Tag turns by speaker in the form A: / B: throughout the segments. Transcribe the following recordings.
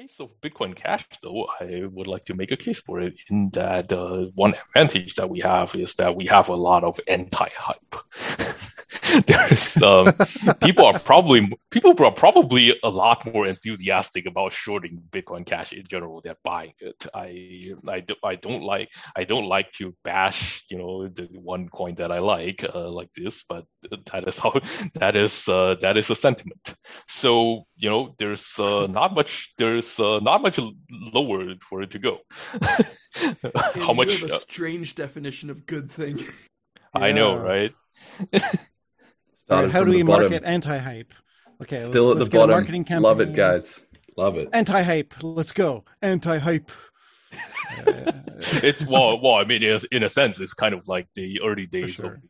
A: case of Bitcoin Cash, though, I would like to make a case for it in that uh, one advantage that we have is that we have a lot of anti-hype. There's um, people are probably people are probably a lot more enthusiastic about shorting Bitcoin Cash in general than buying it. I I, do, I don't like I don't like to bash you know the one coin that I like uh, like this, but that is how that is uh, that is a sentiment. So you know there's uh, not much there's uh, not much lower for it to go.
B: how much? a uh, strange definition of good thing.
A: I know, right?
C: Right, how do we market anti-hype? Okay,
D: still let's, at let's the bottom. marketing campaign. Love it, guys. Love it.
C: Anti-hype. Let's go. Anti-hype.
A: it's well, well. I mean, in a sense, it's kind of like the early days sure. of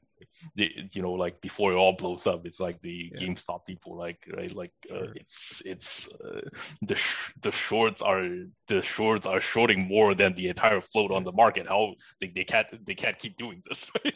A: the, you know, like before it all blows up. It's like the yeah. GameStop people, like right, like uh, it's it's uh, the sh- the shorts are the shorts are shorting more than the entire float on the market. How they, they can't they can't keep doing this, right?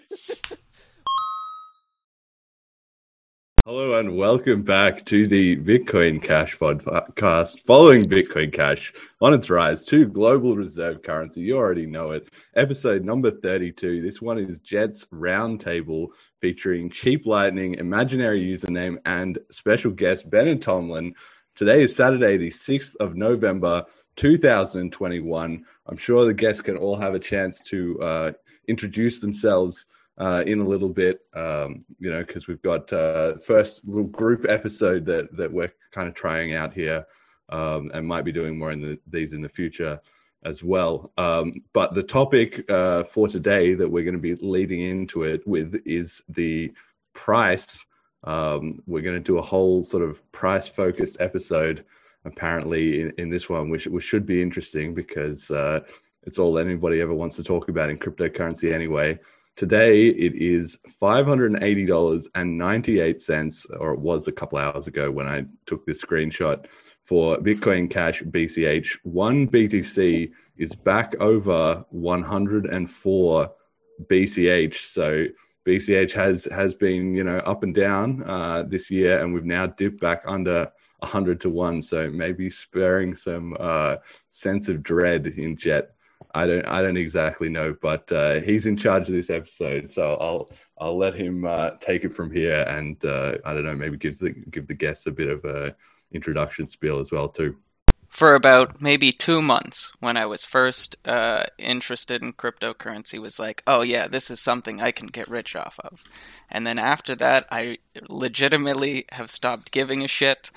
D: Hello and welcome back to the Bitcoin Cash podcast. Following Bitcoin Cash on its rise to global reserve currency, you already know it. Episode number 32. This one is Jett's Roundtable featuring Cheap Lightning, imaginary username, and special guest Bennett Tomlin. Today is Saturday, the 6th of November, 2021. I'm sure the guests can all have a chance to uh, introduce themselves uh, in a little bit, um, you know, because we've got uh, first little group episode that that we're kind of trying out here, um, and might be doing more in the, these in the future as well. Um, but the topic uh, for today that we're going to be leading into it with is the price. Um, we're going to do a whole sort of price focused episode. Apparently, in, in this one, which, which should be interesting because uh, it's all anybody ever wants to talk about in cryptocurrency anyway. Today it is $580.98, or it was a couple hours ago when I took this screenshot for Bitcoin Cash BCH. One BTC is back over 104 BCH. So BCH has has been you know up and down uh, this year, and we've now dipped back under 100 to one. So maybe sparing some uh, sense of dread in Jett I don't I don't exactly know, but uh, he's in charge of this episode, so I'll I'll let him uh, take it from here, and uh, I don't know, maybe give the give the guests a bit of a introduction spiel as well too.
E: For about maybe two months, when I was first uh, interested in cryptocurrency, was like, oh yeah, this is something I can get rich off of, and then after that, I legitimately have stopped giving a shit,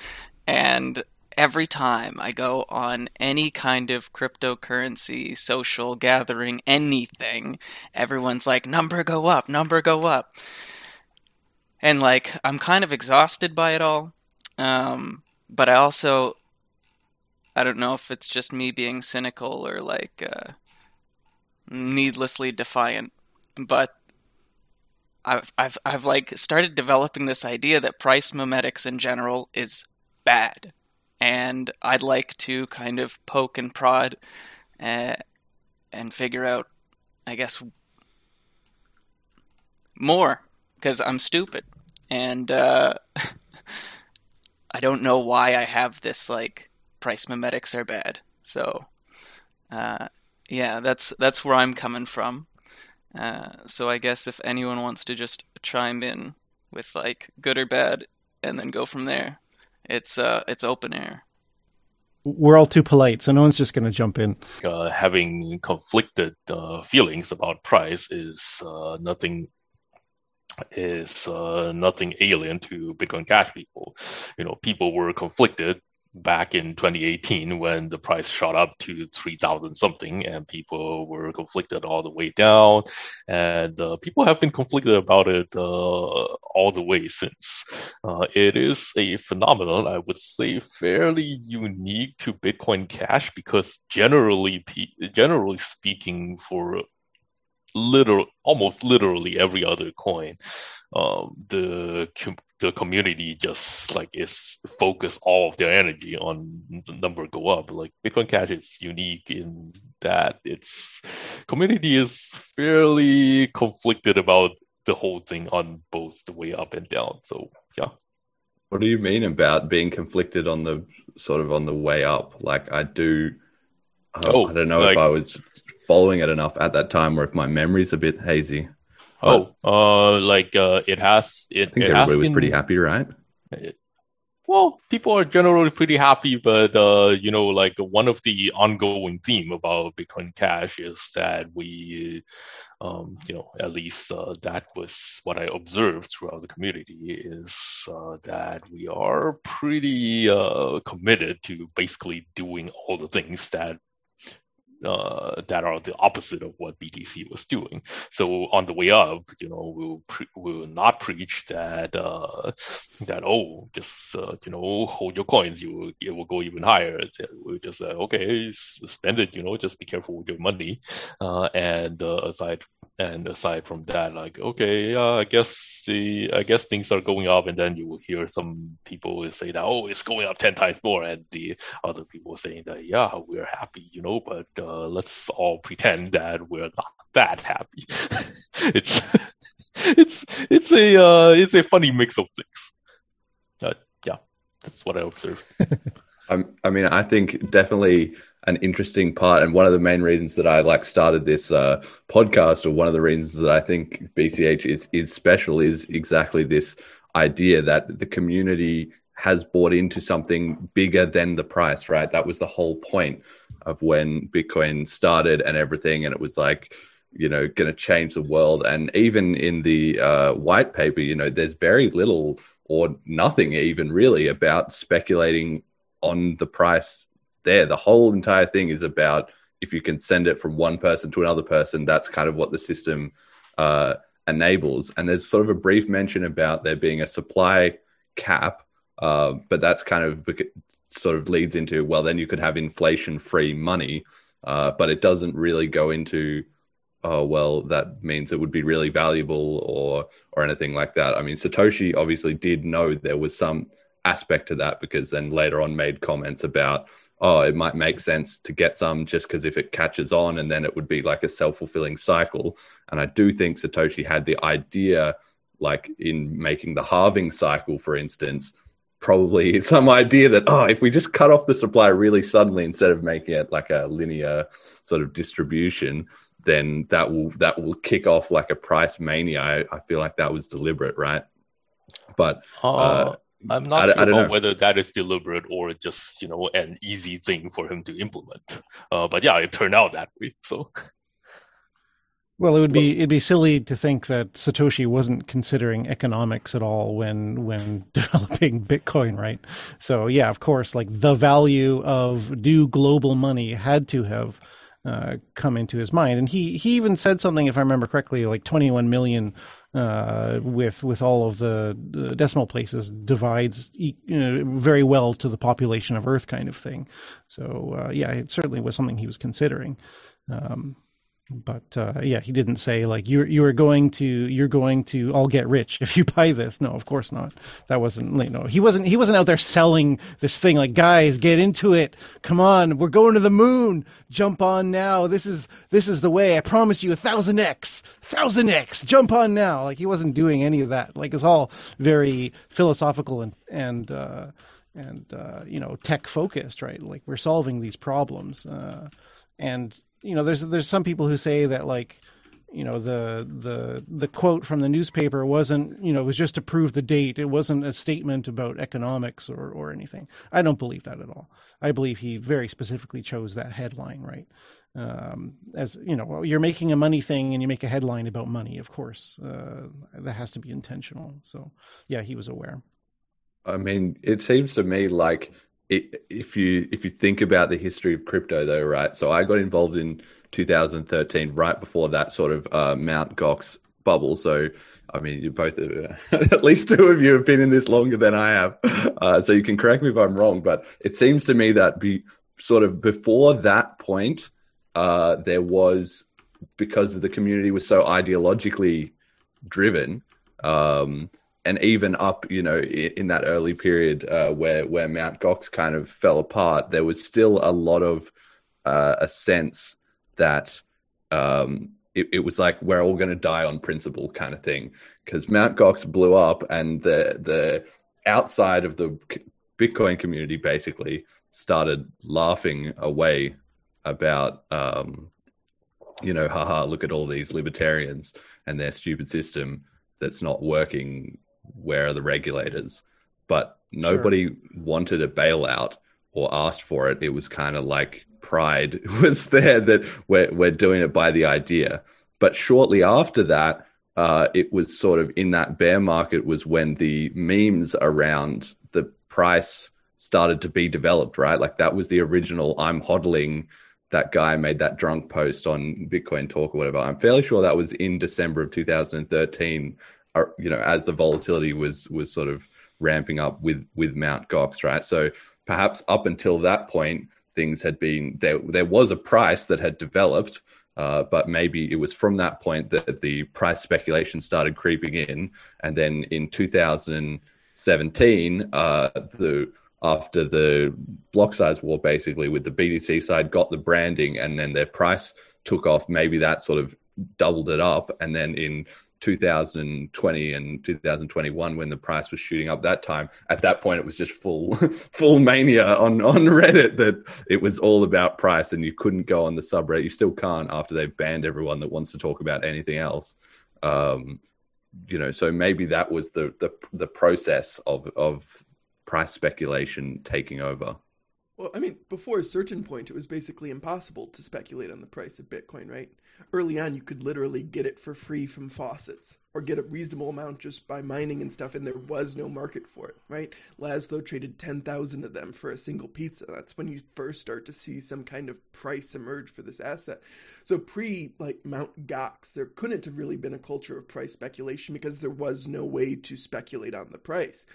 E: and every time I go on any kind of cryptocurrency, social gathering, anything, everyone's like, number go up, number go up. And like, I'm kind of exhausted by it all. Um, but I also, I don't know if it's just me being cynical or like uh, needlessly defiant, but I've, I've, I've like started developing this idea that price memetics in general is bad and I'd like to kind of poke and prod uh, and figure out, I guess, more because I'm stupid and uh, I don't know why I have this like price memetics are bad. So, uh, yeah, that's that's where I'm coming from. Uh, so I guess if anyone wants to just chime in with like good or bad, and then go from there, it's uh, it's open air.
C: We're all too polite, so no one's just going to jump in.
A: Uh, having conflicted uh, feelings about price is uh, nothing is uh, nothing alien to Bitcoin Cash people. You know, people were conflicted back in 2018 when the price shot up to 3000 something and people were conflicted all the way down. And uh, people have been conflicted about it uh, all the way since. Uh, it is a phenomenon i would say fairly unique to bitcoin cash because generally generally speaking for literal almost literally every other coin um, the the community just like is focus all of their energy on the number go up. Like Bitcoin Cash is unique in that its community is fairly conflicted about the whole thing on both the way up and down. So yeah.
D: What do you mean about being conflicted on the sort of on the way up? Like I do. Uh, oh, I don't know like, if I was following it enough at that time, or if my memory's a bit hazy.
A: Oh, uh, like uh, it has. It,
D: I think
A: it
D: everybody was been, pretty happy, right?
A: It, well, people are generally pretty happy, but uh, you know, like one of the ongoing theme about Bitcoin Cash is that we, um, you know, at least uh, that was what I observed throughout the community is uh, that we are pretty uh, committed to basically doing all the things that uh, that are the opposite of what BTC was doing. So on the way up, you know, we'll pre- we'll not preach that uh, that oh, just uh, you know, hold your coins, you it will go even higher. We'll just say okay, spend it, you know, just be careful with your money. Uh, and uh, aside and aside from that, like okay, yeah, I guess the I guess things are going up, and then you will hear some people say that oh, it's going up ten times more, and the other people saying that yeah, we're happy, you know, but uh, let's all pretend that we're not that happy. it's it's it's a uh, it's a funny mix of things. Uh, yeah, that's what I observed.
D: I mean, I think definitely an interesting part, and one of the main reasons that I like started this uh, podcast, or one of the reasons that I think BCH is is special, is exactly this idea that the community has bought into something bigger than the price, right? That was the whole point of when Bitcoin started and everything, and it was like, you know, going to change the world. And even in the uh, white paper, you know, there's very little or nothing even really about speculating on the price there. The whole entire thing is about if you can send it from one person to another person, that's kind of what the system uh, enables. And there's sort of a brief mention about there being a supply cap uh, but that's kind of sort of leads into well, then you could have inflation-free money, uh, but it doesn't really go into oh well, that means it would be really valuable or or anything like that. I mean, Satoshi obviously did know there was some aspect to that because then later on made comments about oh, it might make sense to get some just because if it catches on and then it would be like a self fulfilling cycle. And I do think Satoshi had the idea, like in making the halving cycle, for instance, probably some idea that oh if we just cut off the supply really suddenly instead of making it like a linear sort of distribution then that will that will kick off like a price mania. I, I feel like that was deliberate right? But uh, uh,
A: i'm not I, sure I about know. whether that is deliberate or just you know an easy thing for him to implement. Uh, but yeah it turned out that way so
C: Well, it would be it'd be silly to think that Satoshi wasn't considering economics at all when when developing Bitcoin, right? So yeah, of course, like the value of new global money had to have uh, come into his mind, and he he even said something, if I remember correctly, like 21 million uh, with with all of the, the decimal places divides you know, very well to the population of Earth, kind of thing. So uh, yeah, it certainly was something he was considering. Um, but uh, yeah, he didn't say like you're you are going to you're going to all get rich if you buy this. No, of course not. That wasn't you know he wasn't he wasn't out there selling this thing like guys get into it. Come on, we're going to the moon. Jump on now. This is this is the way. I promise you a thousand x, thousand x. Jump on now. Like he wasn't doing any of that. Like it's all very philosophical and and uh, and uh, you know tech focused, right? Like we're solving these problems. Uh, and you know, there's there's some people who say that like, you know, the the the quote from the newspaper wasn't, you know, it was just to prove the date. It wasn't a statement about economics or or anything. I don't believe that at all. I believe he very specifically chose that headline, right? Um, as you know, you're making a money thing and you make a headline about money. Of course, uh, that has to be intentional. So, yeah, he was aware.
D: I mean, it seems to me like if you if you think about the history of crypto though right so i got involved in 2013 right before that sort of uh, mount gox bubble. So i mean you both uh, at least two of you have been in this longer than i have. Uh, so you can correct me if i'm wrong but it seems to me that be sort of before that point uh, there was because the community was so ideologically driven um, and even up, you know, in, that early period uh, where where Mount Gox kind of fell apart, there was still a lot of uh, a sense that um, it, it, was like we're all going to die on principle kind of thing because Mount Gox blew up and the the outside of the Bitcoin community basically started laughing away about, um, you know, haha, look at all these libertarians and their stupid system that's not working. Where are the regulators? But nobody sure. wanted a bailout or asked for it. It was kind of like pride was there that we're, we're doing it by the idea. But shortly after that, uh, it was sort of in that bear market was when the memes around the price started to be developed, right? Like that was the original I'm hodling. That guy made that drunk post on Bitcoin Talk or whatever. I'm fairly sure that was in December of 2013. You know, as the volatility was was sort of ramping up with with Mount Gox, right? So perhaps up until that point, things had been there. There was a price that had developed, uh, but maybe it was from that point that the price speculation started creeping in, and then in 2017, uh, the after the block size war, basically with the BTC side got the branding, and then their price took off. Maybe that sort of doubled it up, and then in 2020 and 2021 when the price was shooting up that time. At that point it was just full full mania on on reddit that it was all about price and you couldn't go on the subreddit. You still can't after they've banned everyone that wants to talk about anything else. Um you know so maybe that was the the the process of of price speculation taking over.
B: Well, I mean, before a certain point, it was basically impossible to speculate on the price of Bitcoin, right? Early on, you could literally get it for free from faucets or get a reasonable amount just by mining and stuff, and there was no market for it, right? Laszlo traded 10,000 of them for a single pizza. That's when you first start to see some kind of price emerge for this asset. So, pre like Mount Gox, there couldn't have really been a culture of price speculation because there was no way to speculate on the price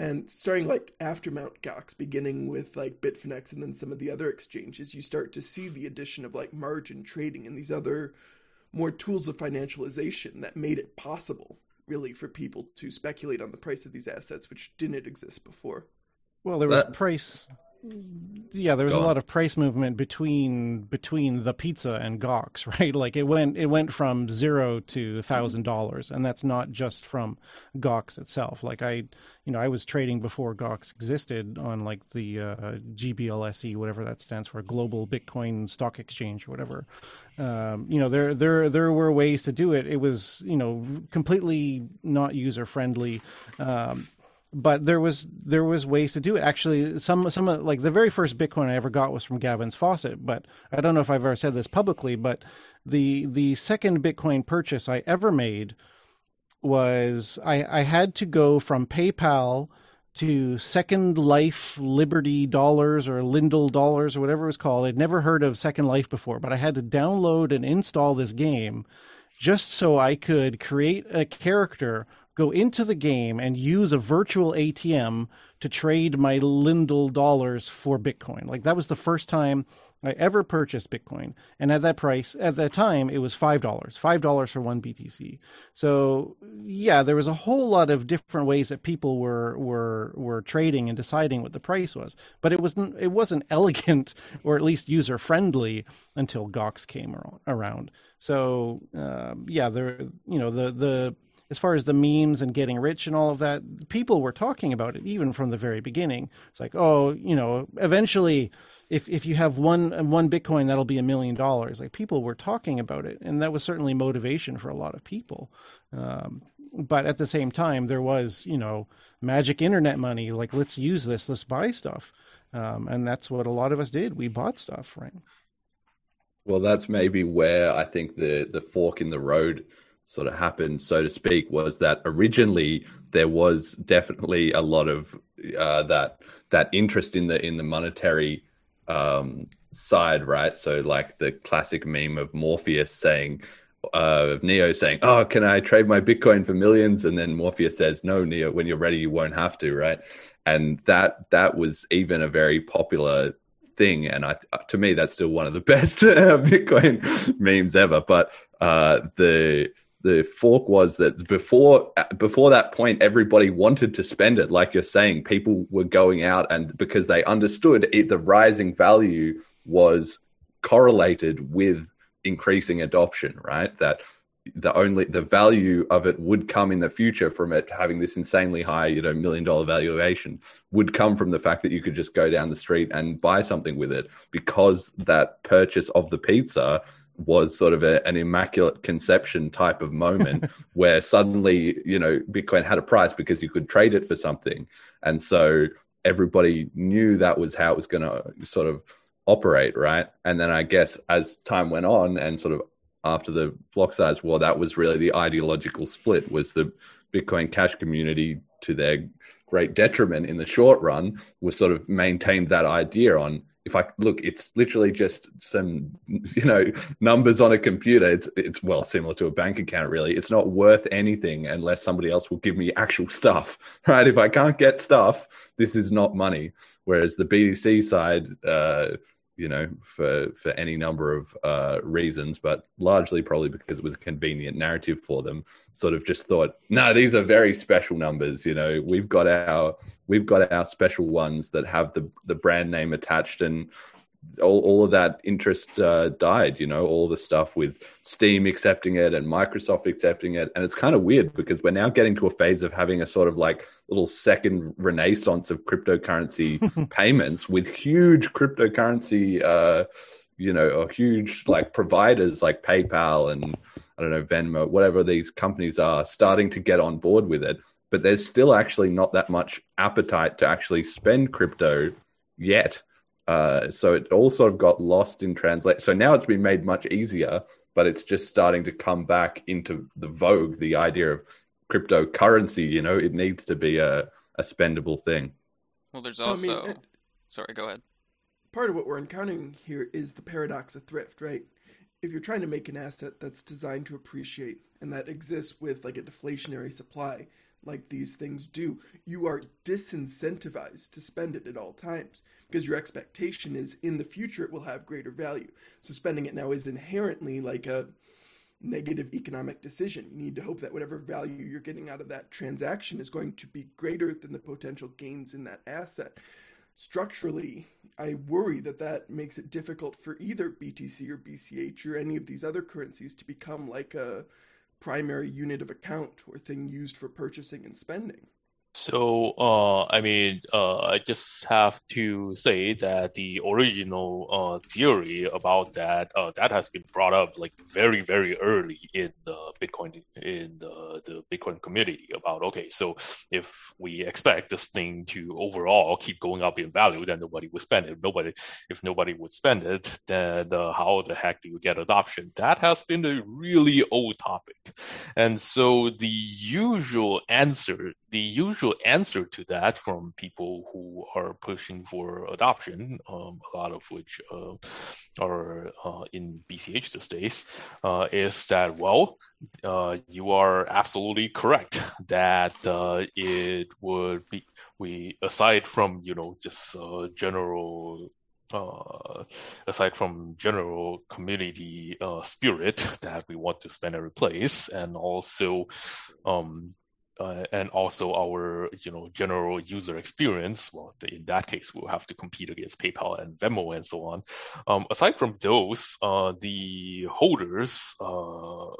B: and starting like after Mount Gox, beginning with like Bitfinex and then some of the other exchanges, you start to see the addition of like margin trading and these other more tools of financialization that made it possible really for people to speculate on the price of these assets, which didn't exist before.
C: Well, there was that, price yeah, there was a lot of price movement between between the pizza and Gox, right? Like it went it went from zero to thousand dollars, and that's not just from Gox itself. Like I, you know, I was trading before Gox existed on like the uh, GBLSE, whatever that stands for, Global Bitcoin Stock Exchange, or whatever. Um, you know, there there there were ways to do it. It was you know completely not user friendly. Um, but there was there was ways to do it. Actually, some some of, like the very first Bitcoin I ever got was from Gavin's Faucet, but I don't know if I've ever said this publicly. But the the second Bitcoin purchase I ever made was I, I had to go from PayPal to Second Life Liberty Dollars or Linden Dollars or whatever it was called. I'd never heard of Second Life before, but I had to download and install this game just so I could create a character go into the game and use a virtual ATM to trade my Linden dollars for Bitcoin. Like that was the first time I ever purchased Bitcoin. And at that price, at that time, it was $5, $5 for one BTC. So yeah, there was a whole lot of different ways that people were, were, were trading and deciding what the price was, but it wasn't, it wasn't elegant or at least user friendly until Gox came around. So, um, yeah, there, you know, the, the, as far as the memes and getting rich and all of that, people were talking about it even from the very beginning. It's like, oh, you know, eventually, if if you have one one Bitcoin, that'll be a million dollars. Like people were talking about it, and that was certainly motivation for a lot of people. Um, but at the same time, there was, you know, magic internet money. Like, let's use this, let's buy stuff, um, and that's what a lot of us did. We bought stuff, right?
D: Well, that's maybe where I think the the fork in the road sort of happened, so to speak, was that originally there was definitely a lot of uh, that that interest in the in the monetary um, side, right? So like the classic meme of Morpheus saying, uh, Neo saying, "Oh, can I trade my Bitcoin for millions? And then Morpheus says, "No, Neo, when you're ready, you won't have to." Right? And that that was even a very popular thing, and I to me that's still one of the best Bitcoin memes ever. But uh, the the fork was that before before that point everybody wanted to spend it. Like you're saying people were going out and because they understood it, the rising value was correlated with increasing adoption right? That the only the value of it would come in the future from it having this insanely high, you know, million dollar valuation would come from the fact that you could just go down the street and buy something with it because that purchase of the pizza was sort of a, an immaculate conception type of moment where suddenly, you know, Bitcoin had a price because you could trade it for something. And so everybody knew that was how it was going to sort of operate, right? And then I guess as time went on and sort of after the block size war, that was really the ideological split was the Bitcoin Cash community to their great detriment in the short run was sort of maintained that idea on if I look, it's literally just some you know numbers on a computer. It's it's well similar to a bank account, really. It's not worth anything unless somebody else will give me actual stuff, right? If I can't get stuff, this is not money. Whereas the BTC side, uh, you know, for for any number of uh, reasons, but largely probably because it was a convenient narrative for them. Sort of just thought, no, these are very special numbers. You know, we've got our we've got our special ones that have the the brand name attached, and all, all of that interest uh, died. You know, all the stuff with Steam accepting it and Microsoft accepting it, and it's kind of weird because we're now getting to a phase of having a sort of like little second renaissance of cryptocurrency payments with huge cryptocurrency. Uh, you know, or huge like providers like PayPal and I don't know Venmo, whatever these companies are, starting to get on board with it. But there's still actually not that much appetite to actually spend crypto yet. Uh, so it all sort of got lost in translation. So now it's been made much easier, but it's just starting to come back into the vogue. The idea of cryptocurrency, you know, it needs to be a, a spendable thing.
E: Well, there's also. I mean, Sorry, go ahead.
B: Part of what we're encountering here is the paradox of thrift, right? If you're trying to make an asset that's designed to appreciate and that exists with like a deflationary supply, like these things do, you are disincentivized to spend it at all times because your expectation is in the future it will have greater value. So spending it now is inherently like a negative economic decision. You need to hope that whatever value you're getting out of that transaction is going to be greater than the potential gains in that asset. Structurally, I worry that that makes it difficult for either BTC or BCH or any of these other currencies to become like a primary unit of account or thing used for purchasing and spending.
A: So, uh, I mean, uh, I just have to say that the original uh, theory about that uh, that has been brought up like very, very early in the Bitcoin in the, the Bitcoin community about okay, so if we expect this thing to overall keep going up in value, then nobody would spend it. Nobody, if nobody would spend it, then uh, how the heck do you get adoption? That has been a really old topic, and so the usual answer, the usual usual answer to that from people who are pushing for adoption, um, a lot of which uh, are uh, in BCH these days, uh, is that, well, uh, you are absolutely correct that uh, it would be, we, aside from, you know, just uh, general uh, aside from general community uh, spirit that we want to spend every place, and also um, uh, and also our you know general user experience. Well, in that case, we'll have to compete against PayPal and Venmo and so on. Um, aside from those, uh, the holders uh,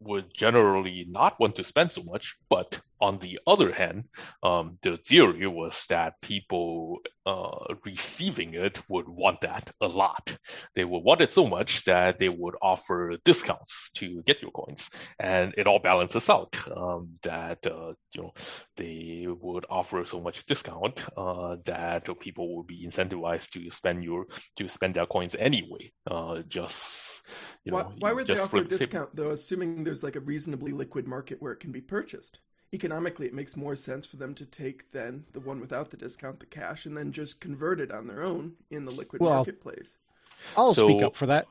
A: would generally not want to spend so much, but on the other hand, um, the theory was that people uh, receiving it would want that a lot. They would want it so much that they would offer discounts to get your coins, and it all balances out. Um, that uh, you know they would offer so much discount uh, that people would be incentivized to spend your to spend their coins anyway. Uh, just you know,
B: why, why would they offer a discount though? Assuming there's like a reasonably liquid market where it can be purchased economically it makes more sense for them to take then the one without the discount the cash and then just convert it on their own in the liquid well, marketplace.
C: I'll so, speak up for that.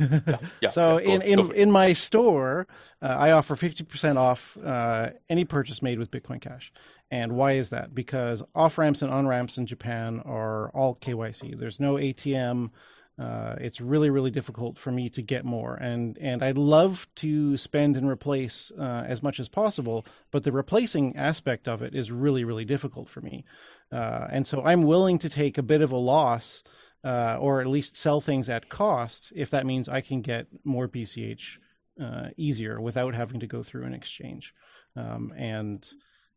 C: Yeah, yeah, so yeah, go, in in, in my store uh, i offer 50% off uh, any purchase made with bitcoin cash. And why is that? Because off ramps and on ramps in japan are all kyc there's no atm uh, it's really, really difficult for me to get more, and and I'd love to spend and replace uh, as much as possible, but the replacing aspect of it is really, really difficult for me, uh, and so I'm willing to take a bit of a loss, uh, or at least sell things at cost if that means I can get more BCH uh, easier without having to go through an exchange. Um, and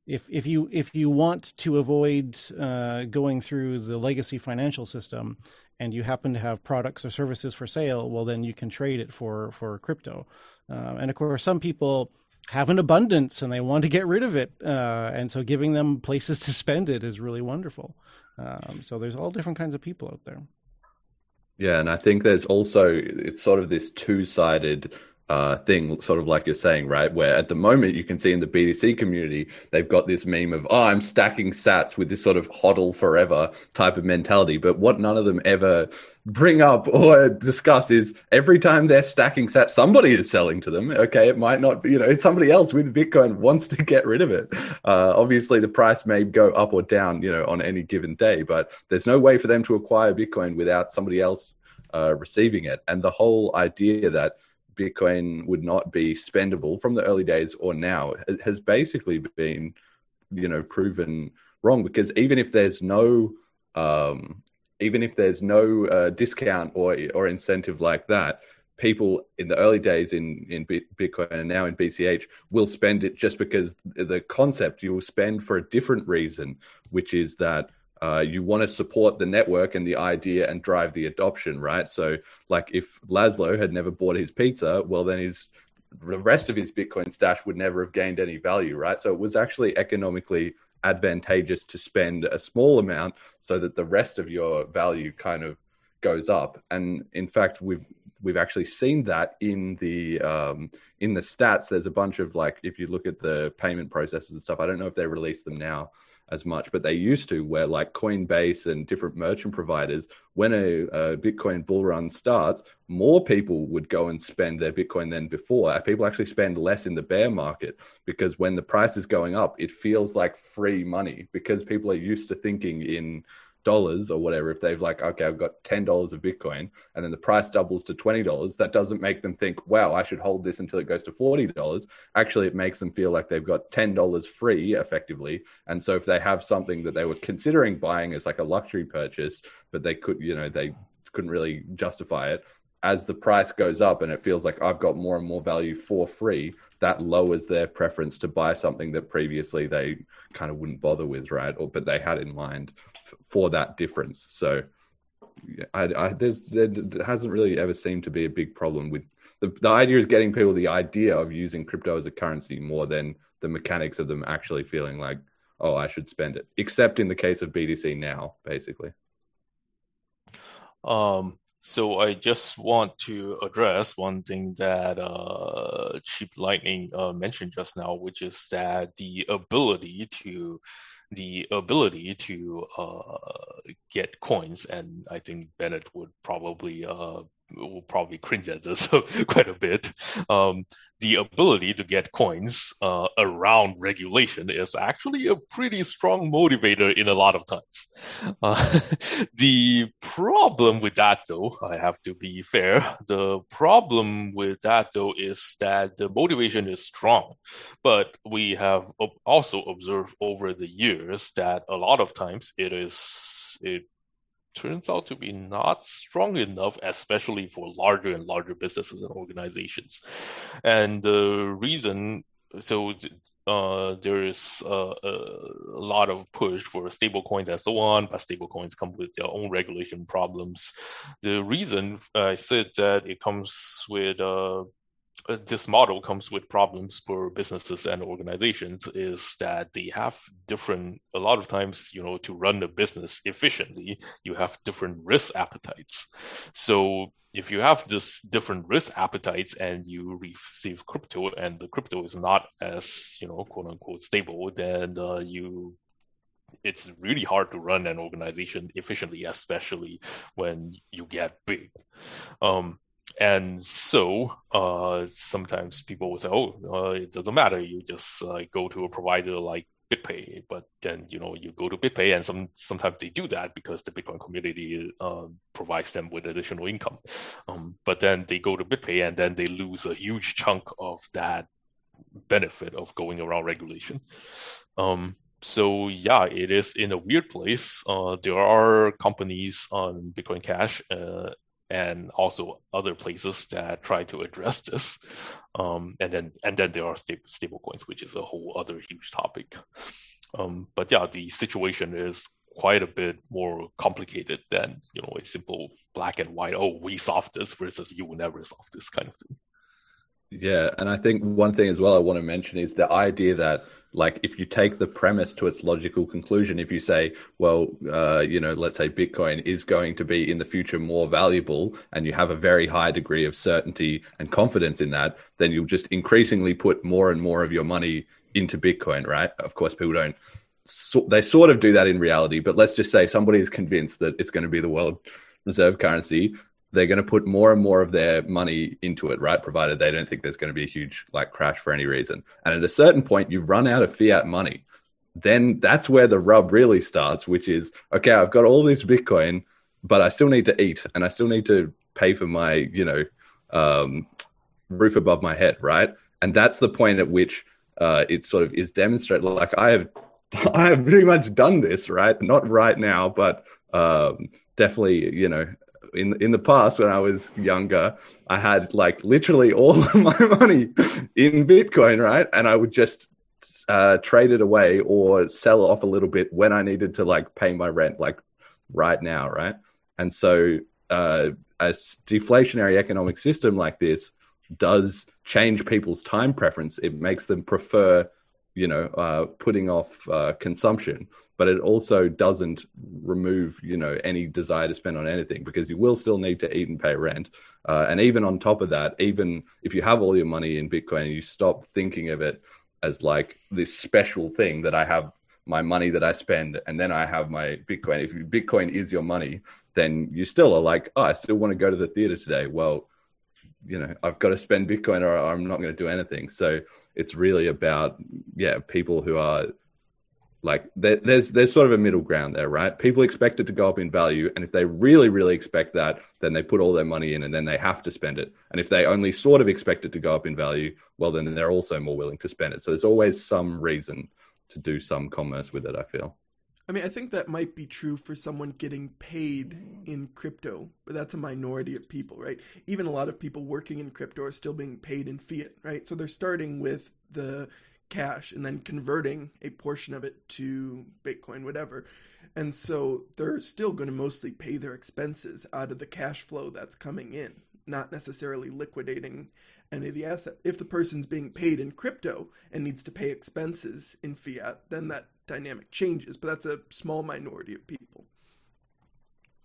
C: if if you if you want to avoid uh, going through the legacy financial system and you happen to have products or services for sale, well then you can trade it for for crypto. Uh, and of course, some people have an abundance and they want to get rid of it, uh, and so giving them places to spend it is really wonderful. Um, so there's all different kinds of people out there.
D: Yeah, and I think there's also it's sort of this two sided uh, thing, sort of like you're saying, right? Where at the moment you can see in the BTC community, they've got this meme of, oh, I'm stacking sats with this sort of hodl forever type of mentality. But what none of them ever bring up or discuss is every time they're stacking sats, somebody is selling to them. Okay, it might not be, you know, it's somebody else with Bitcoin wants to get rid of it. Uh, obviously, the price may go up or down, you know, on any given day, but there's no way for them to acquire Bitcoin without somebody else uh, receiving it. And the whole idea that Bitcoin would not be spendable from the early days or now has basically been, you know, proven wrong because even if there's no, um, even if there's no uh, discount or or incentive like that, people in the early days in in Bitcoin and now in BCH will spend it just because the concept you will spend for a different reason, which is that uh, you want to support the network and the idea and drive the adoption, right? So, like if Laszlo had never bought his pizza, well, then his the rest of his Bitcoin stash would never have gained any value, right? So it was actually economically advantageous to spend a small amount so that the rest of your value kind of goes up. And in fact, we've we've actually seen that in the um, in the stats. There's a bunch of like if you look at the payment processes and stuff. I don't know if they release them now, as much, but they used to, where like Coinbase and different merchant providers, when a, a, Bitcoin bull run starts, more people would go and spend their Bitcoin than before. Uh, people actually spend less in the bear market because when the price is going up, it feels like free money because people are used to thinking in dollars or whatever, if they've like, okay, I've got ten dollars of Bitcoin, and then the price doubles to twenty dollars, that doesn't make them think, wow, I should hold this until it goes to forty dollars. Actually, it makes them feel like they've got ten dollars free, effectively. And so, if they have something that they were considering buying as like a luxury purchase, but they could, you know, they couldn't really justify it. As the price goes up and it feels like I've got more and more value for free, that lowers their preference to buy something that previously they kind of wouldn't bother with, right? Or but they had in mind for that difference. So I, I, there's, there hasn't really ever seemed to be a big problem with the, the idea is getting people the idea of using crypto as a currency more than the mechanics of them actually feeling like, oh, I should spend it. Except in the case of BTC now, basically.
A: Um, so I just want to address one thing that uh, Cheap Lightning uh, mentioned just now, which is that the ability to the ability to uh, get coins, and I think Bennett would probably uh, will probably cringe at this quite a bit. Um, the ability to get coins uh, around regulation is actually a pretty strong motivator in a lot of times. Uh, the problem with that, though, I have to be fair, the problem with that, though, is that the motivation is strong. But we have also observed over the years that a lot of times it is, it turns out to be not strong enough, especially for larger and larger businesses and organizations. And the reason, so uh, there is uh, a lot of push for stablecoins and so on, but stablecoins come with their own regulation problems. The reason I said that it comes with uh, uh, this model comes with problems for businesses and organizations is that they have different a lot of times you know to run a business efficiently you have different risk appetites. So if you have this different risk appetites and you receive crypto and the crypto is not as you know quote unquote stable then uh, you it's really hard to run an organization efficiently especially when you get big. Um, and so uh, sometimes people will say, "Oh, uh, it doesn't matter. You just uh, go to a provider like BitPay." But then you know you go to BitPay, and some sometimes they do that because the Bitcoin community uh, provides them with additional income. Um, but then they go to BitPay, and then they lose a huge chunk of that benefit of going around regulation. Um, so yeah, it is in a weird place. Uh, there are companies on Bitcoin Cash uh, and also other places that try to address this. Um, and then and then there are sta- stable coins, which is a whole other huge topic. Um, but yeah, the situation is quite a bit more complicated than you know a simple black and white. Oh, we solved this versus you will never solve this kind of thing.
D: Yeah, and I think one thing as well I want to mention is the idea that like if you take the premise to its logical conclusion if you say well uh, you know let's say bitcoin is going to be in the future more valuable and you have a very high degree of certainty and confidence in that then you'll just increasingly put more and more of your money into bitcoin right? Of course people don't so, they sort of do that in reality but let's just say somebody is convinced that it's going to be the world reserve currency they're going to put more and more of their money into it, right? Provided they don't think there's going to be a huge like crash for any reason. And at a certain point, you've run out of fiat money. Then that's where the rub really starts, which is okay, I've got all this Bitcoin, but I still need to eat and I still need to pay for my, you know, um, roof above my head, right? And that's the point at which uh, it sort of is demonstrated. Like I have, I have pretty much done this, right? Not right now, but um, definitely, you know, in in the past when I was younger, I had like literally all of my money in Bitcoin, right? And I would just uh, trade it away or sell off a little bit when I needed to like pay my rent, like right now, right? And so uh, a deflationary economic system like this does change people's time preference. It makes them prefer, you know, uh, putting off uh, consumption but it also doesn't remove you know any desire to spend on anything because you will still need to eat and pay rent. Uh, and even on top of that even if you have all your money in bitcoin and you stop thinking of it as like this special thing that i have my money that i spend and then i have my bitcoin if bitcoin is your money then you still are like oh i still want to go to the theater today. Well you know i've got to spend bitcoin or i'm not going to do anything so it's really about yeah people who are like there's there's sort of a middle ground there, right? People expect it to go up in value, and if they really really expect that, then they put all their money in, and then they have to spend it. And if they only sort of expect it to go up in value, well, then they're also more willing to spend it. So there's always some reason to do some commerce with it. I feel.
B: I mean, I think that might be true for someone getting paid in crypto, but that's a minority of people, right? Even a lot of people working in crypto are still being paid in fiat, right? So they're starting with the cash and then converting a portion of it to Bitcoin, whatever. And so they're still going to mostly pay their expenses out of the cash flow that's coming in, not necessarily liquidating any of the asset. If the person's being paid in crypto and needs to pay expenses in fiat, then that dynamic changes, but that's a small minority of people.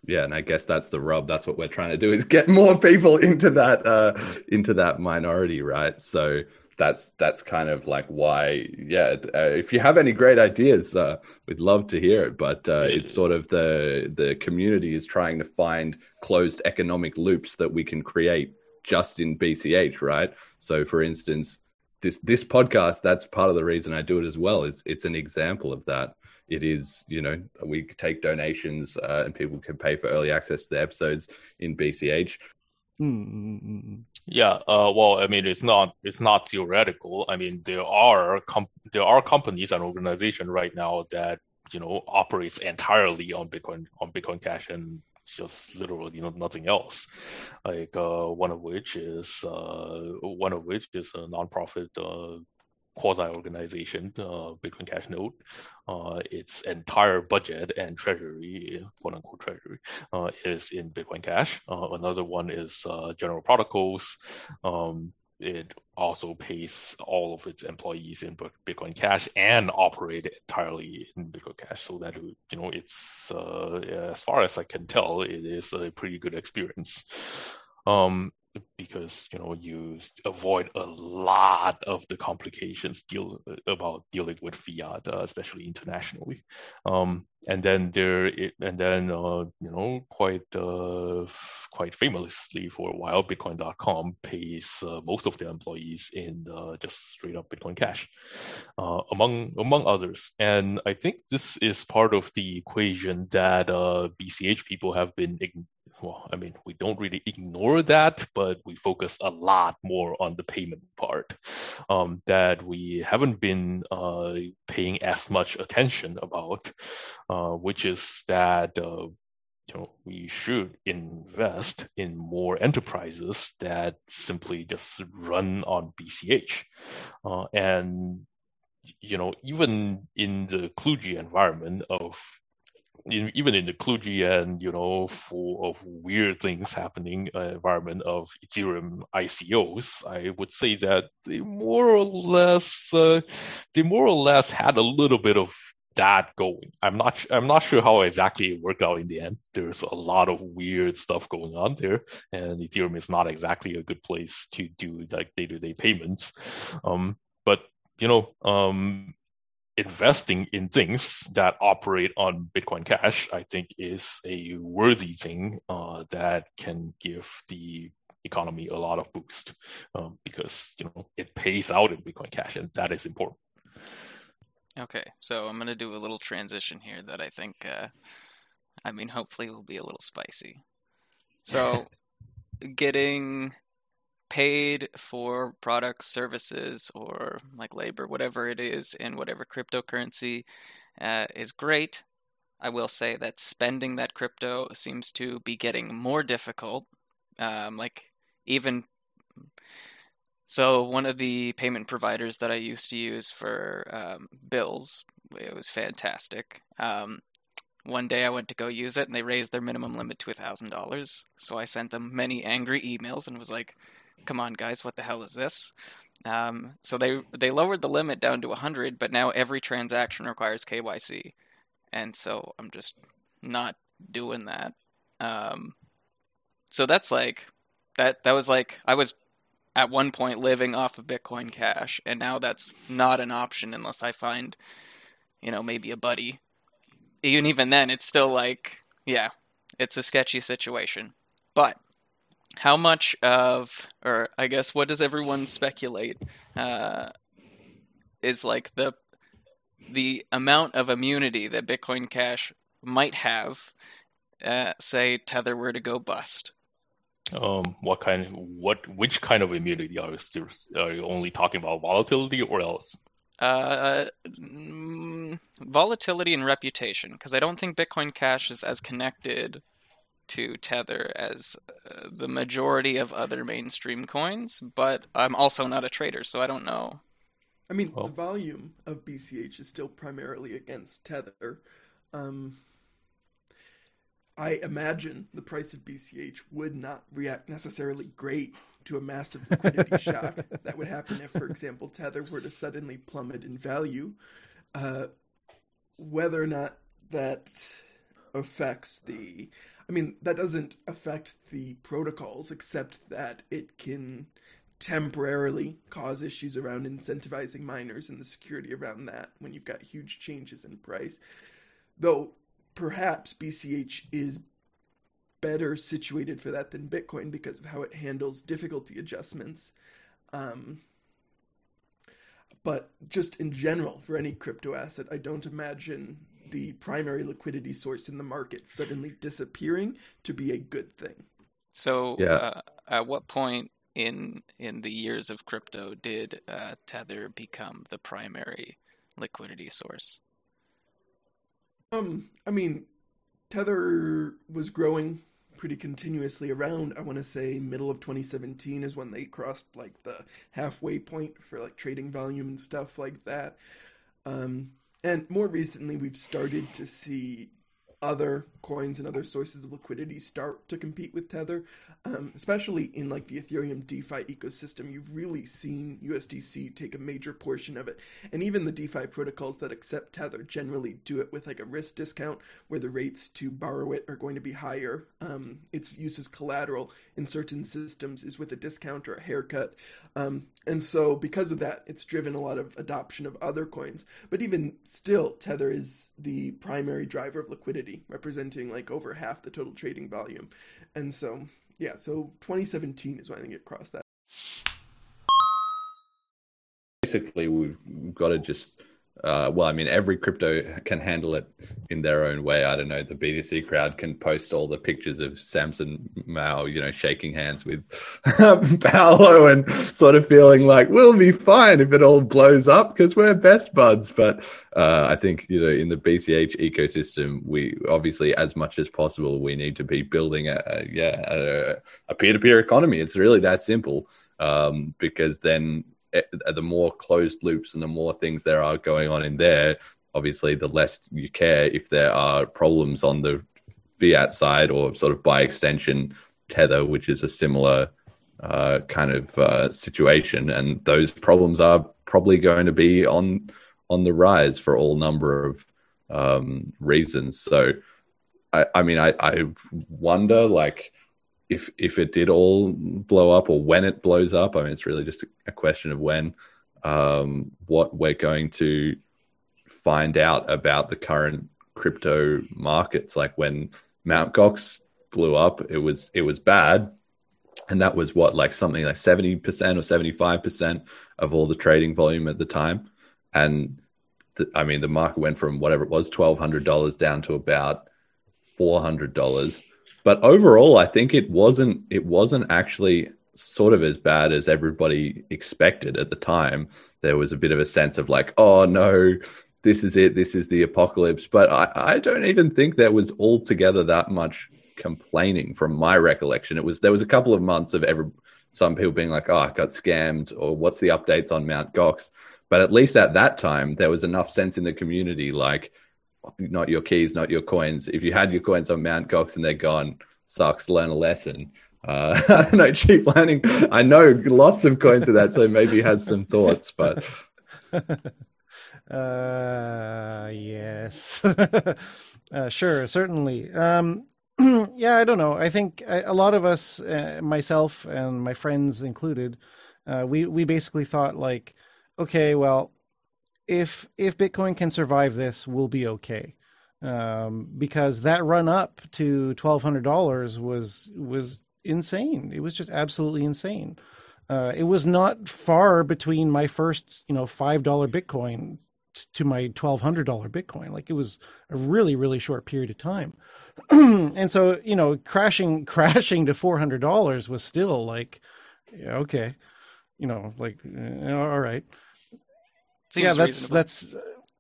D: Yeah, and I guess that's the rub. That's what we're trying to do is get more people into that uh into that minority, right? So that's that's kind of like why yeah uh, if you have any great ideas uh, we'd love to hear it but uh, it's sort of the the community is trying to find closed economic loops that we can create just in bch right so for instance this this podcast that's part of the reason i do it as well it's it's an example of that it is you know we take donations uh, and people can pay for early access to the episodes in bch
C: Mm-hmm.
A: Yeah, uh, well, I mean, it's not it's not theoretical. I mean, there are com- there are companies and organizations right now that you know operates entirely on Bitcoin on Bitcoin Cash and just literally you know nothing else. Like uh, one of which is uh, one of which is a nonprofit uh, quasi organization, uh, Bitcoin Cash Node, uh, its entire budget and treasury, quote unquote treasury, uh, is in Bitcoin Cash. Uh, another one is General Protocols. Um, it also pays all of its employees in Bitcoin Cash and operate entirely in Bitcoin Cash, so that you know it's uh, as far as I can tell, it is a pretty good experience. Um, because you know you avoid a lot of the complications deal about dealing with fiat, uh, especially internationally. Um, and then there, and then uh, you know quite uh, quite famously for a while, Bitcoin.com pays uh, most of their employees in uh, just straight up Bitcoin Cash, uh, among among others. And I think this is part of the equation that BCH people have been well, I mean, we don't really ignore that, but we focus a lot more on the payment part um, that we haven't been uh, paying as much attention about, uh, which is that uh, you know, we should invest in more enterprises that simply just run on BCH. Uh, and, you know, even in the Kludgy environment of in, even in the kludgy and you know full of weird things happening uh, environment of Ethereum ICOs, I would say that they more or less uh, they more or less had a little bit of that going. I'm not I'm not sure how exactly it worked out in the end. There's a lot of weird stuff going on there, and Ethereum is not exactly a good place to do like day to day payments. Um, but you know, um, investing in things that operate on Bitcoin Cash, I think, is a worthy thing uh, that can give the economy a lot of boost um, because you know it pays out in Bitcoin Cash, and that is important.
E: Okay, so I'm gonna do a little transition here that I think, uh, I mean, hopefully will be a little spicy. So, getting paid for products, services, or like labor, whatever it is, in whatever cryptocurrency uh, is great. I will say that spending that crypto seems to be getting more difficult. Um, like, even so, one of the payment providers that I used to use for um, bills, it was fantastic. Um, one day I went to go use it and they raised their minimum limit to $1,000. So I sent them many angry emails and was like, come on, guys, what the hell is this? Um, so they they lowered the limit down to 100, but now every transaction requires KYC, and so I'm just not doing that. Um, so that's like that that was like I was at one point living off of Bitcoin Cash, and now that's not an option unless I find, you know, maybe a buddy. Even even then, it's still like, yeah, it's a sketchy situation. But how much of, or I guess, what does everyone speculate uh, is like the the amount of immunity that Bitcoin Cash might have, uh, say Tether were to go bust?
A: Um, what kind? What? Which kind of immunity are you still? Are you only talking about volatility or else?
E: Uh, mm, volatility and reputation, because I don't think Bitcoin Cash is as connected to Tether as uh, the majority of other mainstream coins, but I'm also not a trader, so I don't know.
B: I mean, the volume of BCH is still primarily against Tether. Um, I imagine the price of BCH would not react necessarily great to a massive liquidity shock that would happen if, for example, Tether were to suddenly plummet in value. Uh, whether or not that affects the I mean, that doesn't affect the protocols, except that it can temporarily cause issues around incentivizing miners and the security around that when you've got huge changes in price. Though perhaps BCH is better situated for that than Bitcoin because of how it handles difficulty adjustments. Um, but just in general, for any crypto asset, I don't imagine the primary liquidity source in the market suddenly disappearing to be a good thing.
E: So, yeah. uh, at what point in in the years of crypto did uh, Tether become the primary liquidity source?
B: Um, I mean, Tether was growing pretty continuously around. I want to say middle of 2017 is when they crossed like the halfway point for like trading volume and stuff like that. Um, and more recently, we've started to see other coins and other sources of liquidity start to compete with Tether, um, especially in like the Ethereum DeFi ecosystem. You've really seen USDC take a major portion of it, and even the DeFi protocols that accept Tether generally do it with like a risk discount, where the rates to borrow it are going to be higher. Um, its use as collateral in certain systems is with a discount or a haircut, um, and so because of that, it's driven a lot of adoption of other coins. But even still, Tether is the primary driver of liquidity, representing like over half the total trading volume. And so, yeah, so 2017 is when I think it crossed that.
D: Basically, we've got to just uh, well, I mean, every crypto can handle it in their own way. I don't know. The BTC crowd can post all the pictures of Samson Mow, you know, shaking hands with Paolo and sort of feeling like we'll be fine if it all blows up because we're best buds. But uh, I think, you know, in the BCH ecosystem, we obviously, as much as possible, we need to be building a, a yeah, a, peer-to-peer economy. It's really that simple um, because then the more closed loops and the more things there are going on in there, obviously, the less you care if there are problems on the fiat side or sort of by extension tether, which is a similar uh, kind of uh, situation, and those problems are probably going to be on on the rise for all number of um, reasons. So, I, I mean, I, I wonder like if if it did all blow up or when it blows up, I mean, it's really just a question of when. Um, what we're going to find out about the current crypto markets, like when Mount Gox blew up, it was it was bad, and that was what like something like seventy percent or seventy five percent of all the trading volume at the time, and the, I mean the market went from whatever it was twelve hundred dollars down to about four hundred dollars but overall, I think it wasn't it wasn't actually sort of as bad as everybody expected at the time. There was a bit of a sense of like, oh no, this is it, this is the apocalypse. But I, I don't even think there was altogether that much complaining from my recollection. It was there was a couple of months of every some people being like, oh, I got scammed, or what's the updates on Mount Gox? But at least at that time, there was enough sense in the community like, not your keys, not your coins. If you had your coins on Mount Gox and they're gone, sucks. Learn a lesson. Uh, I don't know, Cheap Lightning. I know lots of coins to that, so maybe has some thoughts, but.
C: uh, yes. uh, sure, certainly. Um, yeah, I don't know. I think a lot of us, uh, myself and my friends included, uh, we we basically thought like, okay, well, if if Bitcoin can survive this, we'll be okay. Um, because that run up to twelve hundred dollars was was insane. It was just absolutely insane. Uh, it was not far between my first, you know, five dollar Bitcoin t- to my twelve hundred dollar Bitcoin. Like it was a really, really short period of time. and so, you know, crashing crashing to four hundred dollars was still like, yeah, okay, you know, like uh, all right.
E: Seems
C: yeah, that's
E: reasonable.
C: that's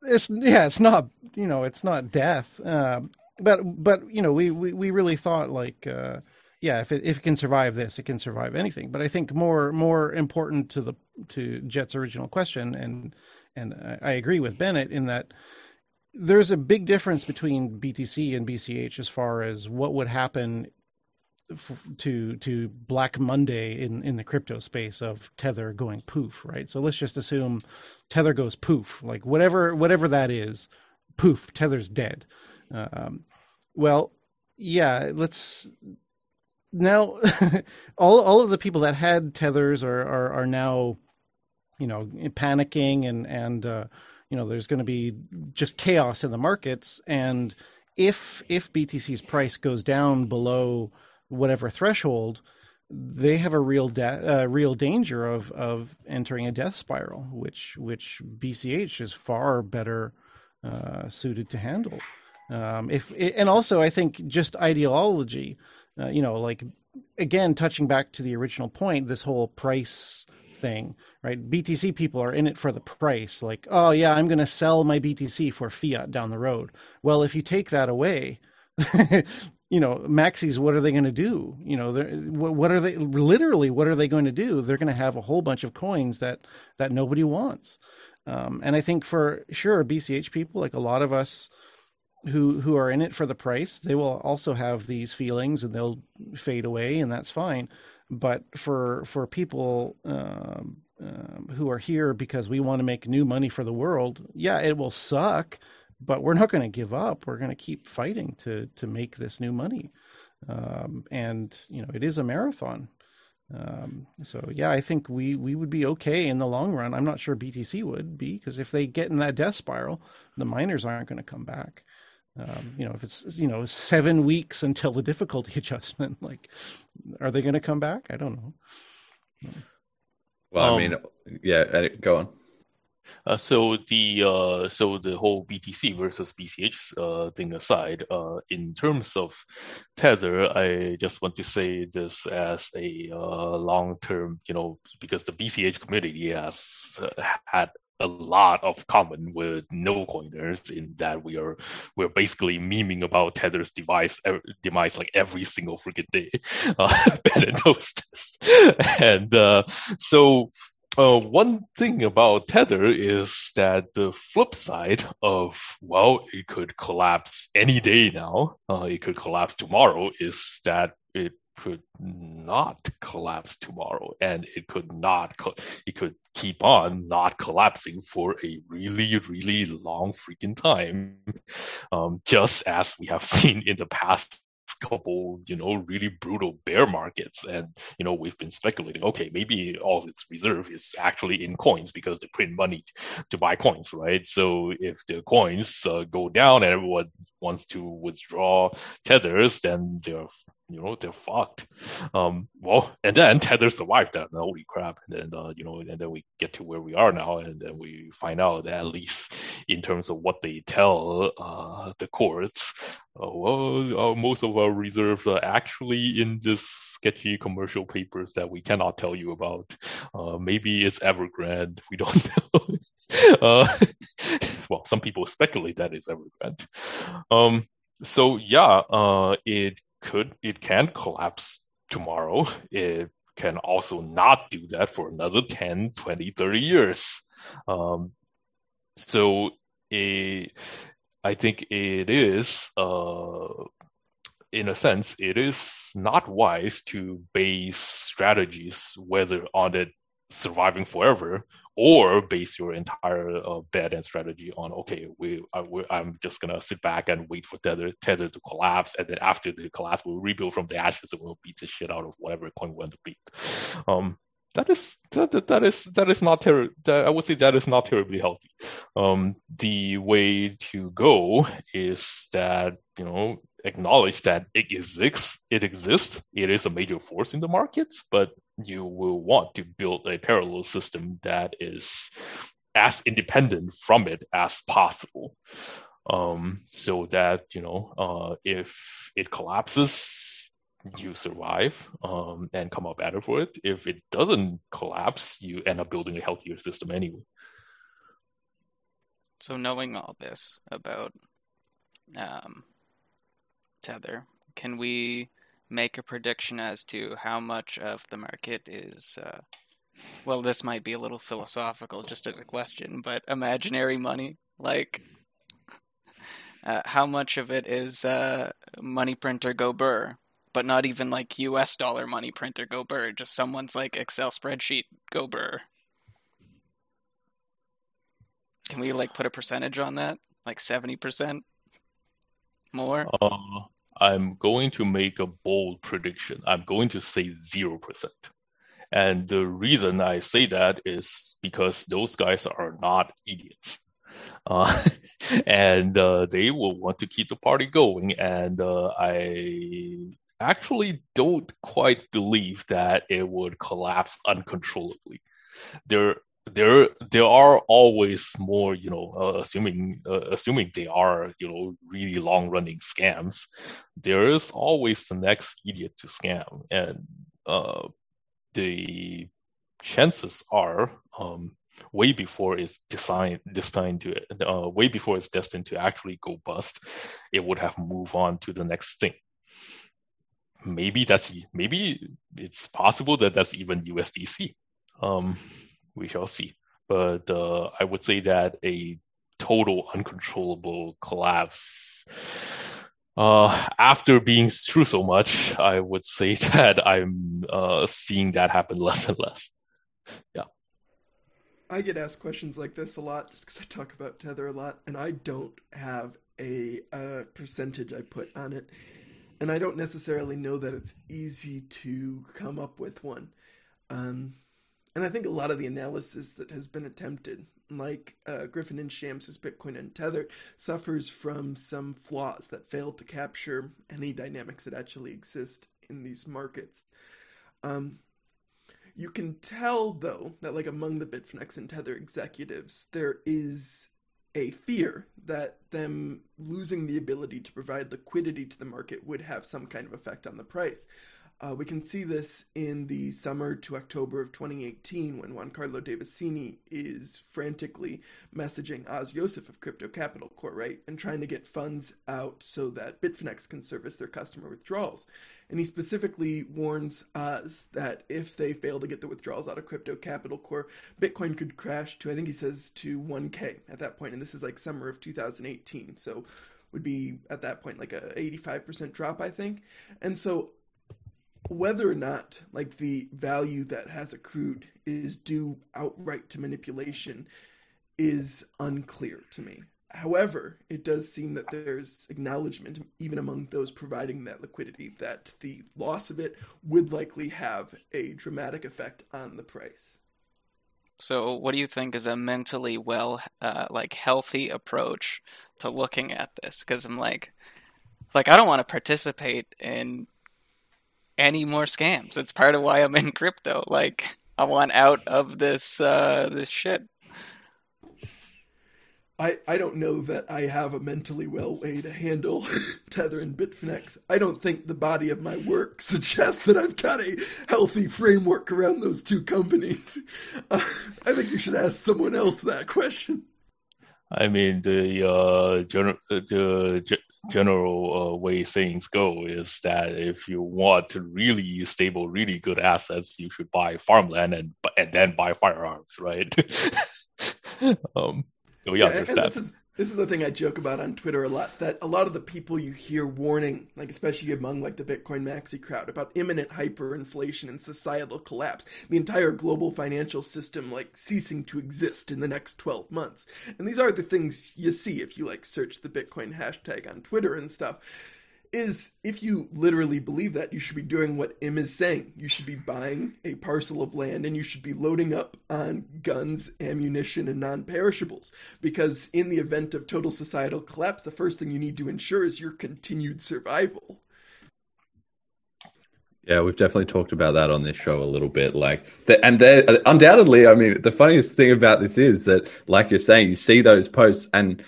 C: it's yeah, it's not you know, it's not death. Uh, but but you know, we we, we really thought like uh, yeah, if it if it can survive this, it can survive anything. But I think more more important to the to Jett's original question, and and I, I agree with Bennett in that there's a big difference between BTC and BCH as far as what would happen to to Black Monday in in the crypto space of Tether going poof, right? So let's just assume Tether goes poof, like whatever whatever that is, poof, Tether's dead. Um, well, yeah, let's now all all of the people that had tethers are are, are now you know panicking and and uh, you know there's going to be just chaos in the markets and if if BTC's price goes down below whatever threshold they have a real de- uh, real danger of of entering a death spiral which which BCH is far better uh, suited to handle um, if and also I think just ideology uh, you know, like again, touching back to the original point, this whole price thing, right? BTC people are in it for the price. Like, oh yeah, I'm going to sell my BTC for fiat down the road. Well, if you take that away, you know, maxis, what are they going to do? You know, what are they literally? What are they going to do? They're going to have a whole bunch of coins that that nobody wants. Um, and I think for sure, BCH people, like a lot of us, who who are in it for the price they will also have these feelings and they'll fade away and that's fine but for for people um, um, who are here because we want to make new money for the world yeah it will suck but we're not going to give up we're going to keep fighting to to make this new money um, and you know it is a marathon um, so yeah, I think we we would be okay in the long run. I'm not sure BTC would be because if they get in that death spiral, the miners aren't going to come back um, you know, if it's you know seven weeks until the difficulty adjustment, like, are they going to come back? I don't know.
D: Well,
A: Um,
D: I mean, yeah, Eric, go on.
A: Uh, so the uh, so the whole BTC versus BCH uh, thing aside, uh, in terms of Tether, I just want to say this as a uh, long term, you know, because the BCH community has uh, had a lot of common with no coiners in that we are we're basically memeing about Tether's device demise like every single freaking day. Uh, and uh, so uh, one thing about Tether is that the flip side of, well, it could collapse any day now, uh, it could collapse tomorrow, is that it could not collapse tomorrow and it could not, co- it could keep on not collapsing for a really, really long freaking time, um, just as we have seen in the past couple, you know, really brutal bear markets. And, you know, we've been speculating, okay, maybe all its reserve is actually in coins because they print money to buy coins, right? So if the coins uh, go down and everyone wants to withdraw tethers, then they're you know they're fucked. Um, well, and then Tether survived that. Holy crap! And then uh, you know, and then we get to where we are now, and then we find out that at least in terms of what they tell uh, the courts, uh, well, uh, most of our reserves are actually in this sketchy commercial papers that we cannot tell you about. Uh, maybe it's Evergrande. We don't know. Uh, well, some people speculate that is Evergrande. Um, so yeah, uh, it could it can collapse tomorrow. It can also not do that for another 10, 20, 30 years. Um, so I think it is, uh, in a sense, it is not wise to base strategies whether on it surviving forever or base your entire uh, bet and strategy on okay we, I, am just gonna sit back and wait for tether tether to collapse and then after the collapse we'll rebuild from the ashes and we'll beat the shit out of whatever coin we want to beat um that is that, that is that is not ter- that, I would say that is not terribly healthy. Um, the way to go is that you know acknowledge that it exists. It exists. It is a major force in the markets, but you will want to build a parallel system that is as independent from it as possible. Um, so that you know, uh, if it collapses, you survive um, and come out better for it. If it doesn't collapse, you end up building a healthier system anyway.
E: So, knowing all this about um, Tether, can we make a prediction as to how much of the market is? Uh, well, this might be a little philosophical, just as a question, but imaginary money, like. Uh, how much of it is uh, money printer go burr but not even like US dollar money printer go burr, just someone's like Excel spreadsheet go burr. Can we like put a percentage on that? Like 70%? More?
A: Uh, I'm going to make a bold prediction. I'm going to say 0%. And the reason I say that is because those guys are not idiots. Uh, and uh, they will want to keep the party going. And uh, I actually don't quite believe that it would collapse uncontrollably. There, there, there are always more, you know, uh, assuming uh, assuming they are, you know, really long running scams. There is always the next idiot to scam, and uh, the chances are. Um, way before it's designed destined to uh, way before it's destined to actually go bust, it would have moved on to the next thing maybe that's maybe it's possible that that's even USDC. Um, we shall see. But uh, I would say that a total uncontrollable collapse. Uh, after being through so much, I would say that I'm uh, seeing that happen less and less. Yeah.
B: I get asked questions like this a lot just because I talk about Tether a lot, and I don't have a, a percentage I put on it and I don't necessarily know that it's easy to come up with one. Um, and I think a lot of the analysis that has been attempted, like uh, Griffin and Shams' Bitcoin Untethered, suffers from some flaws that fail to capture any dynamics that actually exist in these markets. Um, You can tell though that like among the Bitfinex and Tether executives, there is a fear that them losing the ability to provide liquidity to the market would have some kind of effect on the price. Uh, we can see this in the summer to October of 2018 when Giancarlo Devasini is frantically messaging Oz Yosef of Crypto Capital Corp, right? And trying to get funds out so that Bitfinex can service their customer withdrawals. And he specifically warns Oz that if they fail to get the withdrawals out of Crypto Capital Corp, Bitcoin could crash to, I think he says, to 1K at that point. And this is like summer of 2018. So would be at that point like a 85% drop, I think. And so whether or not like the value that has accrued is due outright to manipulation is unclear to me. However, it does seem that there's acknowledgement, even among those providing that liquidity, that the loss of it would likely have a dramatic effect on the price.
E: So, what do you think is a mentally well, uh, like healthy approach to looking at this? Because I'm like, like I don't want to participate in any more scams. It's part of why I'm in crypto. Like I want out of this uh, this shit.
B: I, I don't know that I have a mentally well way to handle Tether and Bitfinex. I don't think the body of my work suggests that I've got a healthy framework around those two companies. Uh, I think you should ask someone else that question.
A: I mean, the uh, gen- the general uh, way things go is that if you want to really stable, really good assets, you should buy farmland and and then buy firearms, right? um, so we
B: yeah,
A: understand.
B: And this is a thing I joke about on Twitter a lot. That a lot of the people you hear warning, like especially among like the Bitcoin maxi crowd, about imminent hyperinflation and societal collapse, the entire global financial system like ceasing to exist in the next twelve months. And these are the things you see if you like search the Bitcoin hashtag on Twitter and stuff is if you literally believe that, you should be doing what M is saying. You should be buying a parcel of land and you should be loading up on guns, ammunition, and non perishables. Because in the event of total societal collapse, the first thing you need to ensure is your continued survival.
D: Yeah, we've definitely talked about that on this show a little bit. Like, and undoubtedly, I mean, the funniest thing about this is that, like you're saying, you see those posts and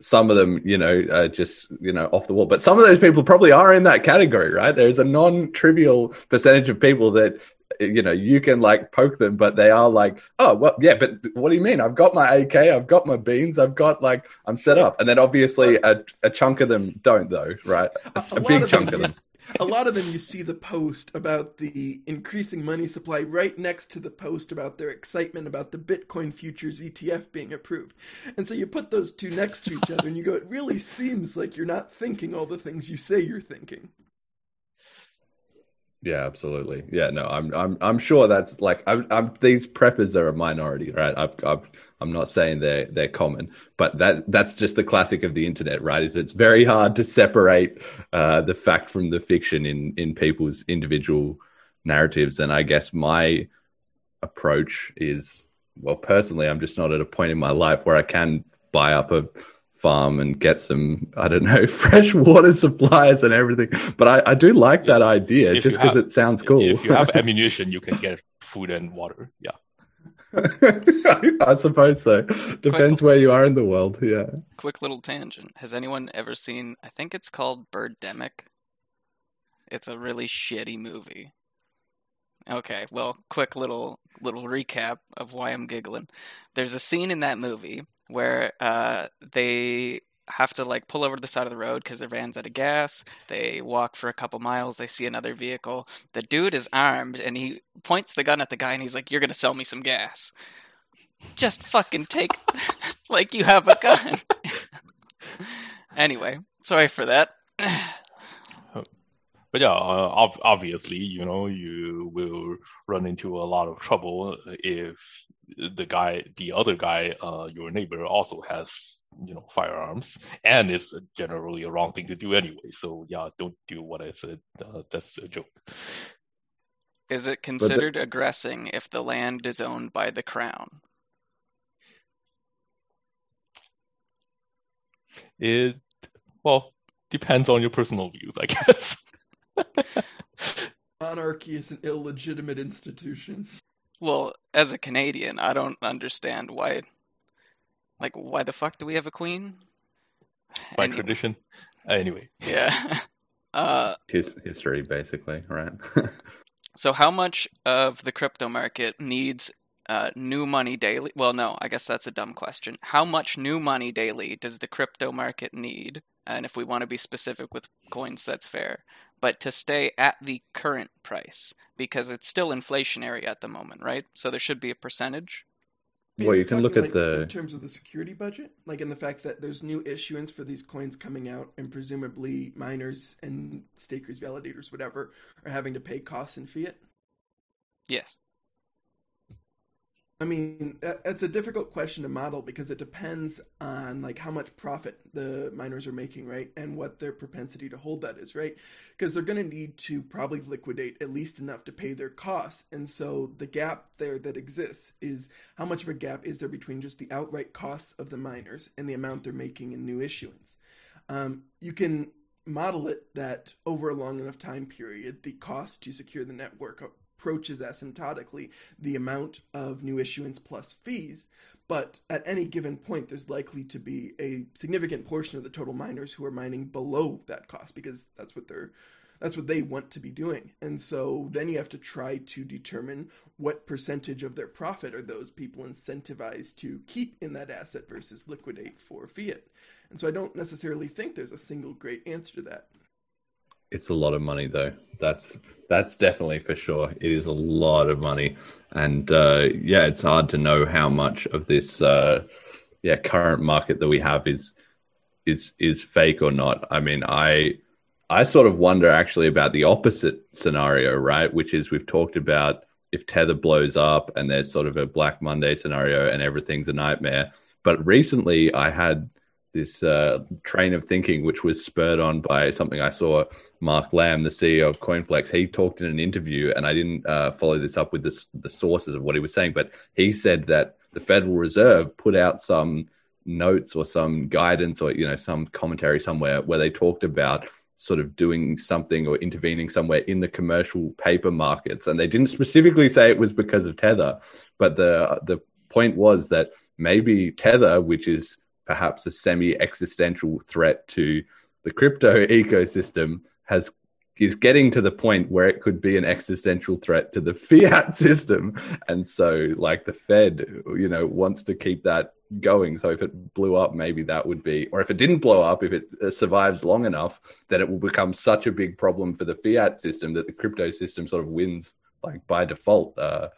D: some of them, you know, are just, you know, off the wall. But some of those people probably are in that category, right? There's a non trivial percentage of people that, you know, you can like poke them, but they are like, oh, well, yeah, but what do you mean? I've got my AK, I've got my beans, I've got like, I'm set up. And then obviously a, a chunk of them don't, though, right? A, a, a big chunk of them
B: a lot of them you see the post about the increasing money supply right next to the post about their excitement about the Bitcoin futures ETF being approved. And so you put those two next to each other and you go, it really seems like you're not thinking all the things you say you're thinking.
D: Yeah, absolutely. Yeah, no, I'm I'm I'm sure that's like I'm, I'm these preppers are a minority, right? I've I've I'm not saying they're they're common, but that that's just the classic of the internet, right? Is it's very hard to separate uh, the fact from the fiction in in people's individual narratives, and I guess my approach is well, personally, I'm just not at a point in my life where I can buy up a farm and get some i don't know fresh water supplies and everything but i, I do like that idea if just because it sounds cool
A: if you have ammunition you can get food and water yeah
D: I suppose so. Depends quick, where you are in the world. Yeah.
E: Quick little tangent. Has anyone ever seen? I think it's called Birdemic. It's a really shitty movie. Okay, well, quick little little recap of why I'm giggling. There's a scene in that movie where uh, they have to like pull over to the side of the road because their van's out of gas. They walk for a couple miles. They see another vehicle. The dude is armed and he points the gun at the guy and he's like, "You're gonna sell me some gas." Just fucking take like you have a gun. anyway, sorry for that.
A: but yeah, uh, obviously, you know, you will run into a lot of trouble if the guy, the other guy, uh, your neighbor also has, you know, firearms, and it's generally a wrong thing to do anyway. So yeah, don't do what I said. Uh, that's a joke.
E: Is it considered the- aggressing if the land is owned by the crown?
A: It well depends on your personal views, I guess.
B: Monarchy is an illegitimate institution.
E: Well, as a Canadian, I don't understand why. Like, why the fuck do we have a queen?
A: By
E: Anyway,
A: tradition. Anyway,
E: Yeah. Uh,
D: His history, basically, right?
E: so how much of the crypto market needs uh, new money daily? Well, no, I guess that's a dumb question. How much new money daily does the crypto market need? And if we want to be specific with coins, that's fair. But to stay at the current price, because it's still inflationary at the moment, right? So there should be a percentage.
D: Well, you can look at
B: like,
D: the-
B: in terms of the security budget, like in the fact that there's new issuance for these coins coming out, and presumably miners and stakers, validators, whatever, are having to pay costs in fiat.
E: Yes.
B: I mean, it's a difficult question to model because it depends on like how much profit the miners are making, right, and what their propensity to hold that is, right? Because they're going to need to probably liquidate at least enough to pay their costs, and so the gap there that exists is how much of a gap is there between just the outright costs of the miners and the amount they're making in new issuance. Um, you can model it that over a long enough time period, the cost to secure the network approaches asymptotically the amount of new issuance plus fees. But at any given point, there's likely to be a significant portion of the total miners who are mining below that cost because that's what they're that's what they want to be doing. And so then you have to try to determine what percentage of their profit are those people incentivized to keep in that asset versus liquidate for fiat. And so I don't necessarily think there's a single great answer to that.
D: It's a lot of money, though. That's that's definitely for sure. It is a lot of money, and uh, yeah, it's hard to know how much of this uh, yeah current market that we have is is is fake or not. I mean, I I sort of wonder actually about the opposite scenario, right? Which is we've talked about if Tether blows up and there's sort of a Black Monday scenario and everything's a nightmare. But recently, I had this uh, train of thinking, which was spurred on by something I saw Mark Lamb, the CEO of CoinFlex. He talked in an interview, and I didn't uh, follow this up with the, the sources of what he was saying, but he said that the Federal Reserve put out some notes or some guidance or you know some commentary somewhere where they talked about sort of doing something or intervening somewhere in the commercial paper markets and they didn't specifically say it was because of tether but the the point was that maybe tether which is perhaps a semi existential threat to the crypto ecosystem has is getting to the point where it could be an existential threat to the fiat system. And so like the fed you know wants to keep that going. So if it blew up maybe that would be or if it didn't blow up if it uh, survives long enough that it will become such a big problem for the fiat system that the crypto system sort of wins like by default. Uh,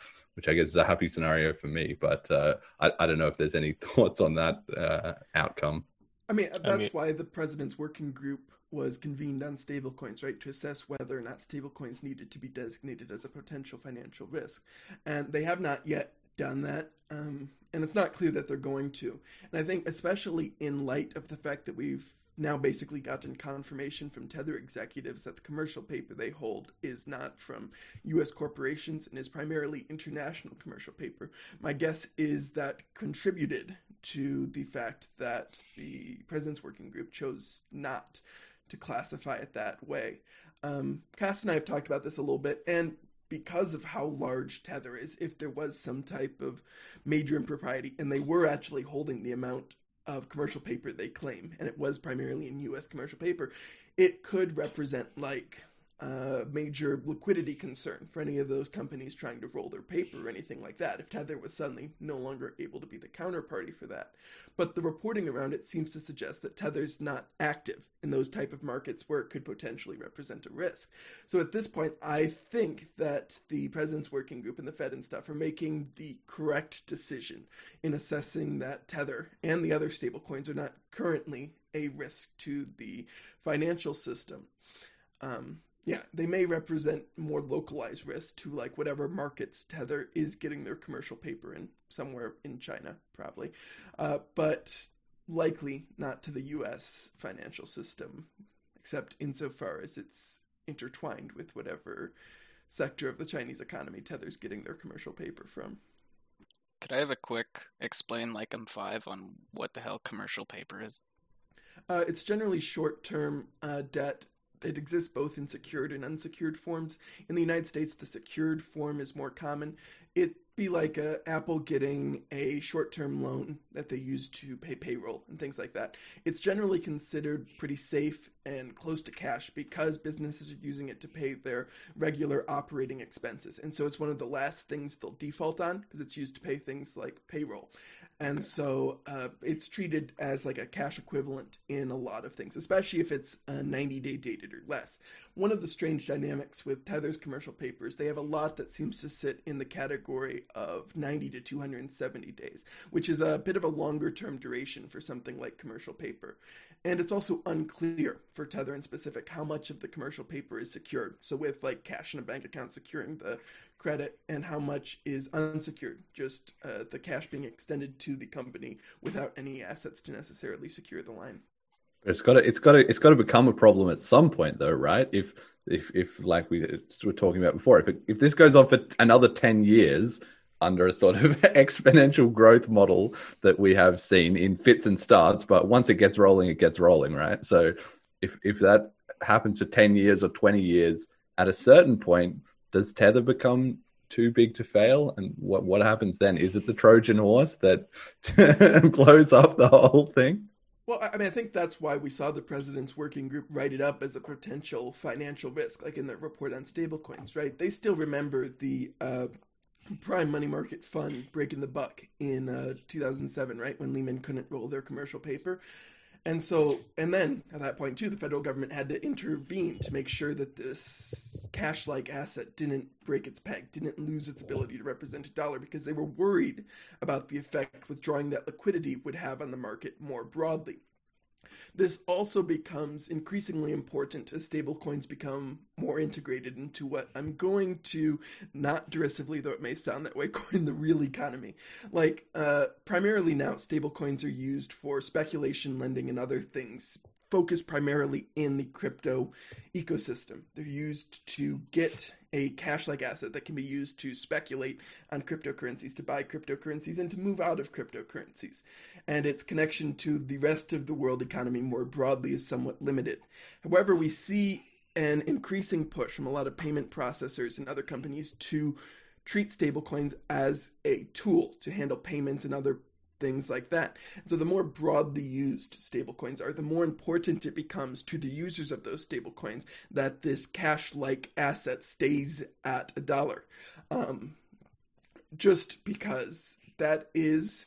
D: which i guess is a happy scenario for me but uh, I, I don't know if there's any thoughts on that uh, outcome
B: I mean, that's
A: I mean-
B: why the president's working group was convened on stablecoins, right, to assess whether or not stablecoins needed to be designated as a potential financial risk. And they have not yet done that. Um, and it's not clear that they're going to. And I think, especially in light of the fact that we've now basically gotten confirmation from Tether executives that the commercial paper they hold is not from U.S. corporations and is primarily international commercial paper. My guess is that contributed to the fact that the president's working group chose not to classify it that way. Um, Cas and I have talked about this a little bit, and because of how large Tether is, if there was some type of major impropriety, and they were actually holding the amount of commercial paper they claim, and it was primarily in U.S. commercial paper, it could represent like a major liquidity concern for any of those companies trying to roll their paper or anything like that. If Tether was suddenly no longer able to be the counterparty for that, but the reporting around it seems to suggest that Tether's not active in those type of markets where it could potentially represent a risk. So at this point, I think that the president's working group and the Fed and stuff are making the correct decision in assessing that Tether and the other stablecoins are not currently a risk to the financial system. Um, yeah, they may represent more localized risk to like whatever markets Tether is getting their commercial paper in, somewhere in China, probably, uh, but likely not to the U.S. financial system, except insofar as it's intertwined with whatever sector of the Chinese economy Tether's getting their commercial paper from.
E: Could I have a quick explain like I'm five on what the hell commercial paper is?
B: Uh, it's generally short-term uh, debt. It exists both in secured and unsecured forms. In the United States, the secured form is more common. It be like uh, Apple getting a short-term loan that they use to pay payroll and things like that. It's generally considered pretty safe and close to cash because businesses are using it to pay their regular operating expenses. And so it's one of the last things they'll default on because it's used to pay things like payroll. And so uh, it's treated as like a cash equivalent in a lot of things, especially if it's a 90 day dated or less. One of the strange dynamics with Tether's commercial papers, they have a lot that seems to sit in the category of 90 to 270 days, which is a bit of a longer term duration for something like commercial paper. And it's also unclear for Tether in specific how much of the commercial paper is secured. So, with like cash in a bank account securing the credit, and how much is unsecured, just uh, the cash being extended to the company without any assets to necessarily secure the line.
D: It's got to, it's got to, it's got to become a problem at some point, though, right? If, if, if like we were talking about before, if it, if this goes on for another ten years, under a sort of exponential growth model that we have seen in fits and starts. But once it gets rolling, it gets rolling, right? So if if that happens for ten years or twenty years, at a certain point, does Tether become too big to fail? And what what happens then? Is it the Trojan horse that blows up the whole thing?
B: Well, I mean, I think that's why we saw the president's working group write it up as a potential financial risk, like in their report on stablecoins, right? They still remember the uh, prime money market fund breaking the buck in uh, 2007, right when Lehman couldn't roll their commercial paper. And so, and then at that point too, the federal government had to intervene to make sure that this cash-like asset didn't break its peg, didn't lose its ability to represent a dollar, because they were worried about the effect withdrawing that liquidity would have on the market more broadly. This also becomes increasingly important as stablecoins become more integrated into what I'm going to, not derisively, though it may sound that way, coin the real economy. Like, uh, primarily now, stablecoins are used for speculation, lending, and other things focused primarily in the crypto ecosystem. They're used to get a cash like asset that can be used to speculate on cryptocurrencies, to buy cryptocurrencies, and to move out of cryptocurrencies. And its connection to the rest of the world economy more broadly is somewhat limited. However, we see an increasing push from a lot of payment processors and other companies to treat stablecoins as a tool to handle payments and other things like that. So the more broadly used stablecoins are, the more important it becomes to the users of those stablecoins that this cash-like asset stays at a dollar. Um, just because that is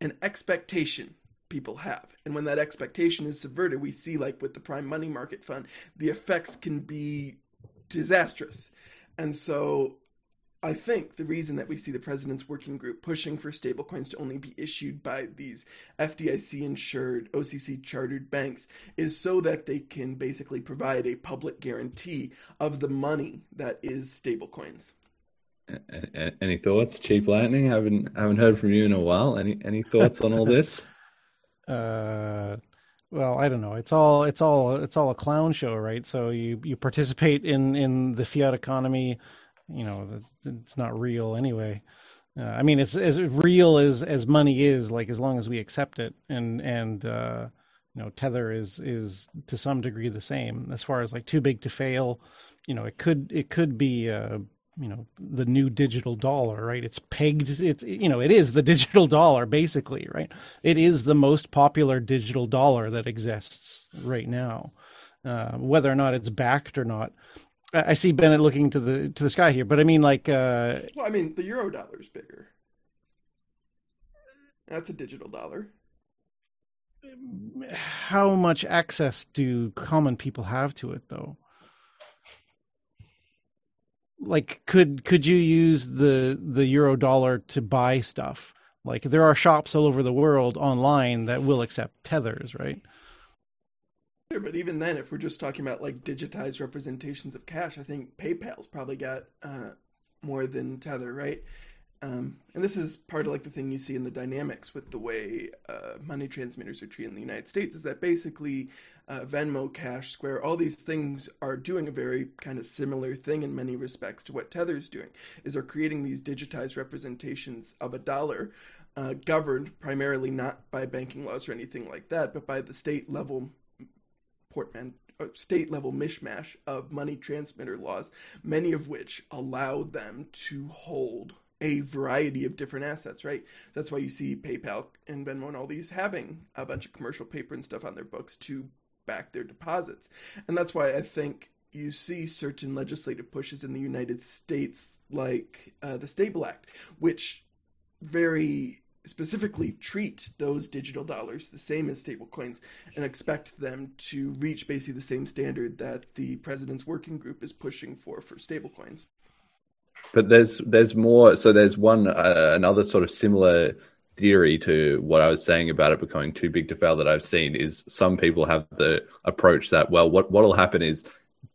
B: an expectation people have. And when that expectation is subverted, we see, like with the prime money market fund, the effects can be disastrous. And so I think the reason that we see the president's working group pushing for stablecoins to only be issued by these FDIC insured, OCC chartered banks is so that they can basically provide a public guarantee of the money that is stablecoins.
D: Any thoughts, Cheap Lightning? Haven't haven't heard from you in a while. Any any thoughts on all this?
C: uh, well, I don't know. It's all it's all it's all a clown show, right? So you you participate in in the fiat economy you know it's not real anyway. Uh, i mean it's as real as as money is like as long as we accept it and and uh you know tether is is to some degree the same. As far as like too big to fail you know it could it could be uh you know the new digital dollar right? It's pegged it's you know it is the digital dollar basically right? It is the most popular digital dollar that exists right now. Uh, whether or not it's backed or not I see Bennett looking to the to the sky here, but I mean, like, uh,
B: well, I mean, the euro dollar is bigger. That's a digital dollar.
C: How much access do common people have to it, though? Like, could could you use the the euro dollar to buy stuff? Like, there are shops all over the world online that will accept tethers, right?
B: But even then, if we're just talking about like digitized representations of cash, I think PayPal's probably got uh, more than Tether, right? Um, and this is part of like the thing you see in the dynamics with the way uh, money transmitters are treated in the United States is that basically uh, Venmo, Cash, Square, all these things are doing a very kind of similar thing in many respects to what Tether's doing. Is they're creating these digitized representations of a dollar, uh, governed primarily not by banking laws or anything like that, but by the state level state level mishmash of money transmitter laws, many of which allow them to hold a variety of different assets, right? That's why you see PayPal and Venmo and all these having a bunch of commercial paper and stuff on their books to back their deposits. And that's why I think you see certain legislative pushes in the United States, like uh, the Stable Act, which very specifically treat those digital dollars the same as stablecoins and expect them to reach basically the same standard that the president's working group is pushing for for stablecoins.
D: But there's there's more. So there's one uh, another sort of similar theory to what I was saying about it becoming too big to fail that I've seen is some people have the approach that well what what will happen is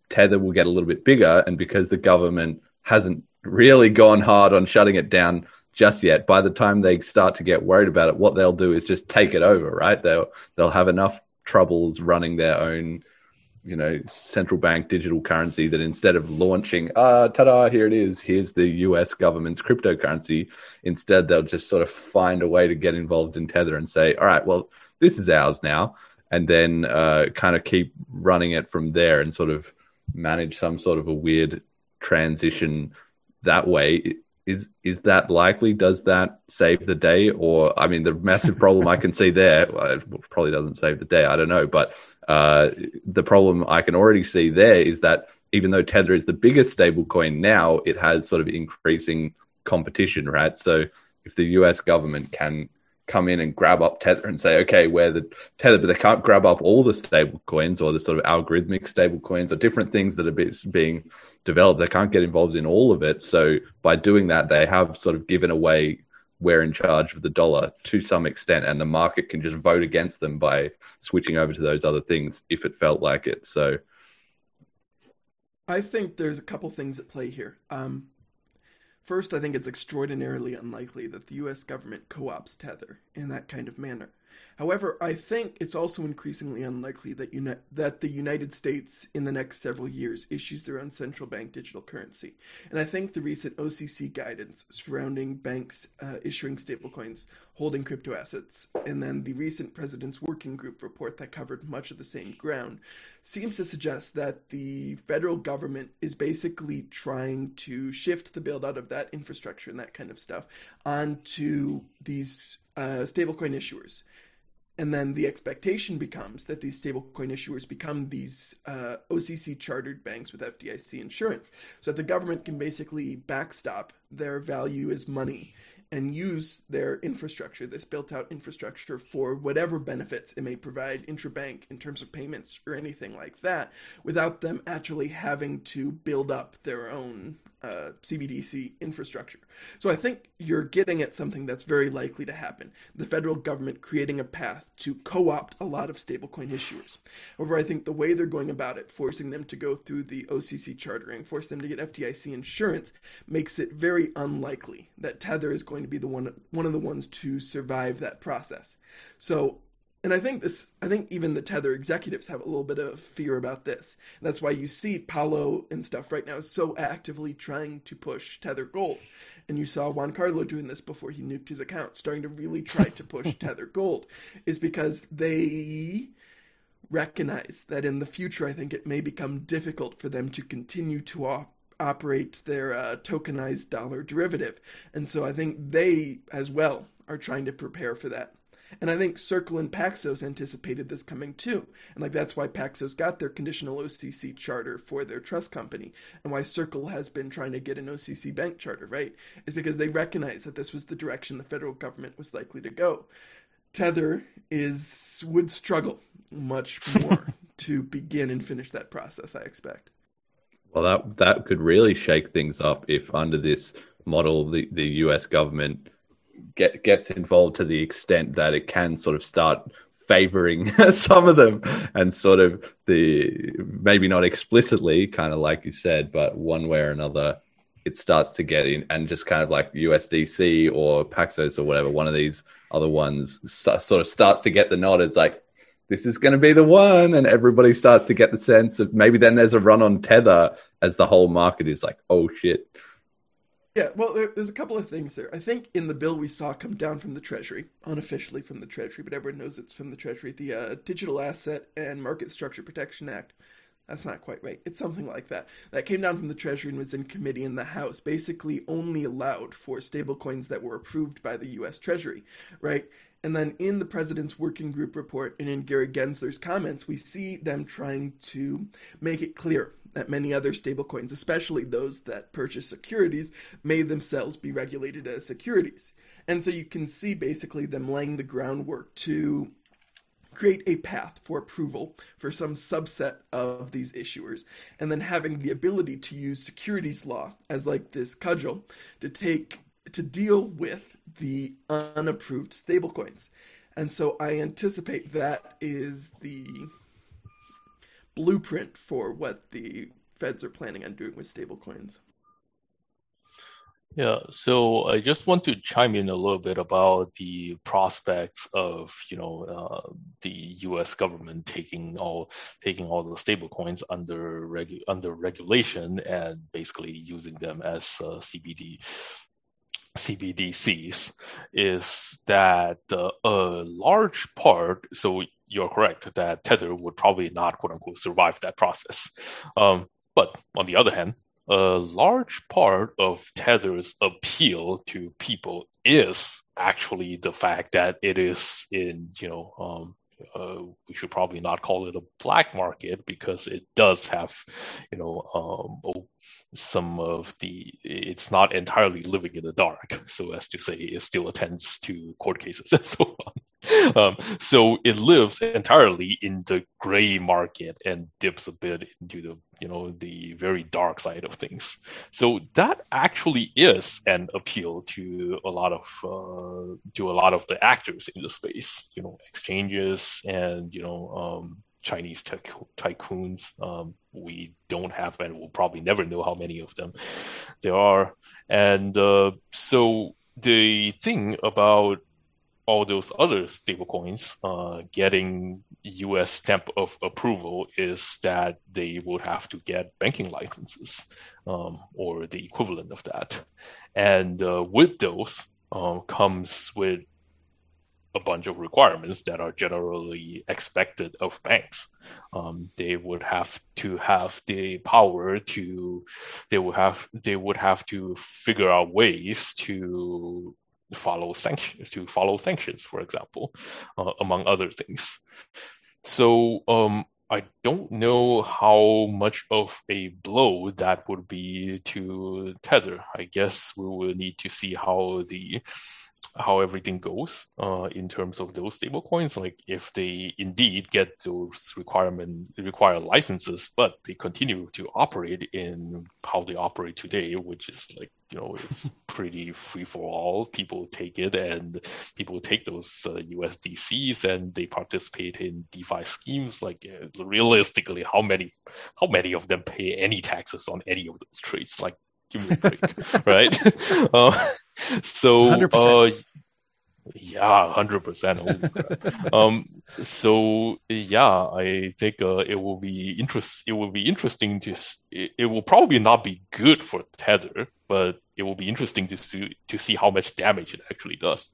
D: tether will get a little bit bigger and because the government hasn't really gone hard on shutting it down just yet. By the time they start to get worried about it what they'll do is just take it over right? They'll they'll have enough troubles running their own you know central bank digital currency that instead of launching ah ta-da here it is here's the US government's cryptocurrency instead they'll just sort of find a way to get involved in tether and say all right well this is ours now and then uh, kind of keep running it from there and sort of manage some sort of a weird transition that way is is that likely does that save the day or i mean the massive problem i can see there well, probably doesn't save the day i don't know but uh, the problem I can already see there is that even though Tether is the biggest stablecoin now, it has sort of increasing competition, right? So if the US government can come in and grab up Tether and say, okay, we're the Tether, but they can't grab up all the stable coins or the sort of algorithmic stable coins or different things that are being developed. They can't get involved in all of it. So by doing that, they have sort of given away we're in charge of the dollar to some extent, and the market can just vote against them by switching over to those other things if it felt like it. So,
B: I think there's a couple things at play here. Um, first, I think it's extraordinarily unlikely that the U.S. government co-ops Tether in that kind of manner. However, I think it's also increasingly unlikely that, uni- that the United States in the next several years issues their own central bank digital currency. And I think the recent OCC guidance surrounding banks uh, issuing stablecoins, holding crypto assets, and then the recent President's Working Group report that covered much of the same ground seems to suggest that the federal government is basically trying to shift the build out of that infrastructure and that kind of stuff onto these uh, stablecoin issuers and then the expectation becomes that these stablecoin issuers become these uh, OCC chartered banks with FDIC insurance, so that the government can basically backstop their value as money and use their infrastructure, this built out infrastructure, for whatever benefits it may provide intrabank in terms of payments or anything like that, without them actually having to build up their own uh, CBDC infrastructure. So I think you're getting at something that's very likely to happen the federal government creating a path to co opt a lot of stablecoin issuers. However, I think the way they're going about it, forcing them to go through the OCC chartering, force them to get FDIC insurance, makes it very unlikely that Tether is going to be the one, one of the ones to survive that process. So and I think this, I think even the Tether executives have a little bit of fear about this. And that's why you see Paolo and stuff right now so actively trying to push Tether Gold. And you saw Giancarlo doing this before he nuked his account, starting to really try to push Tether Gold, is because they recognize that in the future, I think it may become difficult for them to continue to op- operate their uh, tokenized dollar derivative. And so I think they, as well, are trying to prepare for that. And I think Circle and Paxos anticipated this coming too. And like that's why Paxos got their conditional OCC charter for their trust company and why Circle has been trying to get an OCC bank charter, right? Is because they recognize that this was the direction the federal government was likely to go. Tether is would struggle much more to begin and finish that process, I expect.
D: Well, that that could really shake things up if under this model the, the US government get gets involved to the extent that it can sort of start favoring some of them and sort of the maybe not explicitly kind of like you said but one way or another it starts to get in and just kind of like USDC or Paxos or whatever one of these other ones sort of starts to get the nod. It's like this is going to be the one. And everybody starts to get the sense of maybe then there's a run on tether as the whole market is like oh shit
B: yeah, well, there, there's a couple of things there. I think in the bill we saw come down from the Treasury, unofficially from the Treasury, but everyone knows it's from the Treasury, the uh, Digital Asset and Market Structure Protection Act. That's not quite right. It's something like that. That came down from the Treasury and was in committee in the House, basically only allowed for stablecoins that were approved by the US Treasury, right? And then in the president's working group report and in Gary Gensler's comments, we see them trying to make it clear that many other stablecoins, especially those that purchase securities, may themselves be regulated as securities. And so you can see basically them laying the groundwork to create a path for approval for some subset of these issuers, and then having the ability to use securities law as like this cudgel to take to deal with the unapproved stablecoins. And so I anticipate that is the blueprint for what the feds are planning on doing with stablecoins.
A: Yeah, so I just want to chime in a little bit about the prospects of you know uh, the U.S. government taking all taking all the stablecoins under regu- under regulation and basically using them as uh, CBD CBDCs. Is that uh, a large part? So you're correct that Tether would probably not quote unquote survive that process. Um, but on the other hand, a large part of Tether's appeal to people is actually the fact that it is in, you know, um, uh, we should probably not call it a black market because it does have, you know, um, some of the, it's not entirely living in the dark, so as to say, it still attends to court cases and so on. Um, so it lives entirely in the gray market and dips a bit into the you know the very dark side of things. So that actually is an appeal to a lot of uh, to a lot of the actors in the space. You know, exchanges and you know um, Chinese tycoons. Um, we don't have, and we'll probably never know how many of them there are. And uh, so the thing about all those other stablecoins uh, getting U.S. stamp of approval is that they would have to get banking licenses um, or the equivalent of that, and uh, with those um, comes with a bunch of requirements that are generally expected of banks. Um, they would have to have the power to, they would have, they would have to figure out ways to follow sanctions to follow sanctions, for example, uh, among other things. So um, I don't know how much of a blow that would be to Tether. I guess we will need to see how the how everything goes uh, in terms of those stable coins. Like if they indeed get those requirement require licenses, but they continue to operate in how they operate today, which is like you know it's pretty free for all. People take it, and people take those uh, USDCs and they participate in DeFi schemes. Like uh, realistically, how many how many of them pay any taxes on any of those trades? Like give me a break, right? Uh, so, uh, yeah, hundred percent. Um, so yeah, I think uh, it will be interest. It will be interesting to. It, it will probably not be good for Tether, but it will be interesting to see to see how much damage it actually does.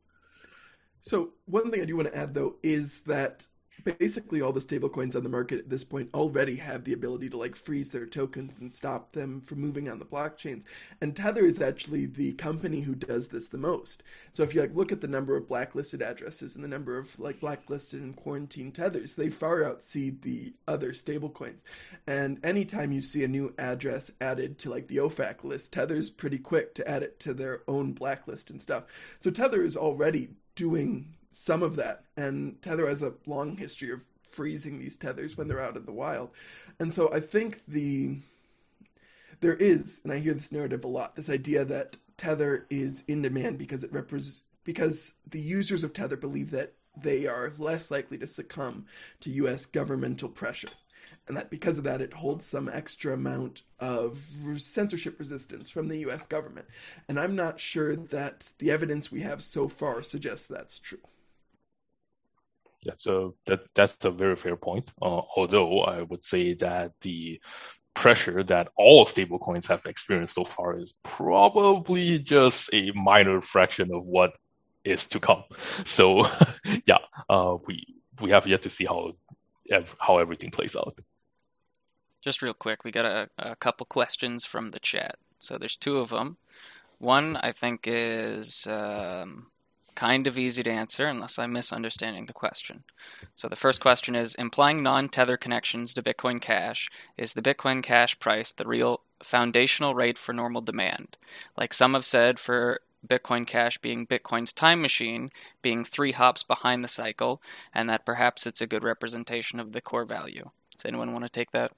B: So one thing I do want to add though is that basically all the stablecoins on the market at this point already have the ability to like freeze their tokens and stop them from moving on the blockchains. And Tether is actually the company who does this the most. So if you like look at the number of blacklisted addresses and the number of like blacklisted and quarantined tethers, they far outseed the other stablecoins. And anytime you see a new address added to like the OFAC list, Tether's pretty quick to add it to their own blacklist and stuff. So Tether is already doing some of that. And Tether has a long history of freezing these tethers when they're out in the wild. And so I think the there is, and I hear this narrative a lot, this idea that Tether is in demand because it represents because the users of Tether believe that they are less likely to succumb to US governmental pressure. And that because of that, it holds some extra amount of censorship resistance from the US government. And I'm not sure that the evidence we have so far suggests that's true.
A: That's a that that's a very fair point. Uh, although I would say that the pressure that all stablecoins have experienced so far is probably just a minor fraction of what is to come. So, yeah, uh, we we have yet to see how how everything plays out.
E: Just real quick, we got a, a couple questions from the chat. So there's two of them. One I think is um, kind of easy to answer unless I'm misunderstanding the question. So the first question is implying non tether connections to Bitcoin Cash, is the Bitcoin Cash price the real foundational rate for normal demand? Like some have said, for Bitcoin Cash being Bitcoin's time machine, being three hops behind the cycle, and that perhaps it's a good representation of the core value. Does anyone want to take that?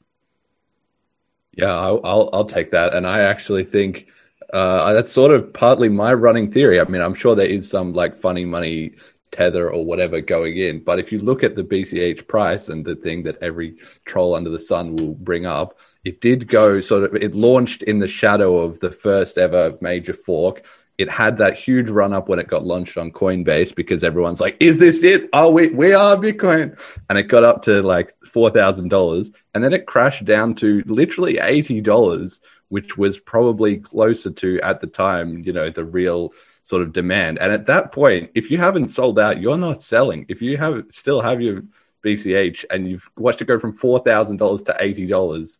D: Yeah, I'll, I'll, I'll take that, and I actually think uh, that's sort of partly my running theory. I mean, I'm sure there is some like funny money tether or whatever going in, but if you look at the BCH price and the thing that every troll under the sun will bring up, it did go sort of. It launched in the shadow of the first ever major fork it had that huge run up when it got launched on Coinbase because everyone's like, "Is this it? Oh, we we are Bitcoin," and it got up to like four thousand dollars, and then it crashed down to literally eighty dollars, which was probably closer to at the time, you know, the real sort of demand. And at that point, if you haven't sold out, you're not selling. If you have still have your BCH and you've watched it go from four thousand dollars to eighty dollars,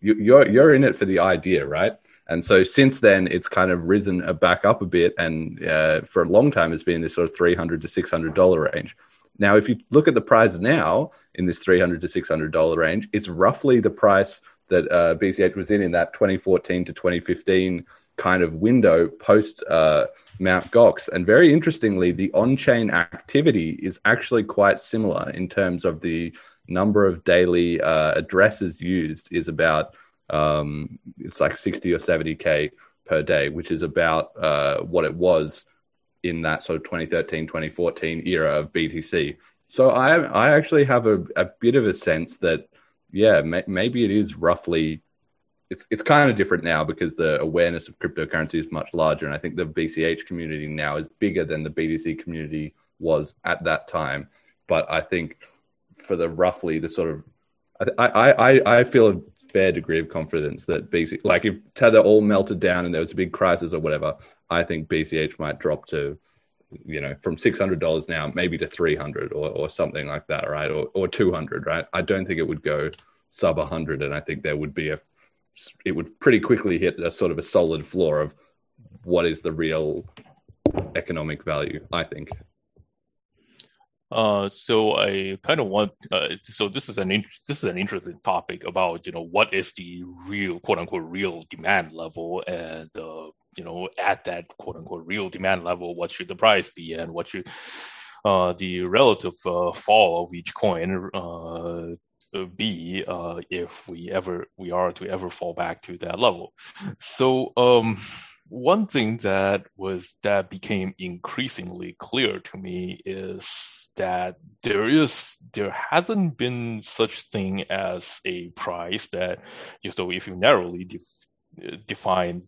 D: you, you're you're in it for the idea, right? And so since then, it's kind of risen back up a bit, and uh, for a long time, it's been this sort of three hundred to six hundred dollar range. Now, if you look at the price now in this three hundred to six hundred dollar range, it's roughly the price that uh, BCH was in in that twenty fourteen to twenty fifteen kind of window post uh, Mount Gox. And very interestingly, the on-chain activity is actually quite similar in terms of the number of daily uh, addresses used is about um, it's like 60 or 70k per day, which is about uh, what it was in that sort of 2013, 2014 era of BTC. So I I actually have a, a bit of a sense that yeah may, maybe it is roughly it's it's kind of different now because the awareness of cryptocurrency is much larger, and I think the BCH community now is bigger than the BTC community was at that time. But I think for the roughly the sort of I I I, feel a fair degree of confidence that BC, like if Tether all melted down and there was a big crisis or whatever, I think BCH might drop to, you know, from six hundred dollars now maybe to three hundred or or something like that, right? Or or two hundred, right? I don't think it would go sub hundred, and I think there would be a, it would pretty quickly hit a sort of a solid floor of what is the real economic value. I think.
A: Uh, so I kind of want. Uh, so this is an in- this is an interesting topic about you know what is the real quote unquote real demand level, and uh, you know at that quote unquote real demand level, what should the price be, and what should uh, the relative uh, fall of each coin uh, be uh, if we ever we are to ever fall back to that level. So um, one thing that was that became increasingly clear to me is that there is there hasn't been such thing as a price that you so if you narrowly def, define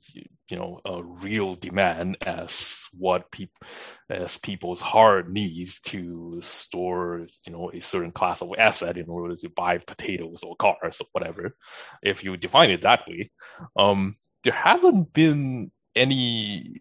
A: you know a real demand as what people as people's hard needs to store you know a certain class of asset in order to buy potatoes or cars or whatever if you define it that way um there hasn't been anything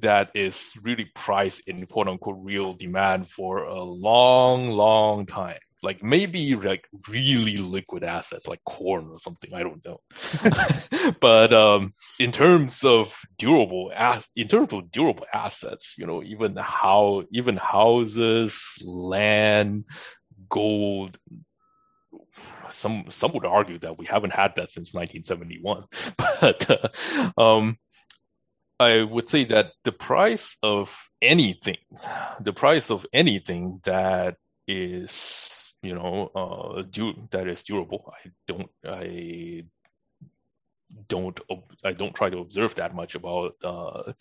A: that is really priced in quote unquote real demand for a long, long time. Like maybe like really liquid assets like corn or something. I don't know. but um, in terms of durable as in terms of durable assets, you know, even how even houses, land, gold, some some would argue that we haven't had that since 1971 but uh, um, I would say that the price of anything, the price of anything that is, you know, uh, du- that is durable. I don't, I don't, I don't try to observe that much about, uh,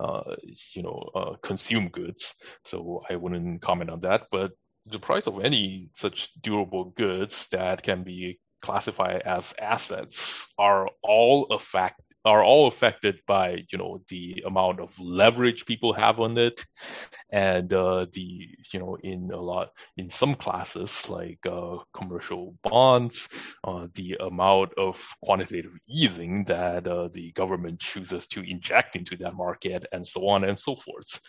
A: uh, you know, uh, consume goods. So I wouldn't comment on that. But the price of any such durable goods that can be classified as assets are all a fact are all affected by you know the amount of leverage people have on it, and uh, the you know in a lot in some classes like uh, commercial bonds, uh, the amount of quantitative easing that uh, the government chooses to inject into that market, and so on and so forth.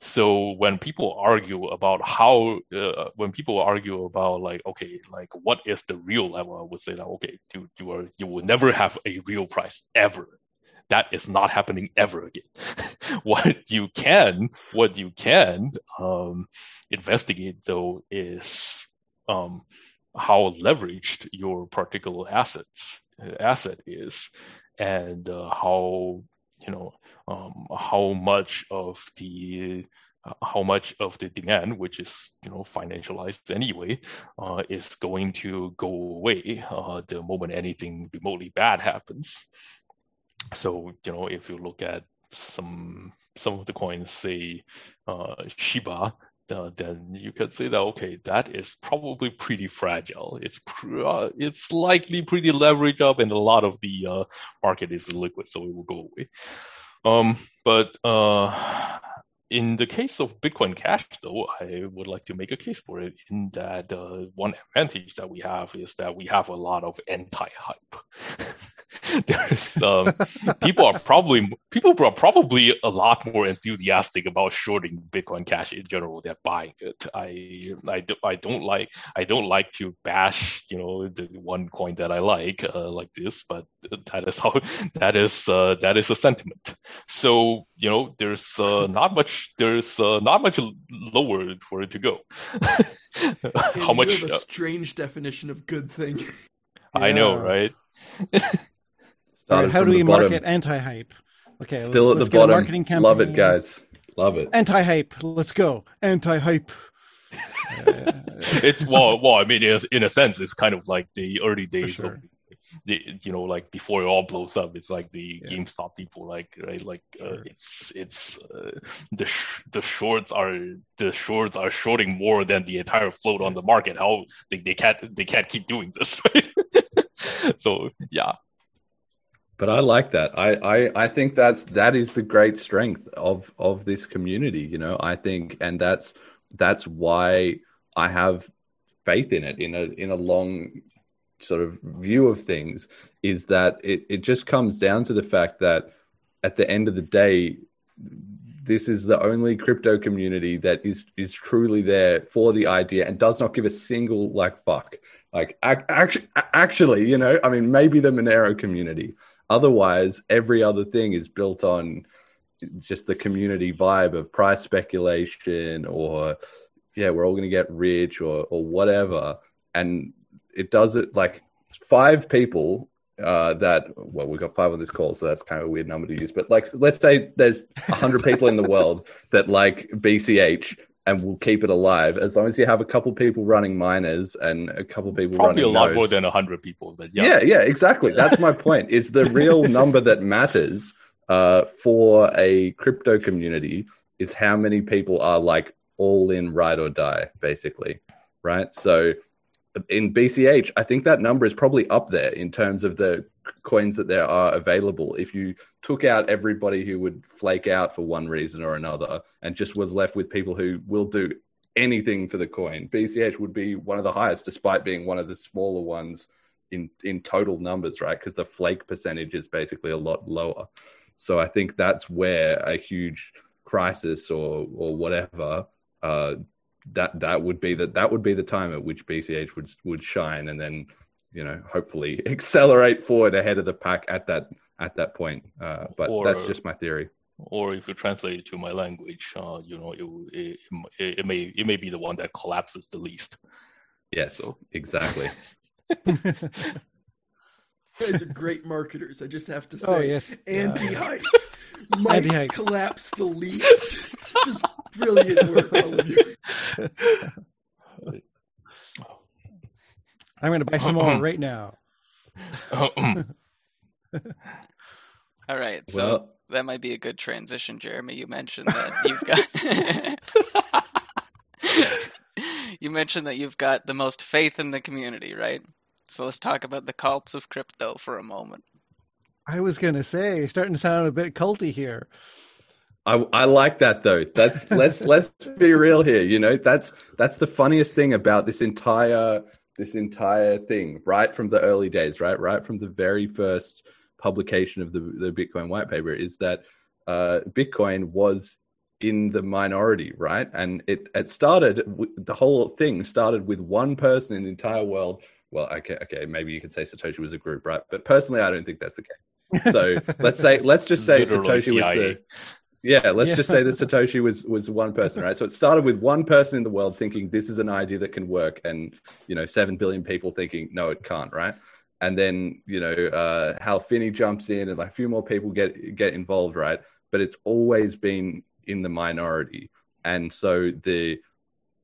A: So when people argue about how uh, when people argue about like okay like what is the real level, I would say that okay you you are you will never have a real price ever that is not happening ever again. what you can, what you can um, investigate though is um, how leveraged your particular assets asset is, and uh, how you know um, how much of the uh, how much of the demand, which is you know financialized anyway, uh, is going to go away uh, the moment anything remotely bad happens. So you know, if you look at some some of the coins, say uh, Shiba, uh, then you could say that okay, that is probably pretty fragile. It's pr- uh, it's likely pretty leveraged up, and a lot of the uh, market is liquid, so it will go away. Um, but uh, in the case of Bitcoin Cash, though, I would like to make a case for it in that uh, one advantage that we have is that we have a lot of anti-hype. There's um, people are probably people are probably a lot more enthusiastic about shorting Bitcoin Cash in general than buying it. I I, do, I don't like I don't like to bash you know the one coin that I like uh, like this, but that is how that is uh, that is a sentiment. So you know there's uh, not much there's uh, not much lower for it to go.
B: how much? a uh, strange definition of good thing.
A: I know, right?
C: Right how do we market anti-hype? Okay,
D: still let's, at let's the bottom. marketing campaign. Love it, guys. Love it.
C: Anti-hype. Let's go. Anti-hype.
A: it's well, well. I mean, in a sense, it's kind of like the early days sure. of the, you know, like before it all blows up. It's like the yeah. GameStop people, like right, like uh, it's it's uh, the sh- the shorts are the shorts are shorting more than the entire float on the market. How they, they can't they can't keep doing this, right? so yeah,
D: but I like that. I, I I think that's that is the great strength of of this community. You know, I think, and that's that's why I have faith in it in a in a long sort of view of things is that it, it just comes down to the fact that at the end of the day this is the only crypto community that is is truly there for the idea and does not give a single like fuck like actually, actually you know i mean maybe the monero community otherwise every other thing is built on just the community vibe of price speculation or yeah we're all going to get rich or or whatever. And it does it like five people uh, that well we've got five on this call so that's kind of a weird number to use but like let's say there's 100 people in the world that like bch and we'll keep it alive as long as you have a couple people running miners and a couple people
A: probably
D: running
A: a lot
D: nodes.
A: more than 100 people but yeah.
D: Yeah yeah exactly. That's my point. It's the real number that matters uh, for a crypto community is how many people are like all in ride or die basically right? So in BCH, I think that number is probably up there in terms of the coins that there are available. If you took out everybody who would flake out for one reason or another and just was left with people who will do anything for the coin, BCH would be one of the highest, despite being one of the smaller ones in in total numbers, right? Because the flake percentage is basically a lot lower. So I think that's where a huge crisis or or whatever uh, that that would be that that would be the time at which BCH would would shine, and then you know hopefully accelerate forward ahead of the pack at that at that point. Uh, but or, that's just my theory.
A: Or if you translate it to my language, uh, you know, it, it, it may it may be the one that collapses the least.
D: Yes, so. exactly.
B: You guys are great marketers. I just have to oh, say, oh, yes. anti-hype yeah. might anti-hype. collapse the least. just brilliant work, all of you.
C: I'm going to buy some uh-huh. more right now. Uh-huh.
E: all right, so well, that might be a good transition, Jeremy. You mentioned that you've got. you mentioned that you've got the most faith in the community, right? So let's talk about the cults of crypto for a moment.
C: I was gonna say, starting to sound a bit culty here.
D: I, I like that though. That's let's let's be real here. You know, that's that's the funniest thing about this entire this entire thing, right from the early days, right, right from the very first publication of the the Bitcoin white paper, is that uh, Bitcoin was in the minority, right? And it it started the whole thing started with one person in the entire world. Well, okay, okay, maybe you could say Satoshi was a group, right? But personally, I don't think that's the case. So let's say let's just say
A: Literally
D: Satoshi was the yeah, let's
C: Yeah.
D: just say that Satoshi was was one person, right? So it started with one person in the world thinking this is an idea that can work, and you know, seven billion people thinking no, it can't, right? And then you know, uh, Hal Finney jumps in, and like a few more people get get involved, right? But it's always been in the minority, and so the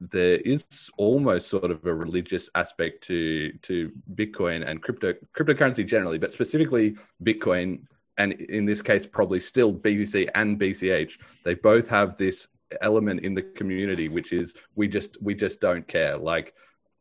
D: there is almost sort of a religious aspect to to Bitcoin and crypto cryptocurrency generally, but specifically Bitcoin and in this case probably still BTC and BCH. They both have this element in the community which is we just we just don't care. Like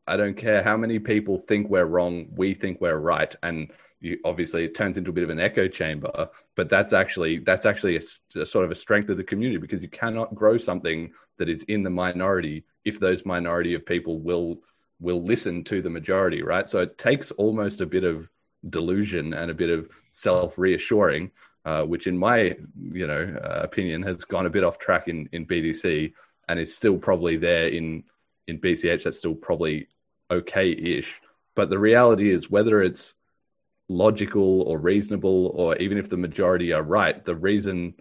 D: I don't care how many people think we're wrong, we think we're right and you, obviously it turns into a bit of an echo chamber but that's actually that's actually a, a sort of a strength of the community because you cannot grow something that is in the minority if those minority of people will will listen to the majority right so it takes almost a bit of delusion and a bit of self reassuring uh, which in my you know uh, opinion has gone a bit off track in in BTC and is still probably there in in BCH that's still probably okay-ish. But the reality is whether it's logical or reasonable, or even if the majority are right, the reason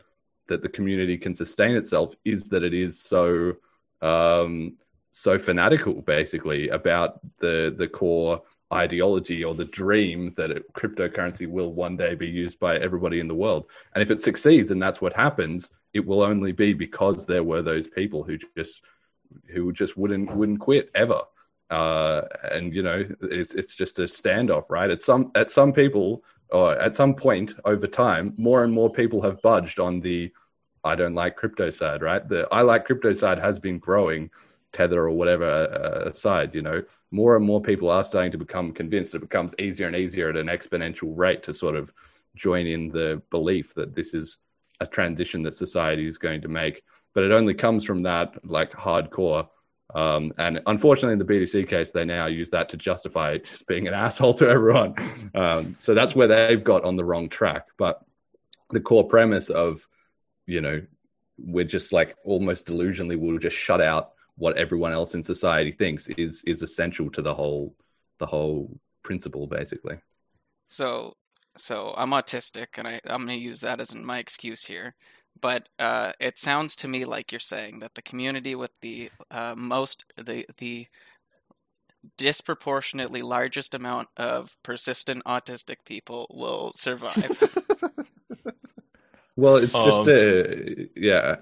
D: that the community can sustain itself is that it is so um, so fanatical, basically, about the the core ideology or the dream that it, cryptocurrency will one day be used by everybody in the world. And if it succeeds, and that's what happens, it will only be because there were those people who just who just wouldn't wouldn't quit ever uh, and you know it's it's just a standoff, right? At some at some people or at some point over time, more and more people have budged on the I don't like crypto side, right? The I like crypto side has been growing, Tether or whatever uh, side. You know, more and more people are starting to become convinced. It becomes easier and easier at an exponential rate to sort of join in the belief that this is a transition that society is going to make. But it only comes from that like hardcore um, and unfortunately, in the BTC case, they now use that to justify just being an asshole to everyone. Um, so that's where they've got on the wrong track. But the core premise of, you know, we're just like almost delusionally, we'll just shut out what everyone else in society thinks is is essential to the whole the whole principle, basically.
E: So, so I'm autistic, and I, I'm going to use that as my excuse here. But uh, it sounds to me like you're saying that the community with the uh, most, the the disproportionately largest amount of persistent autistic people will survive.
D: Well, it's just
A: Um,
D: a yeah.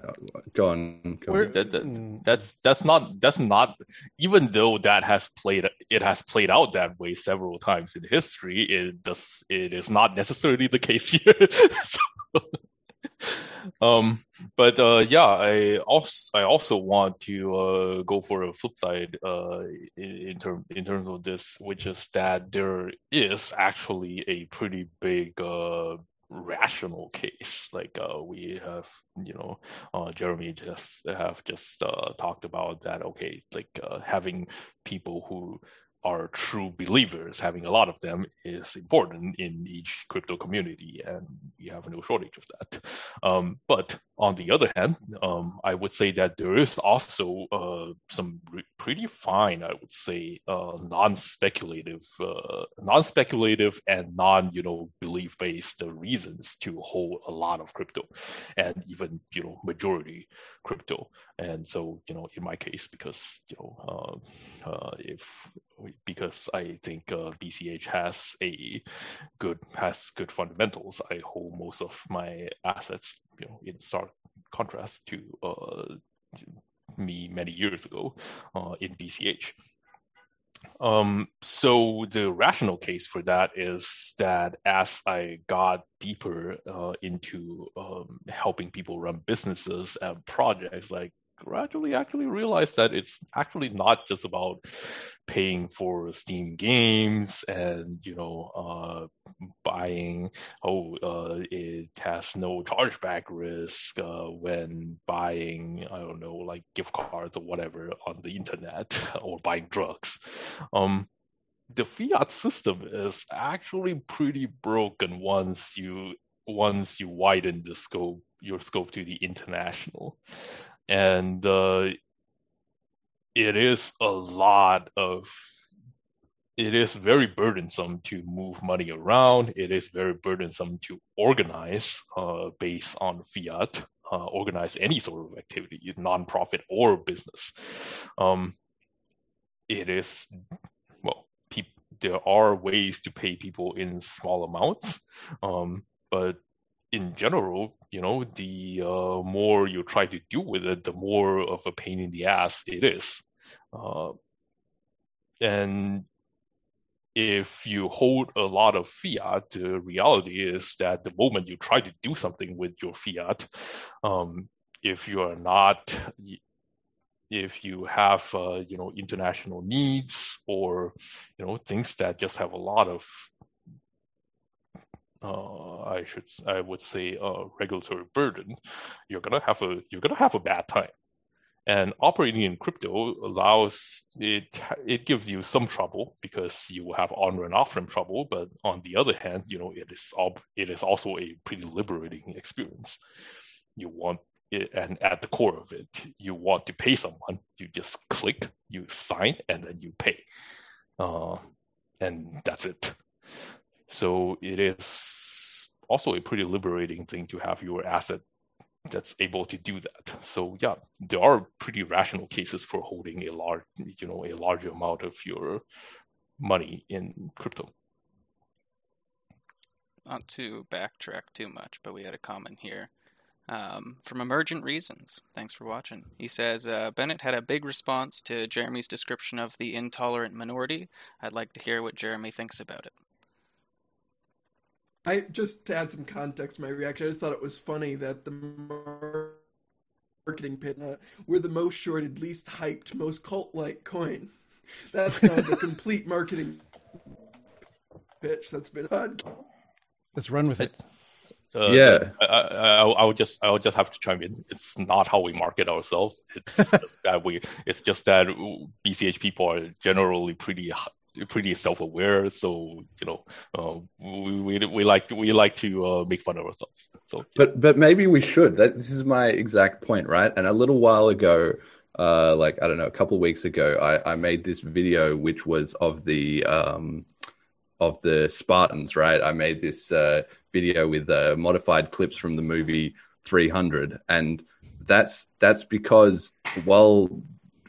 D: Go on. Go on.
A: that, that,
C: Mm.
A: that's that's not that's not even though that has played it has played out that way several times in history it does it is not necessarily the case here so, um but uh yeah i also i also want to uh go for a flip side uh in, in term in terms of this which is that there is actually a pretty big uh rational case like uh we have you know uh, Jeremy just have just uh, talked about that. Okay, like uh, having people who are true believers, having a lot of them is important in each crypto community, and we have no shortage of that. Um, but on the other hand, um, I would say that there is also uh, some re- pretty fine, I would say, uh, non-speculative, uh, non-speculative and non, you know, belief-based reasons to hold a lot of crypto, and even you know majority crypto. And so, you know, in my case, because you know, uh, uh, if because I think uh, BCH has a good has good fundamentals, I hold most of my assets, you know, in stark contrast to uh, me many years ago uh, in BCH. Um, so the rational case for that is that as I got deeper uh, into um, helping people run businesses and projects, like gradually actually realized that it's actually not just about paying for Steam games and you know uh, buying, oh, uh, it has no chargeback risk uh, when buying, I don't know, like gift cards or whatever on the internet or buying drugs. Um, the fiat system is actually pretty broken once you once you widen the scope your scope to the international and uh, it is a lot of it is very burdensome to move money around. It is very burdensome to organize uh, based on fiat, uh, organize any sort of activity, nonprofit or business. Um, it is well, pe- there are ways to pay people in small amounts, um, but in general, you know, the uh, more you try to deal with it, the more of a pain in the ass it is. Uh, and if you hold a lot of fiat, the reality is that the moment you try to do something with your fiat, um, if you are not, if you have, uh, you know, international needs or, you know, things that just have a lot of uh, I should I would say uh, regulatory burden, you're gonna have a you're gonna have a bad time. And operating in crypto allows it it gives you some trouble because you will have on and off ramp trouble. But on the other hand, you know it is it is also a pretty liberating experience. You want it, and at the core of it, you want to pay someone. You just click, you sign, and then you pay, uh, and that's it. So it is also a pretty liberating thing to have your asset that's able to do that. So yeah, there are pretty rational cases for holding a large, you know, a large amount of your money in crypto.
E: Not to backtrack too much, but we had a comment here um, from Emergent Reasons. Thanks for watching. He says uh, Bennett had a big response to Jeremy's description of the intolerant minority. I'd like to hear what Jeremy thinks about it.
B: I just to add some context, to my reaction. I just thought it was funny that the marketing pit uh, we're the most shorted, least hyped, most cult-like coin. That's kind of the complete marketing pitch that's been had.
C: Let's run with it.
D: Uh, yeah,
A: I, I, I, would just I would just have to chime in. It's not how we market ourselves. It's just that we. It's just that BCH people are generally pretty pretty self-aware. So you know uh, we, we, we like we like to uh, make fun of ourselves. So
D: but but maybe we should. That this is my exact point right? And a little while ago uh like i don't know a couple weeks ago i i made this video which was of the um of the spartans right? I made this uh video with uh, modified clips from the movie 300 and that's that's because while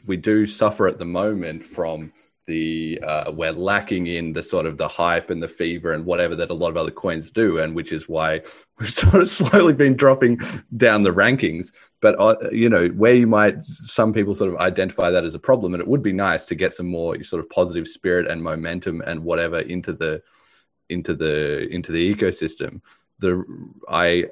D: we do suffer at the moment from the uh, we're lacking in the sort of the hype and the fever and whatever that a lot of other coins do, and which is why we've sort of slowly been dropping down the rankings. But uh, you know where you might some people sort of identify that as a problem, and it would be nice to get some more sort of positive spirit and momentum and whatever into the into the into the ecosystem. The I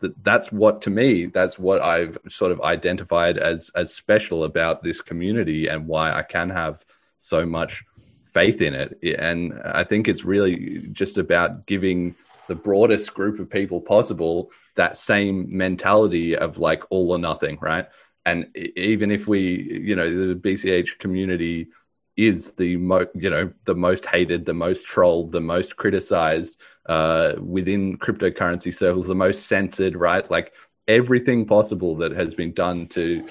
D: the, that's what to me that's what I've sort of identified as as special about this community and why I can have so much faith in it. And I think it's really just about giving the broadest group of people possible that same mentality of like all or nothing, right? And even if we, you know, the BCH community is the most, you know, the most hated, the most trolled, the most criticized uh, within cryptocurrency circles, the most censored, right? Like everything possible that has been done to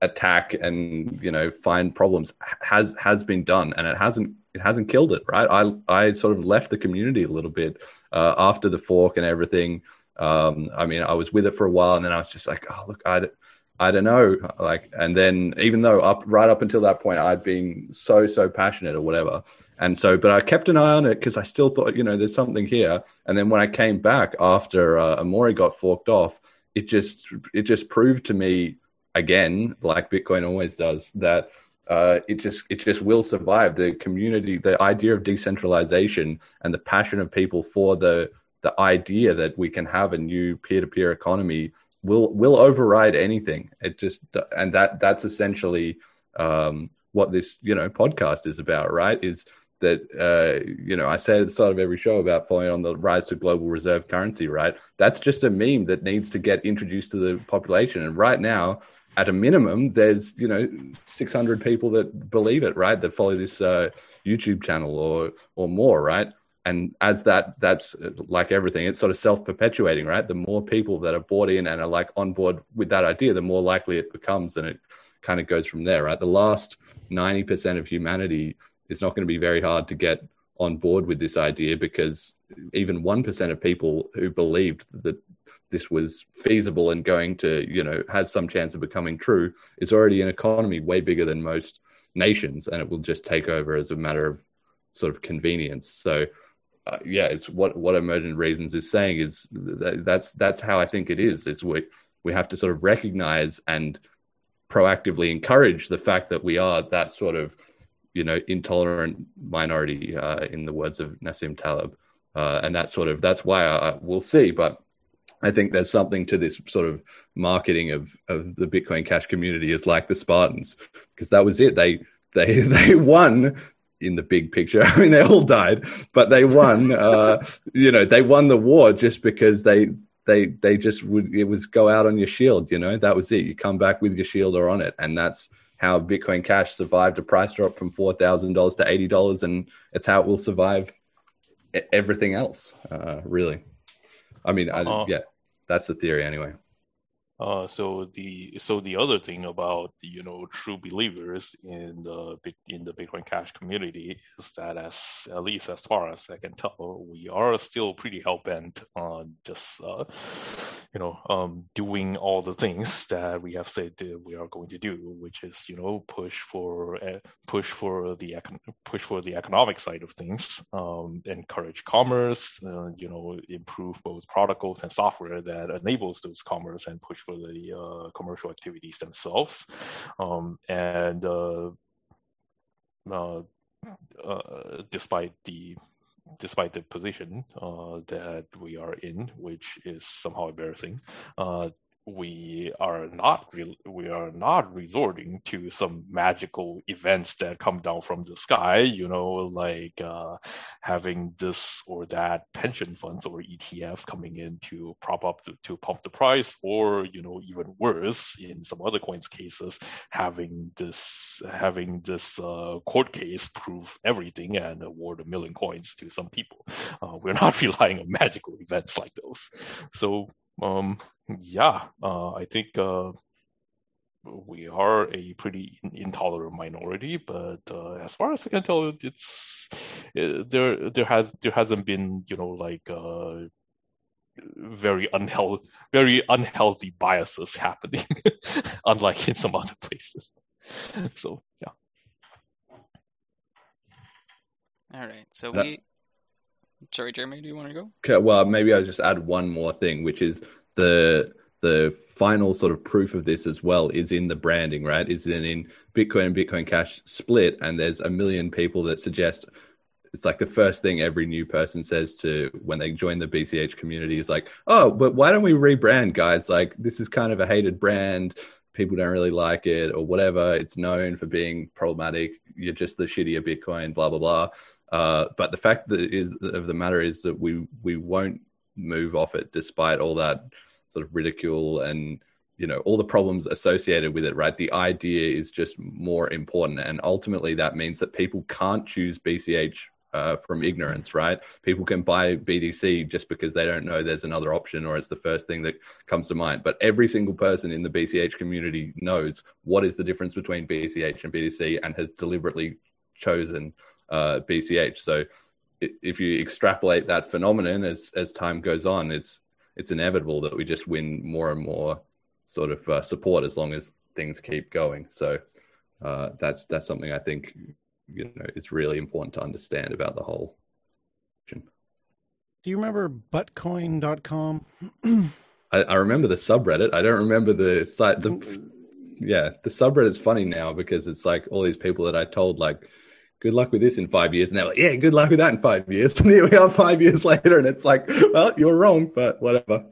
D: attack and you know find problems has has been done and it hasn't it hasn't killed it right? I i sort of left the community a little bit uh, after the fork and everything. Um, i mean i was with it for a while and then i was just like oh look i i don't know like and then even though up right up until that point i'd been so so passionate or whatever and so but i kept an eye on it because i still thought you know there's something here and then when i came back after uh, Amaury got forked off it just it just proved to me again, like Bitcoin always does, that uh, it just it just will survive. The community, the idea of decentralization, and the passion of people for the the idea that we can have a new peer to peer economy will will override anything. It just and that that's essentially um, what this you know podcast is about, right? Is that uh, you know I say at the start of every show about following on the rise to global reserve currency, right? That's just a meme that needs to get introduced to the population. And right now, at a minimum, there's you know 600 people that believe it, right? That follow this uh, YouTube channel or or more, right? And as that, that's like everything, it's sort of self perpetuating, right? The more people that are bought in and are like on board with that idea, the more likely it becomes, and it kind of goes from there, right? The last 90% of humanity is not going to be very hard to get on board with this idea because even 1% of people who believed that this was feasible and going to, you know, has some chance of becoming true it's already an economy way bigger than most nations and it will just take over as a matter of sort of convenience. So, uh, yeah, it's what what Emergent Reasons is saying is that that's that's how I think it is. It's we we have to sort of recognize and proactively encourage the fact that we are that sort of you know intolerant minority uh, in the words of Nassim Taleb, uh, and that sort of that's why I, we'll see. But I think there's something to this sort of marketing of of the Bitcoin Cash community as like the Spartans because that was it. They they they won in the big picture. I mean, they all died, but they won. Uh, you know, they won the war just because they they they just would it was go out on your shield. You know, that was it. You come back with your shield or on it, and that's how Bitcoin Cash survived a price drop from four thousand dollars to eighty dollars, and it's how it will survive everything else. Uh, really, I mean, I, uh, yeah, that's the theory anyway.
A: Uh, so the so the other thing about you know true believers in the in the Bitcoin Cash community is that as at least as far as I can tell, we are still pretty hell bent on just uh, you know um, doing all the things that we have said that we are going to do, which is you know push for uh, push for the econ- push for the economic side of things, um, encourage commerce, uh, you know improve both protocols and software that enables those commerce and push for the uh, commercial activities themselves, um, and uh, uh, despite the despite the position uh, that we are in, which is somehow embarrassing, uh, we are not re- we are not resorting to some magical events that come down from the sky you know like uh, having this or that pension funds or etfs coming in to prop up to, to pump the price or you know even worse in some other coins cases having this having this uh, court case prove everything and award a million coins to some people. Uh, we're not relying on magical events like those. So um, yeah, uh, I think uh, we are a pretty intolerant minority, but uh, as far as I can tell, it's it, uh, there. There has there hasn't been you know like uh, very unhealthy very unhealthy biases happening, unlike in some other places. So yeah.
E: All right, so we Sorry, Jeremy, do you want to go?
D: Okay, well, maybe I'll just add one more thing, which is the the final sort of proof of this as well is in the branding, right? Is in, in Bitcoin and Bitcoin Cash split, and there's a million people that suggest it's like the first thing every new person says to when they join the BCH community is like, oh, but why don't we rebrand, guys? Like this is kind of a hated brand. People don't really like it or whatever. It's known for being problematic. You're just the shittier Bitcoin, blah blah blah. Uh, but the fact that is of the matter is that we we won't move off it despite all that sort of ridicule and you know all the problems associated with it right? The idea is just more important. And ultimately that means that people can't choose bch uh, from ignorance right? People can buy btc just because they don't know there's another option or it's the first thing that comes to mind. But every single person in the bch community knows what is the difference between bch and btc and has deliberately chosen uh, BCH. So if you extrapolate that phenomenon as as time goes on, it's it's inevitable that we just win more and more sort of uh, support as long as things keep going. So uh, that's that's something I think you know it's really important to understand about the whole.
C: Do you remember buttcoin.com?
D: I, I remember the subreddit. I don't remember the site. The yeah, the subreddit's funny now because it's like all these people that I told like good luck with this in five years. And they're like, yeah, good luck with that in five years. And here we are five years later, and it's like, well, you're wrong, but whatever.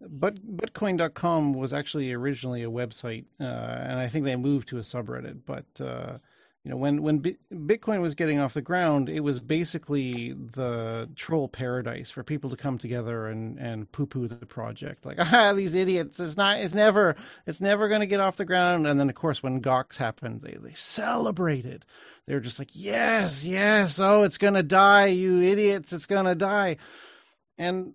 C: But Buttcoin.com was actually originally a website, uh, and I think they moved to a subreddit. But uh, you know when when B- bitcoin was getting off the ground it was basically the troll paradise for people to come together and and poo poo the project. Like ah these idiots it's not it's never it's never going to get off the ground. And then of course when gox happened they they celebrated. They were just like yes yes oh it's going to die you idiots it's going to die. And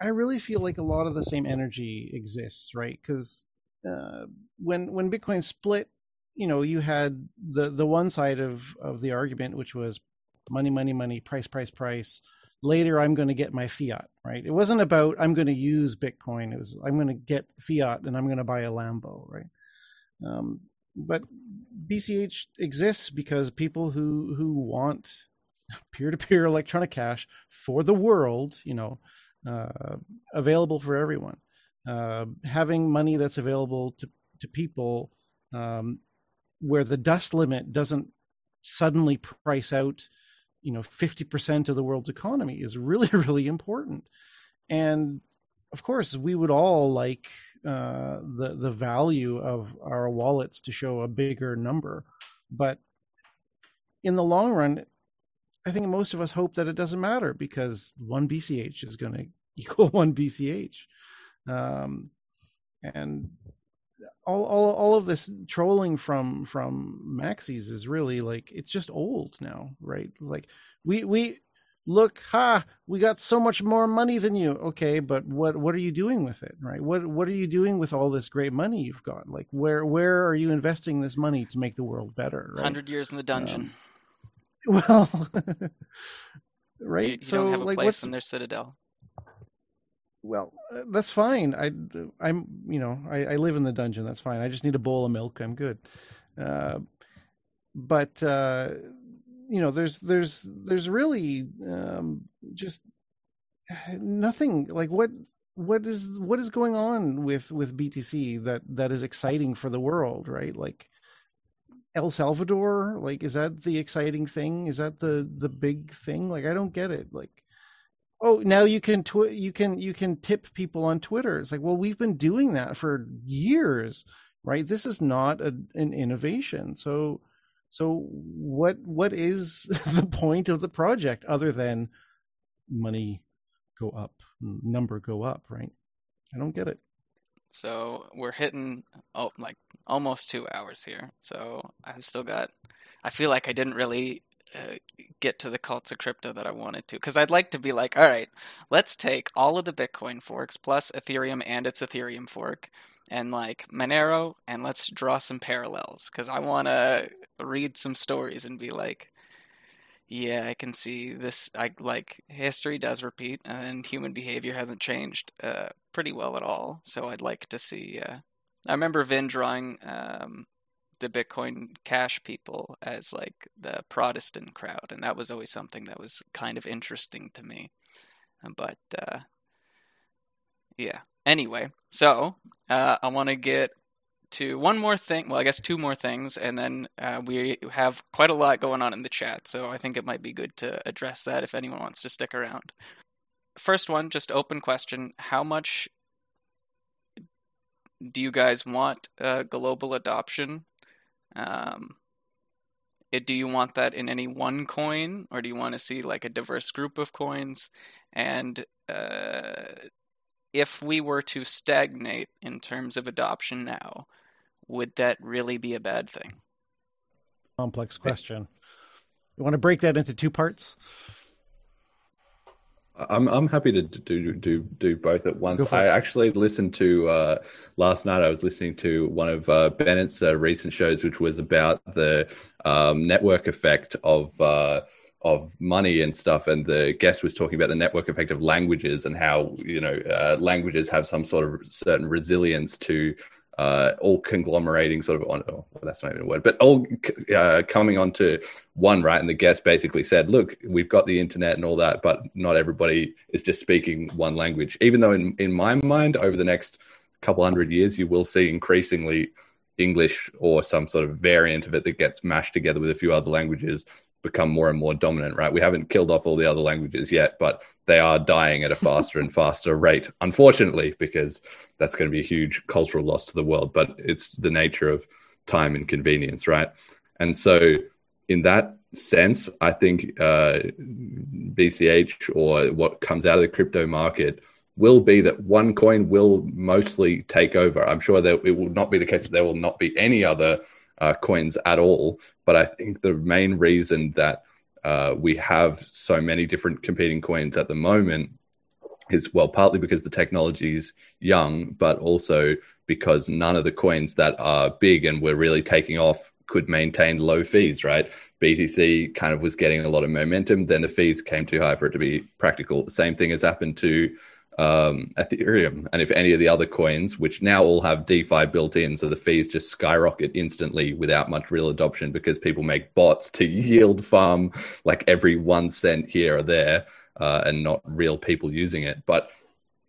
C: i really feel like a lot of the same energy exists right? Because uh, when when bitcoin split you know you had the the one side of of the argument which was money money money price price price. Later i'm going to get my fiat right? It wasn't about i'm going to use bitcoin. It was i'm going to get fiat and i'm going to buy a lambo right? Um, but bch exists because people who who want peer-to-peer electronic cash for the world you know uh, available for everyone. Uh, having money that's available to to people um, where the dust limit doesn't suddenly price out you know 50% of the world's economy is really really important. And of course we would all like uh, the the value of our wallets to show a bigger number. But in the long run i think most of us hope that it doesn't matter because one bch is going to equal one bch um, and all, all all of this trolling from from maxis is really like it's just old now right? Like we we look ha we got so much more money than you. Okay but what what are you doing with it right? What what are you doing with all this great money you've got? Like where where are you investing this money to make the world better
E: right? 100 years in the dungeon.
C: Um, well right?
E: You, you
C: so
E: don't have a
C: like
E: place
C: what's
E: in their citadel
C: well uh, that's fine. I i'm you know I, I live in the dungeon. That's fine. I just need a bowl of milk. I'm good. Uh, but uh, you know there's there's there's really um, just nothing like what what is what is going on with with btc that that is exciting for the world right? Like el salvador like is that the exciting thing? Is that the the big thing? Like i don't get it. Like oh now you can tw- you can you can tip people on twitter. It's like well we've been doing that for years right? This is not a, an innovation. So so what what is the point of the project other than money go up number go up right? I don't get it.
E: So we're hitting oh like almost two hours here. So i've still got i feel like i didn't really uh, get to the cults of crypto that I wanted to. Because I'd like to be like, all right, let's take all of the Bitcoin forks plus Ethereum and its Ethereum fork and like Monero and let's draw some parallels. Because I want to read some stories and be like, yeah, I can see this. I like history does repeat, and human behavior hasn't changed uh, pretty well at all. So I'd like to see. Uh, I remember Vin drawing um, the Bitcoin Cash people as like the Protestant crowd, and that was always something that was kind of interesting to me. But uh, yeah. Anyway, so uh, I want to get to one more thing. Well, I guess two more things, and then uh, we have quite a lot going on in the chat. So I think it might be good to address that if anyone wants to stick around. First one, just open question: How much do you guys want uh, global adoption um, it, do you want that in any one coin, or do you want to see like a diverse group of coins? And uh, if we were to stagnate in terms of adoption now, would that really be a bad thing?
C: Complex question. You want to break that into two parts?
D: I'm I'm happy to do do do both at once. I actually listened to uh, last night. I was listening to one of uh, Bennett's uh, recent shows, which was about the um, network effect of uh, of money and stuff. And the guest was talking about the network effect of languages and how you know uh, languages have some sort of certain resilience to uh, all conglomerating sort of on oh, that's not even a word but all uh, coming onto one right? And the guest basically said look we've got the internet and all that but not everybody is just speaking one language. Even though in, in my mind over the next couple hundred years you will see increasingly english or some sort of variant of it that gets mashed together with a few other languages become more and more dominant, right? We haven't killed off all the other languages yet, but they are dying at a faster and faster rate, unfortunately, because that's going to be a huge cultural loss to the world. But it's the nature of time and convenience, right? And so in that sense, I think uh, BCH or what comes out of the crypto market will be that one coin will mostly take over. I'm sure that it will not be the case that there will not be any other uh, coins at all. But I think the main reason that uh, we have so many different competing coins at the moment is well, partly because the technology is young, but also because none of the coins that are big and we're really taking off could maintain low fees, right? BTC kind of was getting a lot of momentum, then the fees came too high for it to be practical. The same thing has happened to um, Ethereum. And if any of the other coins, which now all have DeFi built in, so the fees just skyrocket instantly without much real adoption because people make bots to yield farm like every one cent here or there uh, and not real people using it. But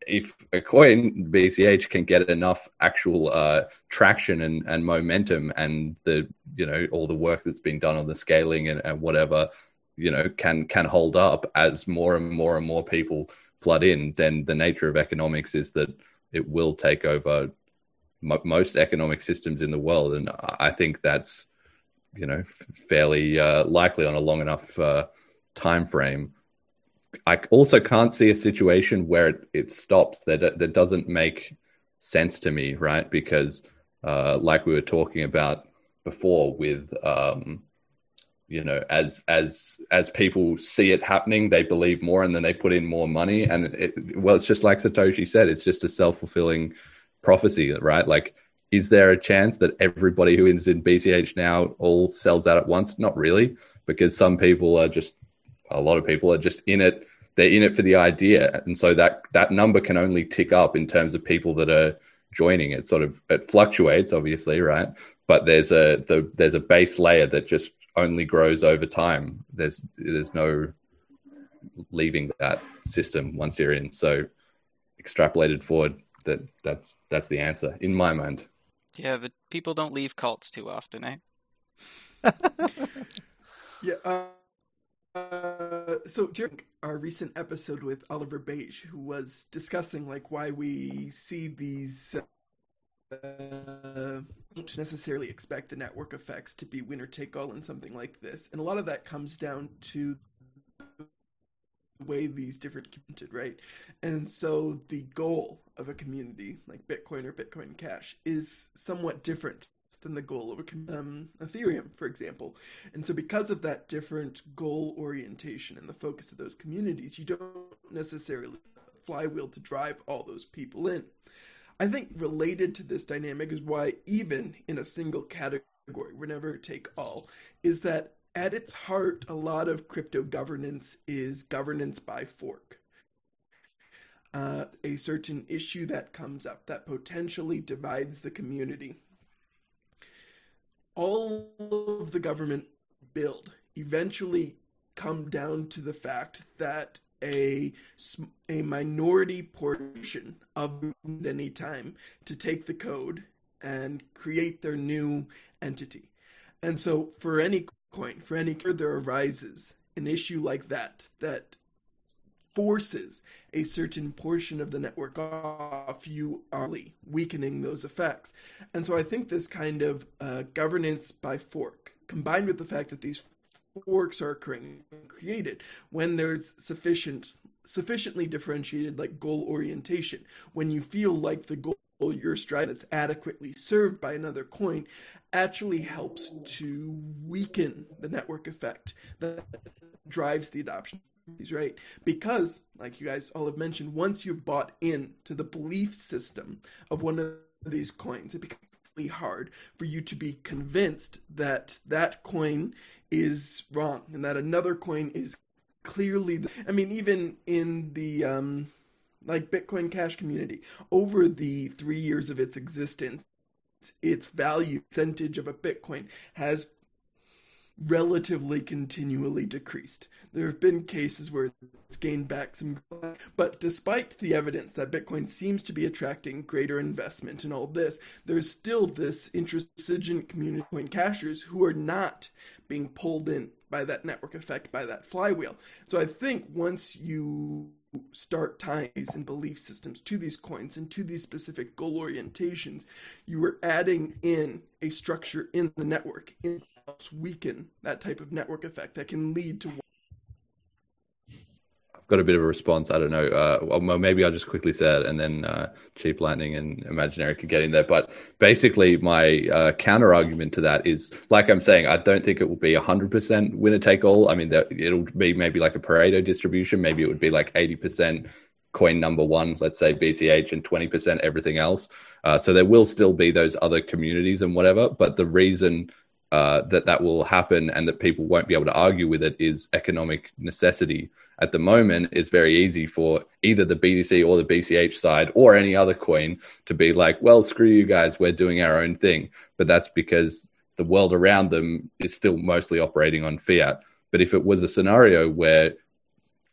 D: if a coin BCH can get enough actual uh, traction and, and momentum and the you know all the work that's been done on the scaling and, and whatever you know can can hold up as more and more and more people flood in, then the nature of economics is that it will take over most economic systems in the world, and I think that's you know fairly uh, likely on a long enough uh, time frame. I also can't see a situation where it, it stops that that doesn't make sense to me, right? Because uh, like we were talking about before with um, you know as as as people see it happening they believe more and then they put in more money. And it, well it's just like satoshi said it's just a self-fulfilling prophecy right? Like is there a chance that everybody who is in bch now all sells out at once? Not really because some people are just a lot of people are just in it. They're in it for the idea. And so that that number can only tick up in terms of people that are joining. It sort of it fluctuates obviously right? But there's a the, there's a base layer that just only grows over time. There's there's no leaving that system once you're in. So extrapolated forward, that that's that's the answer in my mind.
E: Yeah, but people don't leave cults too often, eh?
B: yeah. Uh, uh, so during our recent episode with Oliver Beige, who was discussing like why we see these uh, don't necessarily expect the network effects to be winner take all in something like this, and a lot of that comes down to the way these different communities, right? And so the goal of a community like Bitcoin or Bitcoin Cash is somewhat different than the goal of um, Ethereum, for example. And so, because of that different goal orientation and the focus of those communities, you don't necessarily flywheel to drive all those people in. I think related to this dynamic is why, even in a single category, we never take all, is that at its heart, a lot of crypto governance is governance by fork. Uh, a certain issue that comes up that potentially divides the community. All of the government build eventually come down to the fact that a a minority portion of any time to take the code and create their new entity. And so for any coin, for any there arises an issue like that that forces a certain portion of the network off, you are weakening those effects. And so I think this kind of uh, governance by fork, combined with the fact that these forks are created when there's sufficient sufficiently differentiated like goal orientation. When you feel like the goal you're striving that's adequately served by another coin actually helps to weaken the network effect that drives the adoption He's right? Because like you guys all have mentioned once you've bought in to the belief system of one of these coins it becomes hard for you to be convinced that that coin is wrong and that another coin is clearly the, I mean even in the um like Bitcoin Cash community over the 3 years of its existence its value percentage of a Bitcoin has relatively continually decreased. There have been cases where it's gained back some, but despite the evidence that Bitcoin seems to be attracting greater investment in all this, there's still this intransigent community coin cashers who are not being pulled in by that network effect, by that flywheel. So I think once you start ties and belief systems to these coins and to these specific goal orientations, you are adding in a structure in the network, in helps weaken that type of network effect that can lead to I've
D: got a bit of a response. I don't know. Uh, well, maybe I'll just quickly say it, and then uh, Cheap Lightning and Imaginary can get in there. But basically, my uh, counter argument to that is, like I'm saying, I don't think it will be 100% winner take all. I mean, it'll be maybe like a Pareto distribution. Maybe it would be like 80% coin number one, let's say BCH, and 20% everything else. Uh, so there will still be those other communities and whatever. But the reason uh, that that will happen and that people won't be able to argue with it is economic necessity at the moment, it's very easy for either the BTC or the BCH side or any other coin to be like, well, screw you guys, we're doing our own thing. But that's because the world around them is still mostly operating on fiat. But if it was a scenario where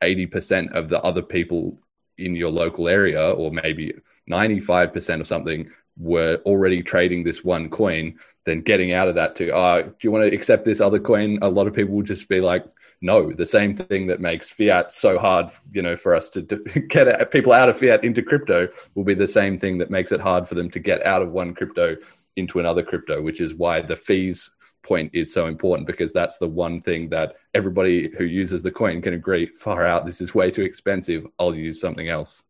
D: 80% of the other people in your local area, or maybe 95% or something, were already trading this one coin, then getting out of that to, uh, do you want to accept this other coin? A lot of people will just be like, no, the same thing that makes fiat so hard, you know, for us to get people out of fiat into crypto will be the same thing that makes it hard for them to get out of one crypto into another crypto, which is why the fees point is so important because that's the one thing that everybody who uses the coin can agree far out this is way too expensive i'll use something else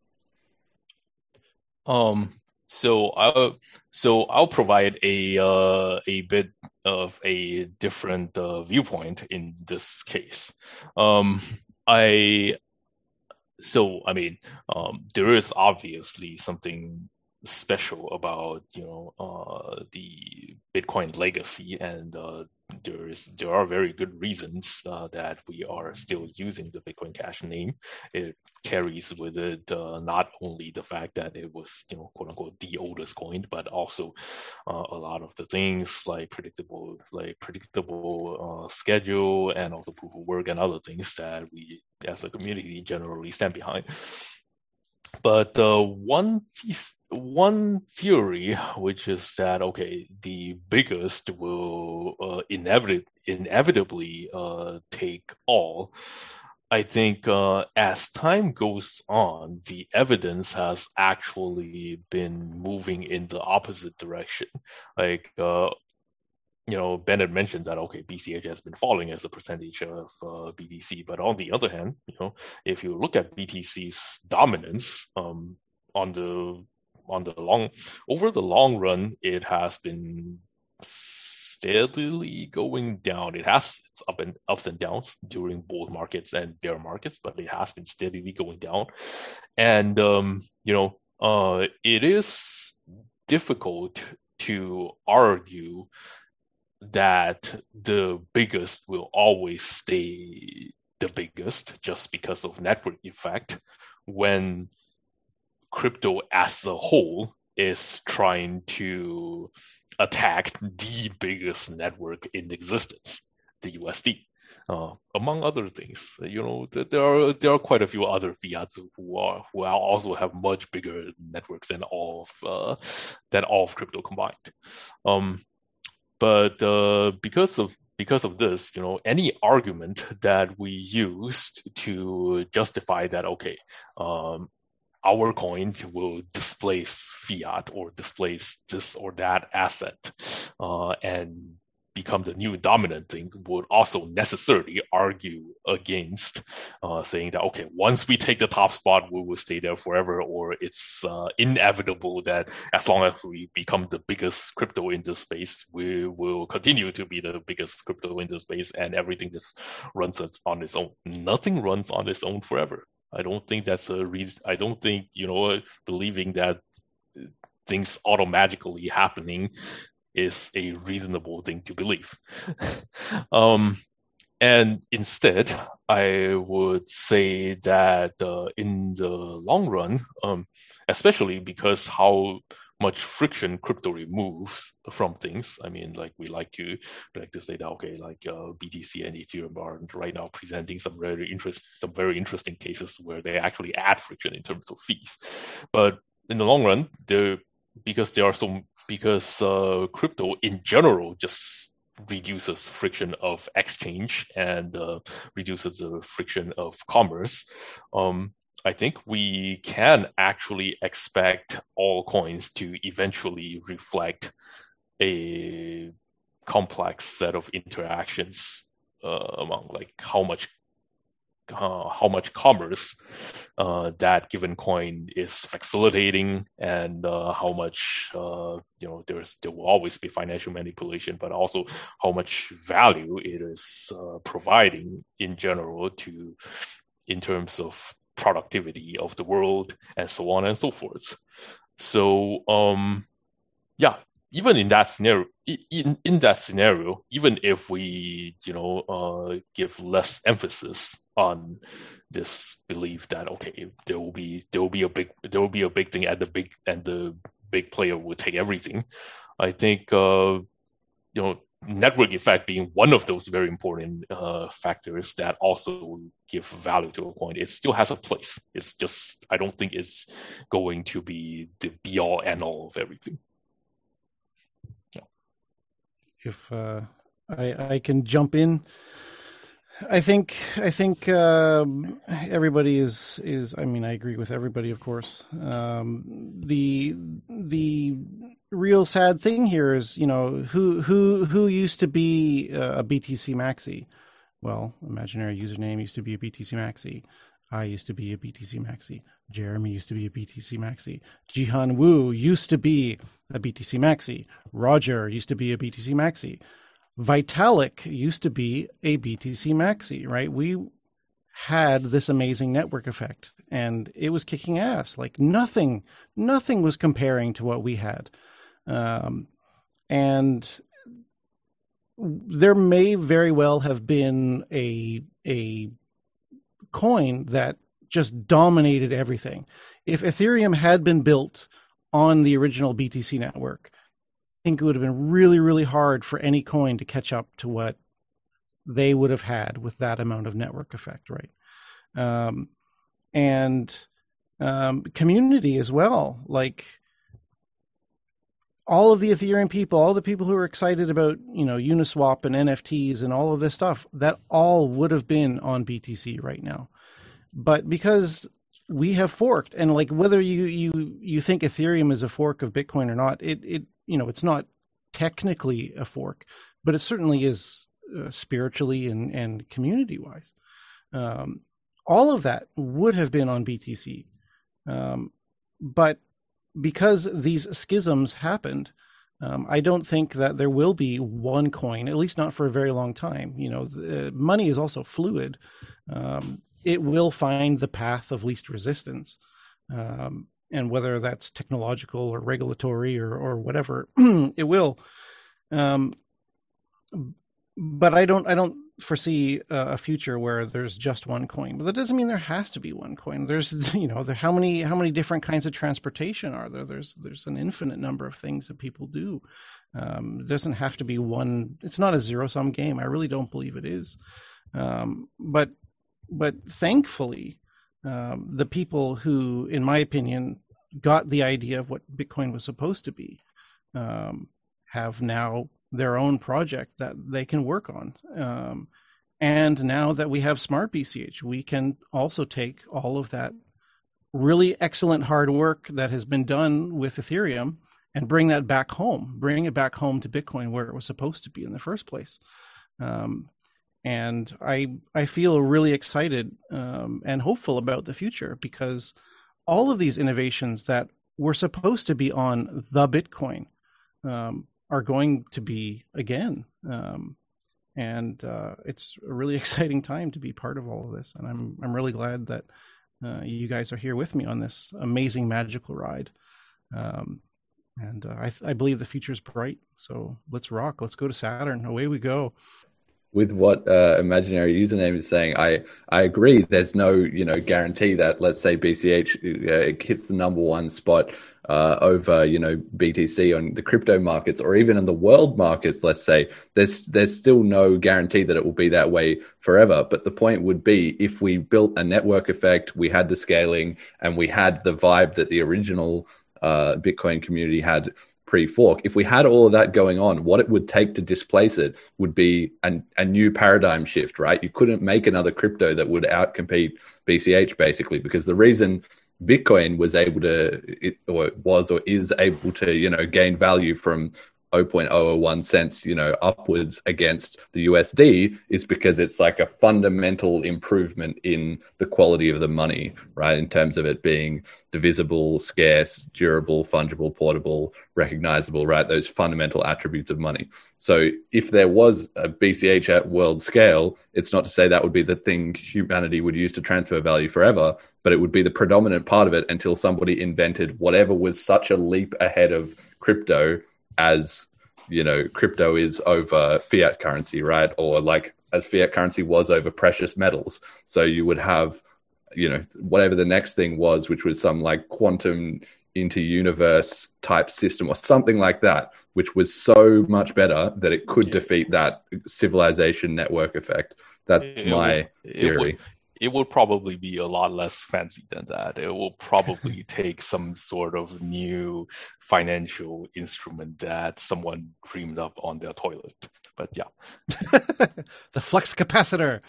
A: um so I'll so I'll provide a uh, a bit of a different uh, viewpoint in this case. Um, I so I mean um, there is obviously something special about you know uh, the Bitcoin legacy, and uh, there is there are very good reasons uh, that we are still using the Bitcoin Cash name. It carries with it uh, not only the fact that it was you know quote unquote the oldest coin, but also uh, a lot of the things like predictable like predictable uh, schedule and also proof of work and other things that we as a community generally stand behind. But one piece one theory, which is that okay, the biggest will uh, inevit- inevitably uh, take all. I think uh, as time goes on, the evidence has actually been moving in the opposite direction. Like, uh, you know, Bennett mentioned that okay, BCH has been falling as a percentage of uh, BTC, but on the other hand, you know, if you look at BTC's dominance um, on the on the long over the long run, it has been steadily going down. It has its up and ups and downs during bull markets and bear markets, but it has been steadily going down. And um, you know, uh, it is difficult to argue that the biggest will always stay the biggest just because of network effect when crypto as a whole is trying to attack the biggest network in existence, the USD. Uh, among other things, you know, there are there are quite a few other fiats who are who also have much bigger networks than all of uh, than all of crypto combined. Um, but uh, because of because of this, you know, any argument that we used to justify that, okay, um, our coin will displace fiat or displace this or that asset uh, and become the new dominant thing would also necessarily argue against uh, saying that okay once we take the top spot we will stay there forever or it's uh, inevitable that as long as we become the biggest crypto in this space we will continue to be the biggest crypto in this space and everything just runs on its own nothing runs on its own forever I don't think that's a reason. I don't think you know believing that things automatically happening is a reasonable thing to believe. um, and instead, I would say that uh, in the long run, um, especially because how much friction crypto removes from things. I mean, like we like to we like to say that okay, like uh, BTC and Ethereum are right now presenting some very interest some very interesting cases where they actually add friction in terms of fees. But in the long run, there because there are some because uh, crypto in general just reduces friction of exchange and uh, reduces the friction of commerce. Um, I think we can actually expect all coins to eventually reflect a complex set of interactions uh, among like how much uh, how much commerce uh, that given coin is facilitating and uh, how much uh, you know there's there will always be financial manipulation but also how much value it is uh, providing in general to in terms of productivity of the world and so on and so forth. So um yeah even in that scenario in, in that scenario even if we you know uh, give less emphasis on this belief that okay there will be there will be a big there will be a big thing and the big and the big player will take everything. I think uh, you know network effect being one of those very important uh, factors that also give value to a coin it still has a place. It's just i don't think it's going to be the be all and all of everything
C: if uh, I, I can jump in. I think I think um, everybody is is. I mean, I agree with everybody, of course. Um, the the real sad thing here is, you know, who who who used to be a BTC Maxi. Well, imaginary username used to be a BTC Maxi. I used to be a BTC Maxi. Jeremy used to be a BTC Maxi. Jihan Wu used to be a BTC Maxi. Roger used to be a BTC Maxi. Vitalik used to be a BTC Maxi, right? We had this amazing network effect and it was kicking ass. Like nothing, nothing was comparing to what we had. Um, and there may very well have been a, a coin that just dominated everything. If Ethereum had been built on the original BTC network, I think it would have been really, really hard for any coin to catch up to what they would have had with that amount of network effect, right? Um, and um, community as well. Like all of the Ethereum people, all the people who are excited about, you know, Uniswap and NFTs and all of this stuff, that all would have been on BTC right now. But because we have forked and like whether you you you think ethereum is a fork of bitcoin or not it it you know it's not technically a fork but it certainly is uh, spiritually and and community wise um, all of that would have been on btc um, but because these schisms happened um, I don't think that there will be one coin, at least not for a very long time. You know, the, uh, money is also fluid. Um, it will find the path of least resistance. Um, and whether that's technological or regulatory or, or whatever, it will. Um, but I don't, I don't foresee a future where there's just one coin. But that doesn't mean there has to be one coin. There's, you know, there, how many, how many different kinds of transportation are there? There's, there's an infinite number of things that people do. Um, it doesn't have to be one. It's not a zero sum game. I really don't believe it is. Um, but but thankfully, um, the people who, in my opinion, got the idea of what Bitcoin was supposed to be um, have now their own project that they can work on. Um, and now that we have Smart BCH, we can also take all of that really excellent hard work that has been done with Ethereum and bring that back home, bring it back home to Bitcoin where it was supposed to be in the first place. Um, and I I feel really excited um, and hopeful about the future because all of these innovations that were supposed to be on the Bitcoin um, are going to be again, um, and uh, it's a really exciting time to be part of all of this. And I'm I'm really glad that uh, you guys are here with me on this amazing magical ride. Um, and uh, I, I believe the future is bright. So let's rock. Let's go to Saturn. Away we go
D: with what uh, imaginary username is saying, I I agree. There's no you know guarantee that let's say BCH uh, hits the number one spot uh, over you know BTC on the crypto markets or even in the world markets. Let's say there's there's still no guarantee that it will be that way forever. But the point would be if we built a network effect, we had the scaling, and we had the vibe that the original uh, Bitcoin community had pre-fork. If we had all of that going on, what it would take to displace it would be an, a new paradigm shift, right? You couldn't make another crypto that would outcompete BCH basically, because the reason Bitcoin was able to, it, or was or is able to, you know, gain value from 0.001 cents, you know, upwards against the USD is because it's like a fundamental improvement in the quality of the money, right? In terms of it being divisible, scarce, durable, fungible, portable, recognizable, right? Those fundamental attributes of money. So if there was a BCH at world scale, it's not to say that would be the thing humanity would use to transfer value forever, but it would be the predominant part of it until somebody invented whatever was such a leap ahead of crypto as you know crypto is over fiat currency right? Or like as fiat currency was over precious metals. So you would have you know whatever the next thing was which was some like quantum into universe type system or something like that which was so much better that it could yeah. defeat that civilization network effect. That's it, my
A: it
D: theory.
A: would, it will probably be a lot less fancy than that. It will probably take some sort of new financial instrument that someone dreamed up on their toilet. But yeah,
C: the flux capacitor.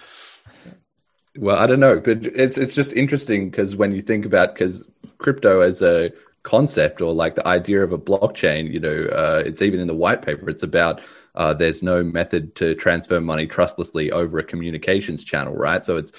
D: Well, I don't know, but it's it's just interesting because when you think about because crypto as a concept or like the idea of a blockchain, you know, uh, it's even in the white paper. It's about uh, there's no method to transfer money trustlessly over a communications channel, right? So it's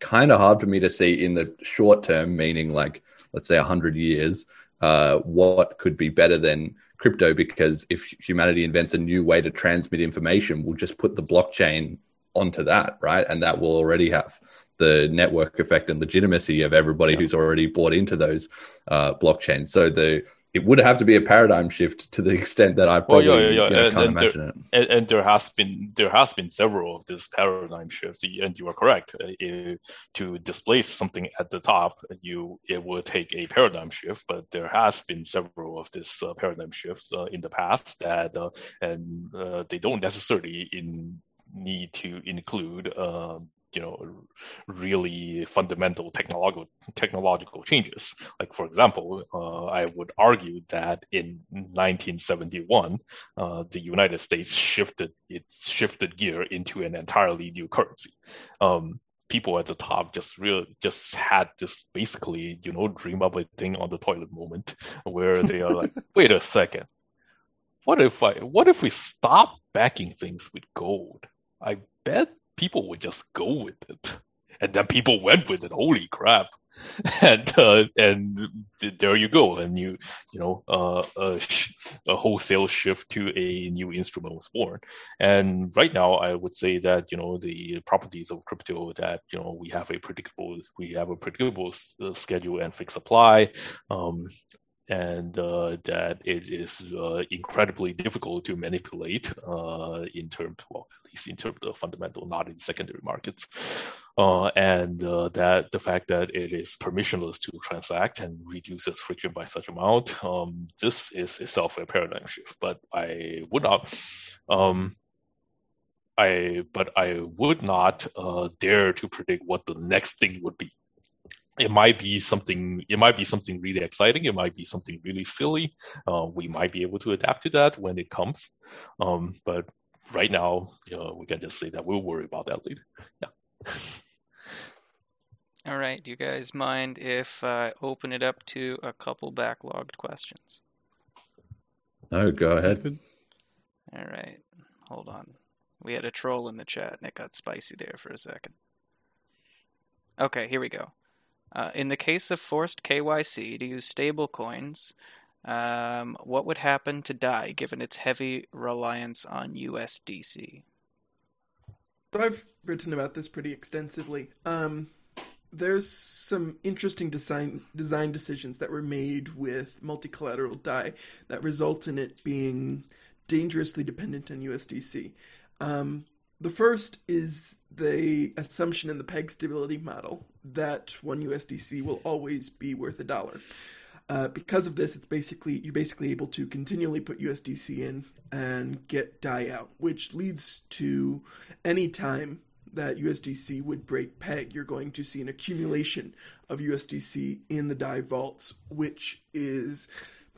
D: kind of hard for me to see in the short term, meaning like let's say hundred years, uh, what could be better than crypto? Because if humanity invents a new way to transmit information, we'll just put the blockchain onto that, right? And that will already have the network effect and legitimacy of everybody who's already bought into those uh, blockchains. So the it would have to be a paradigm shift to the extent that I probably well, yeah, yeah, yeah. You know, and, can't and imagine
A: there,
D: it.
A: And, and, there has been there has been several of these paradigm shifts, and you are correct. Uh, to displace something at the top, you it will take a paradigm shift, but there has been several of these uh, paradigm shifts uh, in the past that, uh, and uh, they don't necessarily in need to include um, you know really fundamental technological technological changes. Like for example, uh, I would argue that in 1971, uh, the United States shifted it shifted gear into an entirely new currency. Um, people at the top just real just had this basically you know dream up a thing on the toilet moment where they are like, wait a second, what if I what if we stop backing things with gold? I bet people would just go with it. And then people went with it. Holy crap! And uh, and there you go. And you you know uh, a, sh- a wholesale shift to a new instrument was born. And right now, I would say that you know the properties of crypto that you know we have a predictable we have a predictable s- uh, schedule and fixed supply. Um, and uh, that it is uh, incredibly difficult to manipulate uh, in terms, well, at least in terms of fundamental, not in secondary markets. Uh, and uh, that the fact that it is permissionless to transact and reduces friction by such amount, um, this is itself a paradigm shift. But I would not. Um, I but I would not uh, dare to predict what the next thing would be it might be something it might be something really exciting it might be something really silly. Uh, we might be able to adapt to that when it comes. Um, but right now you know, we can just say that we'll worry about that later. Yeah.
E: All right. Do you guys mind if i open it up to a couple backlogged questions?
D: No go ahead.
E: All right. Hold on. We had a troll in the chat and it got spicy there for a second. Okay here we go uh, in the case of forced KYC to use stablecoins, um, what would happen to DAI given its heavy reliance on USDC?
B: I've written about this pretty extensively. Um, there's some interesting design design decisions that were made with multi-collateral DAI that result in it being dangerously dependent on USDC. Um, the first is the assumption in the peg stability model that one USDC will always be worth a dollar. Uh, because of this, it's basically you're basically able to continually put USDC in and get DAI out, which leads to any time that USDC would break peg, you're going to see an accumulation of USDC in the DAI vaults, which is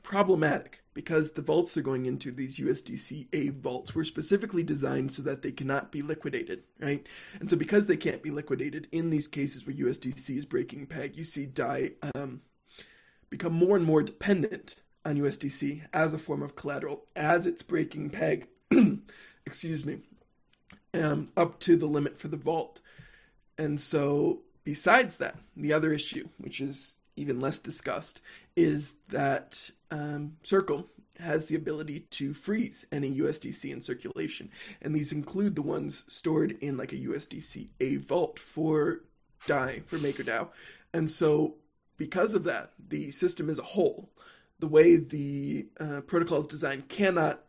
B: problematic because the vaults they're going into, these USDC A vaults, were specifically designed so that they cannot be liquidated, right? And so because they can't be liquidated, in these cases where USDC is breaking peg, you see DAI um, become more and more dependent on USDC as a form of collateral as it's breaking peg, excuse me, um, up to the limit for the vault. And so, besides that, the other issue, which is even less discussed, is that um, Circle has the ability to freeze any USDC in circulation. And these include the ones stored in like a USDC A vault for DAI, for MakerDAO. And so, because of that, the system as a whole, the way the uh, protocol is designed, cannot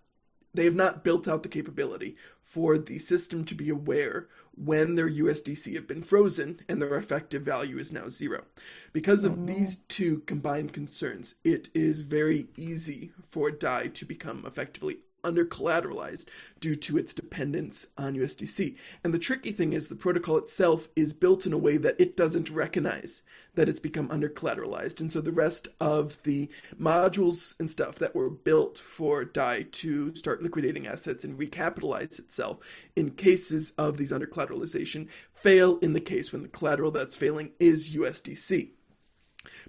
B: they have not built out the capability for the system to be aware when their USDC have been frozen and their effective value is now zero. Because of oh, these two combined concerns, it is very easy for DAI to become effectively under collateralized due to its dependence on USDC. And the tricky thing is the protocol itself is built in a way that it doesn't recognize that it's become under collateralized. And so the rest of the modules and stuff that were built for DAI to start liquidating assets and recapitalize itself in cases of these under collateralization fail in the case when the collateral that's failing is USDC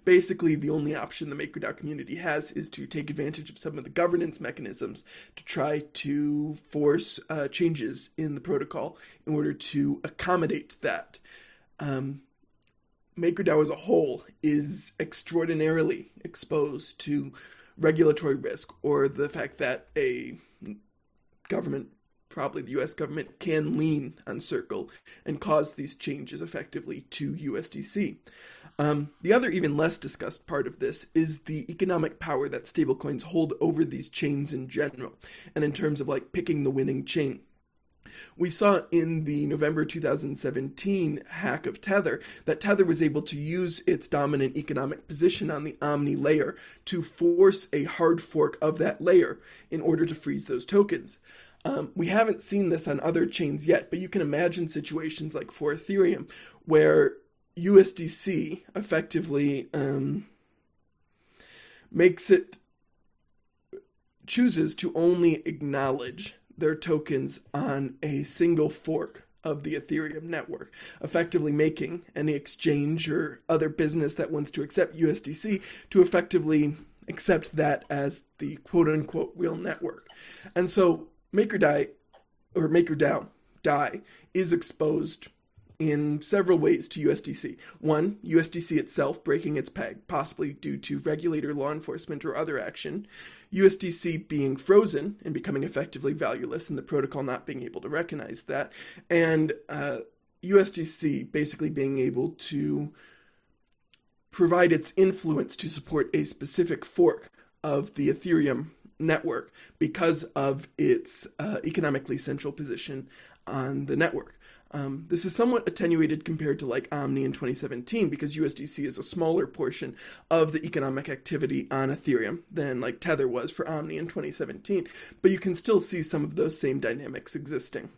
B: basically the only option the MakerDAO community has is to take advantage of some of the governance mechanisms to try to force uh, changes in the protocol in order to accommodate that. Um, MakerDAO as a whole is extraordinarily exposed to regulatory risk or the fact that a government probably the US government can lean on Circle and cause these changes effectively to USDC. Um, the other, even less discussed part of this is the economic power that stablecoins hold over these chains in general, and in terms of like picking the winning chain. We saw in the November 2017 hack of Tether that Tether was able to use its dominant economic position on the Omni layer to force a hard fork of that layer in order to freeze those tokens. Um, we haven't seen this on other chains yet, but you can imagine situations like for Ethereum where USDC effectively um, makes it chooses to only acknowledge their tokens on a single fork of the Ethereum network, effectively making any exchange or other business that wants to accept USDC to effectively accept that as the quote unquote real network. And so MakerDAI or MakerDAO DAI is exposed in several ways to USDC. One, USDC itself breaking its peg, possibly due to regulator, law enforcement, or other action. USDC being frozen and becoming effectively valueless, and the protocol not being able to recognize that. And uh, USDC basically being able to provide its influence to support a specific fork of the Ethereum network because of its uh, economically central position on the network. Um, this is somewhat attenuated compared to like Omni in 2017 because USDC is a smaller portion of the economic activity on Ethereum than like Tether was for Omni in 2017. But you can still see some of those same dynamics existing.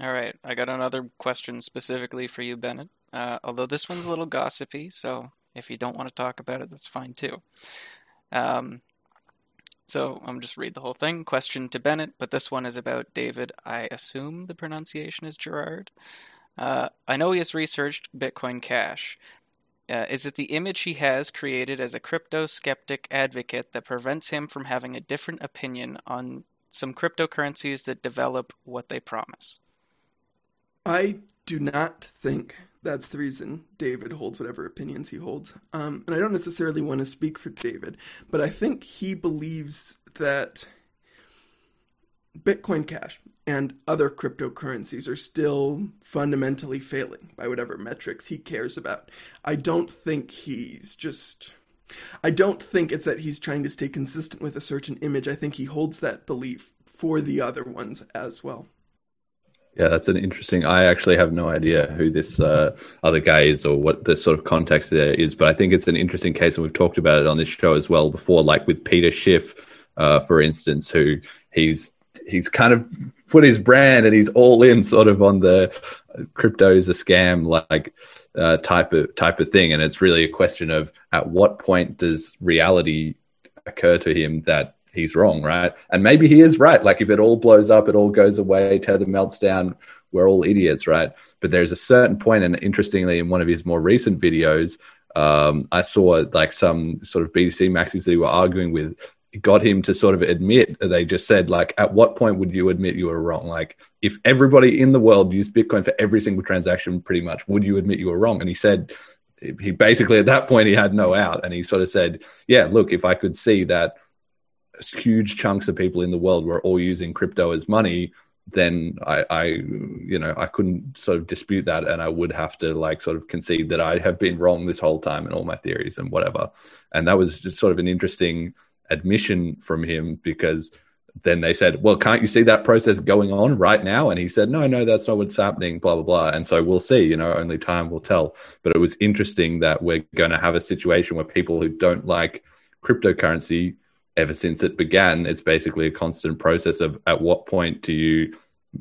E: All right, I got another question specifically for you, Bennett. Uh, although this one's a little gossipy, so if you don't want to talk about it, that's fine too. Um, so I'm just read the whole thing. Question to Bennett, but this one is about David. I assume the pronunciation is Gerard. Uh, I know he has researched Bitcoin Cash. Uh, is it the image he has created as a crypto skeptic advocate that prevents him from having a different opinion on some cryptocurrencies that develop what they promise?
B: I do not think that's the reason David holds whatever opinions he holds. Um, and I don't necessarily want to speak for David, but I think he believes that Bitcoin Cash and other cryptocurrencies are still fundamentally failing by whatever metrics he cares about. I don't think he's just. I don't think it's that he's trying to stay consistent with a certain image. I think he holds that belief for the other ones as well.
D: Yeah, that's an interesting. I actually have no idea who this uh, other guy is or what the sort of context there is, but I think it's an interesting case, and we've talked about it on this show as well before, like with Peter Schiff, uh, for instance, who he's he's kind of put his brand and he's all in sort of on the crypto is a scam like uh, type of type of thing, and it's really a question of at what point does reality occur to him that he's wrong, right? And maybe he is right. Like if it all blows up, it all goes away, tether melts down, we're all idiots, right? But there's a certain point, and interestingly, in one of his more recent videos, Um, I saw like some sort of BTC maxis that he were arguing with got him to sort of admit they just said like at what point would you admit you were wrong like if everybody in the world used bitcoin for every single transaction pretty much would you admit you were wrong and he said he basically at that point he had no out and he sort of said yeah look if i could see that huge chunks of people in the world were all using crypto as money then I, I you know i couldn't sort of dispute that and i would have to like sort of concede that i have been wrong this whole time in all my theories and whatever and that was just sort of an interesting admission from him because then they said, Well, can't you see that process going on right now? And he said, No, no, that's not what's happening, blah, blah, blah. And so we'll see, you know, only time will tell. But it was interesting that we're going to have a situation where people who don't like cryptocurrency, ever since it began, it's basically a constant process of at what point do you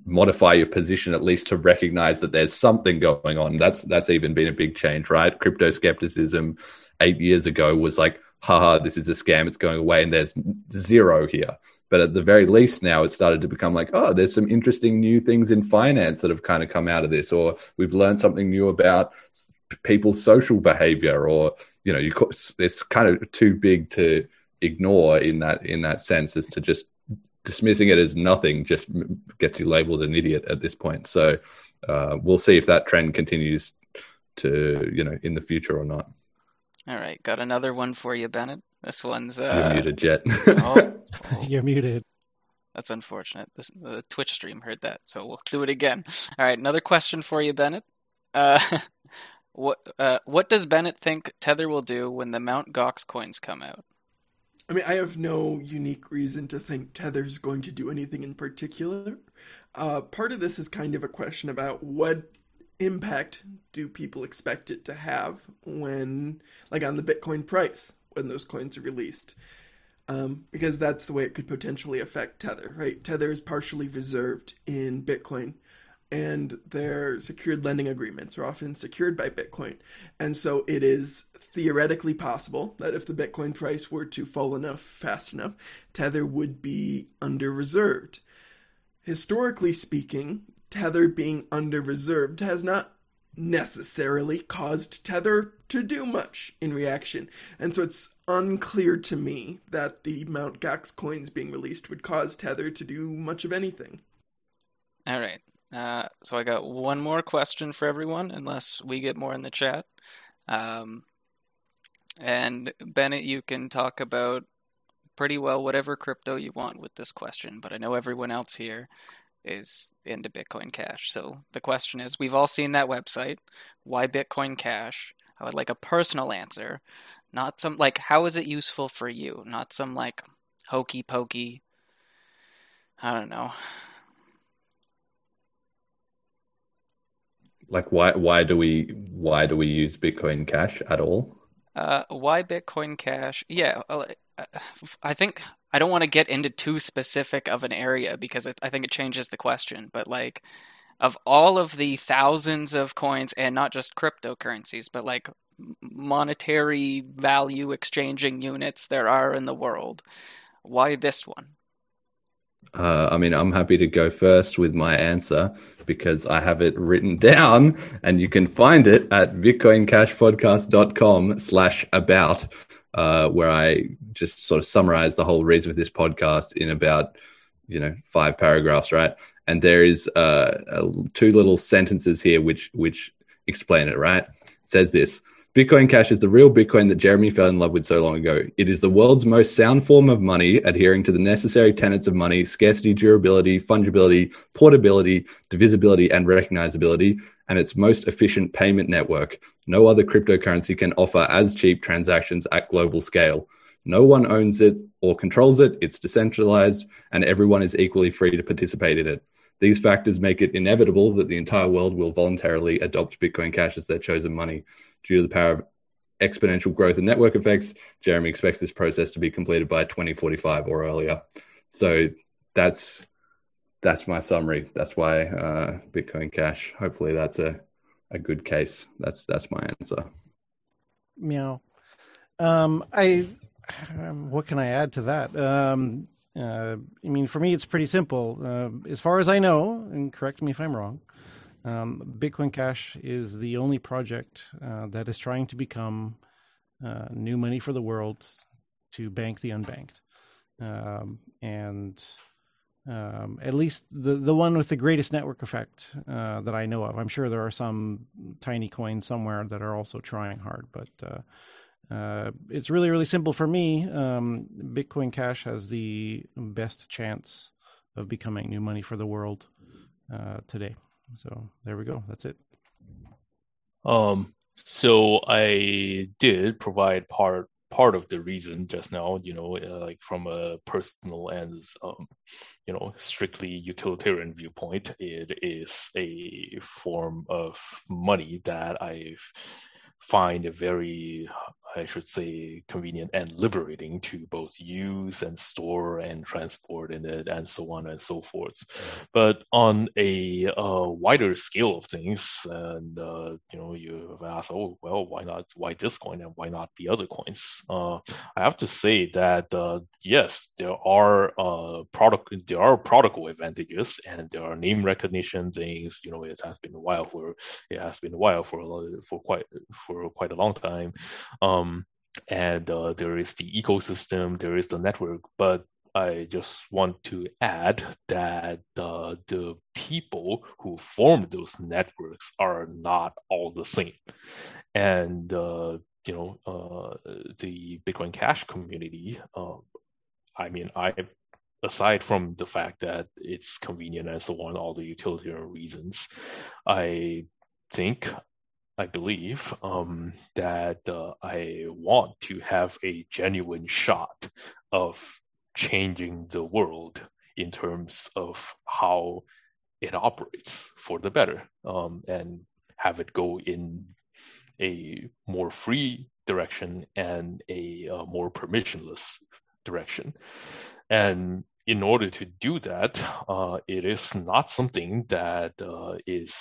D: modify your position at least to recognize that there's something going on. That's that's even been a big change, right? Crypto skepticism eight years ago was like, haha, this is a scam, it's going away, and there's zero here. But at the very least, now it's started to become like, oh, there's some interesting new things in finance that have kind of come out of this, or we've learned something new about people's social behavior, or you know, you it's kind of too big to ignore in that in that sense as to just dismissing it as nothing just gets you labeled an idiot at this point. So uh, we'll see if that trend continues to you know in the future or not.
E: All right, got another one for you, Bennett. This one's uh...
D: you're muted, Jett.
C: oh, you're muted.
E: That's unfortunate. This, the Twitch stream heard that, so we'll do it again. All right, another question for you, Bennett. Uh, what uh, what does Bennett think Tether will do when the Mount Gox coins come out?
B: I mean, I have no unique reason to think Tether's going to do anything in particular. Uh, part of this is kind of a question about what impact do people expect it to have when, like, on the Bitcoin price when those coins are released? Um, because that's the way it could potentially affect Tether, right? Tether is partially reserved in Bitcoin, and their secured lending agreements are often secured by Bitcoin. And so it is theoretically possible that if the Bitcoin price were to fall enough fast enough, Tether would be under reserved. Historically speaking, Tether being under reserved has not necessarily caused Tether to do much in reaction. And so it's unclear to me that the Mount Gox coins being released would cause Tether to do much of anything.
E: All right. Uh, so I got one more question for everyone, unless we get more in the chat. Um, and Bennett, you can talk about pretty well whatever crypto you want with this question, but I know everyone else here is into Bitcoin Cash. So the question is we've all seen that website. Why Bitcoin Cash? I would like a personal answer, not some like how is it useful for you? Not some like hokey pokey. I don't know.
D: Like why why do we why do we use Bitcoin Cash at all?
E: Uh, why Bitcoin Cash? Yeah, uh, I think I don't want to get into too specific of an area because I think it changes the question. But like, of all of the thousands of coins, and not just cryptocurrencies, but like monetary value exchanging units there are in the world, why this one?
D: Uh, I mean, I'm happy to go first with my answer because I have it written down and you can find it at bitcoincashpodcast.com slash about uh, where I just sort of summarize the whole reason for this podcast in about you know five paragraphs, right? And there is uh, two little sentences here which which explain it, right? It says this. Bitcoin Cash is the real Bitcoin that Jeremy fell in love with so long ago. It is the world's most sound form of money, adhering to the necessary tenets of money scarcity, durability, fungibility, portability, divisibility, and recognizability, and its most efficient payment network. No other cryptocurrency can offer as cheap transactions at global scale. No one owns it or controls it, it's decentralized, and everyone is equally free to participate in it. These factors make it inevitable that the entire world will voluntarily adopt Bitcoin Cash as their chosen money. Due to the power of exponential growth and network effects, Jeremy expects this process to be completed by 2045 or earlier. So that's that's my summary. That's why uh, Bitcoin Cash. Hopefully, that's a a good case. That's that's my answer.
C: Meow. Um, I. Um, what can I add to that? Um, uh, I mean, for me, it's pretty simple. Uh, as far as I know, and correct me if I'm wrong, Um, Bitcoin Cash is the only project uh, that is trying to become uh, new money for the world to bank the unbanked. Um, and um, at least the the one with the greatest network effect uh, that I know of. I'm sure there are some tiny coins somewhere that are also trying hard, but uh, it's really really simple for me. Um, Bitcoin Cash has the best chance of becoming new money for the world uh, today. So there we go. That's it.
A: Um. So I did provide part part of the reason just now, you know, uh, like from a personal and, um, you know, strictly utilitarian viewpoint, it is a form of money that I find a very I should say, convenient and liberating to both use and store and transport in it, and so on and so forth. But on a uh, wider scale of things, and uh, you know, you have asked, oh well, why not? Why this coin and why not the other coins? Uh, I have to say that uh, yes, there are uh, product there are protocol advantages, and there are name recognition things. You know, it has been a while for it has been a while for a lot, for quite for quite a long time. Um, um, and uh, there is the ecosystem, there is the network. But I just want to add that uh, the people who form those networks are not all the same, and uh, you know uh, the Bitcoin Cash community. Um, I mean, I aside from the fact that it's convenient and so on, all the utilitarian reasons, I think I believe um, that uh, I want to have a genuine shot of changing the world in terms of how it operates for the better um, and have it go in a more free direction and a uh, more permissionless direction. And in order to do that, uh, it is not something that uh, is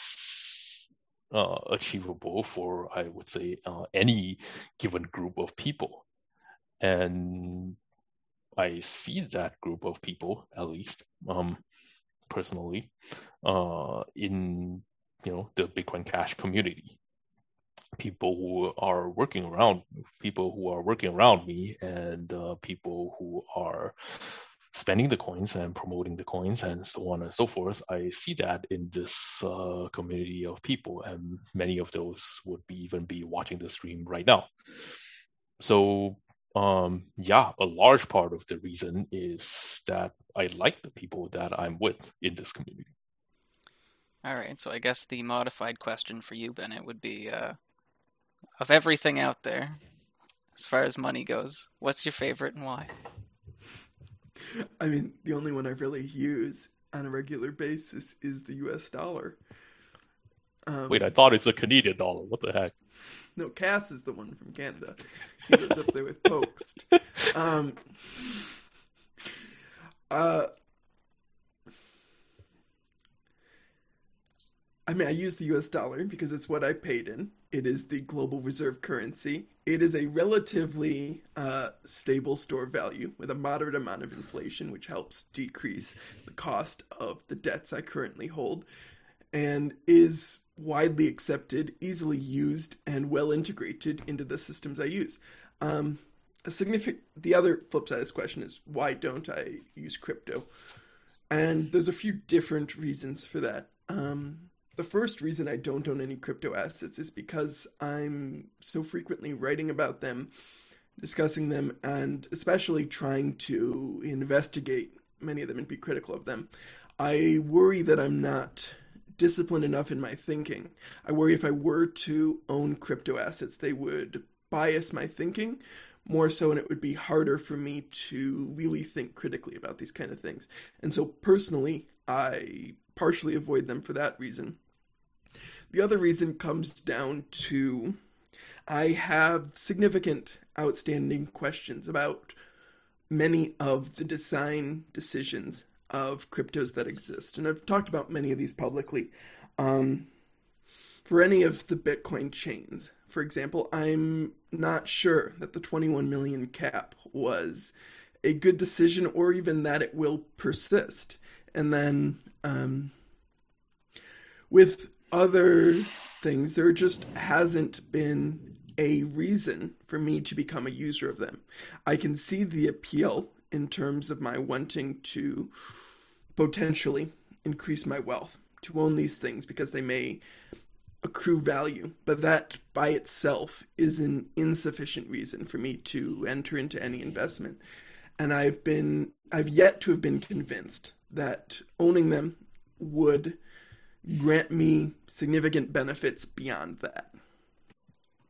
A: uh, achievable for, I would say, uh, any given group of people. And I see that group of people, at least um, personally, uh, in you know the Bitcoin Cash community. People who are working around, people who are working around me, and uh, people who are spending the coins and promoting the coins and so on and so forth. I see that in this uh, community of people, and many of those would be even be watching the stream right now. So um, yeah, a large part of the reason is that I like the people that I'm with in this community.
E: All right, so I guess the modified question for you, Bennett, would be uh, of everything out there, as far as money goes, what's your favorite and why?
B: I mean, the only one I really use on a regular basis is the U.S. dollar.
A: Um, Wait, I thought it's a Canadian dollar. What the heck?
B: No, Cas is the one from Canada. He lives up there with Post. Um, uh, I mean, I use the US dollar because it's what I paid in. It is the global reserve currency. It is a relatively uh, stable store value with a moderate amount of inflation, which helps decrease the cost of the debts I currently hold, and is widely accepted, easily used, and well integrated into the systems I use. Um, a significant. The other flip side of this question is why don't I use crypto? And there's a few different reasons for that. Um, the first reason I don't own any crypto assets is because I'm so frequently writing about them, discussing them, and especially trying to investigate many of them and be critical of them. I worry that I'm not disciplined enough in my thinking. I worry if I were to own crypto assets, they would bias my thinking more so, and it would be harder for me to really think critically about these kind of things. And so, personally, I partially avoid them for that reason. The other reason comes down to I have significant outstanding questions about many of the design decisions of cryptos that exist. And I've talked about many of these publicly. Um, for any of the Bitcoin chains, for example, I'm not sure that the 21 million cap was a good decision or even that it will persist. And then um, with other things, there just hasn't been a reason for me to become a user of them. I can see the appeal in terms of my wanting to potentially increase my wealth, to own these things because they may accrue value, but that by itself is an insufficient reason for me to enter into any investment. And I've been I've yet to have been convinced that owning them would grant me significant benefits beyond that.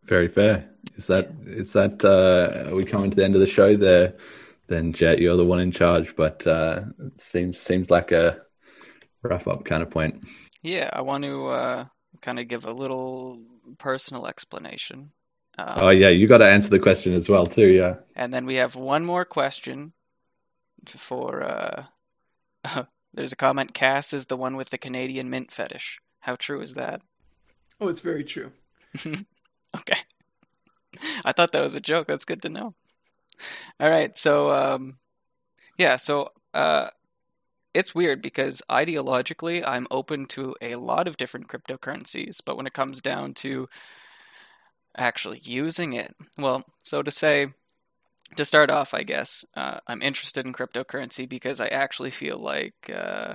D: Very fair. Is that is that uh, are we coming to the end of the show there? Then Jett, you're the one in charge, but uh, seems seems like a wrap up kind of point.
E: Yeah, I want to uh, kind of give a little personal explanation.
D: Um, oh yeah, you got to answer the question as well too. Yeah.
E: And then we have one more question for. Uh, there's a comment. Cas is the one with the Canadian mint fetish. How true is that?
B: Oh, it's very true.
E: okay. I thought that was a joke. That's good to know. All right, so um, yeah, so uh, it's weird because ideologically I'm open to a lot of different cryptocurrencies, but when it comes down to actually using it, well, so to say, to start off, I guess uh, I'm interested in cryptocurrency because I actually feel like uh,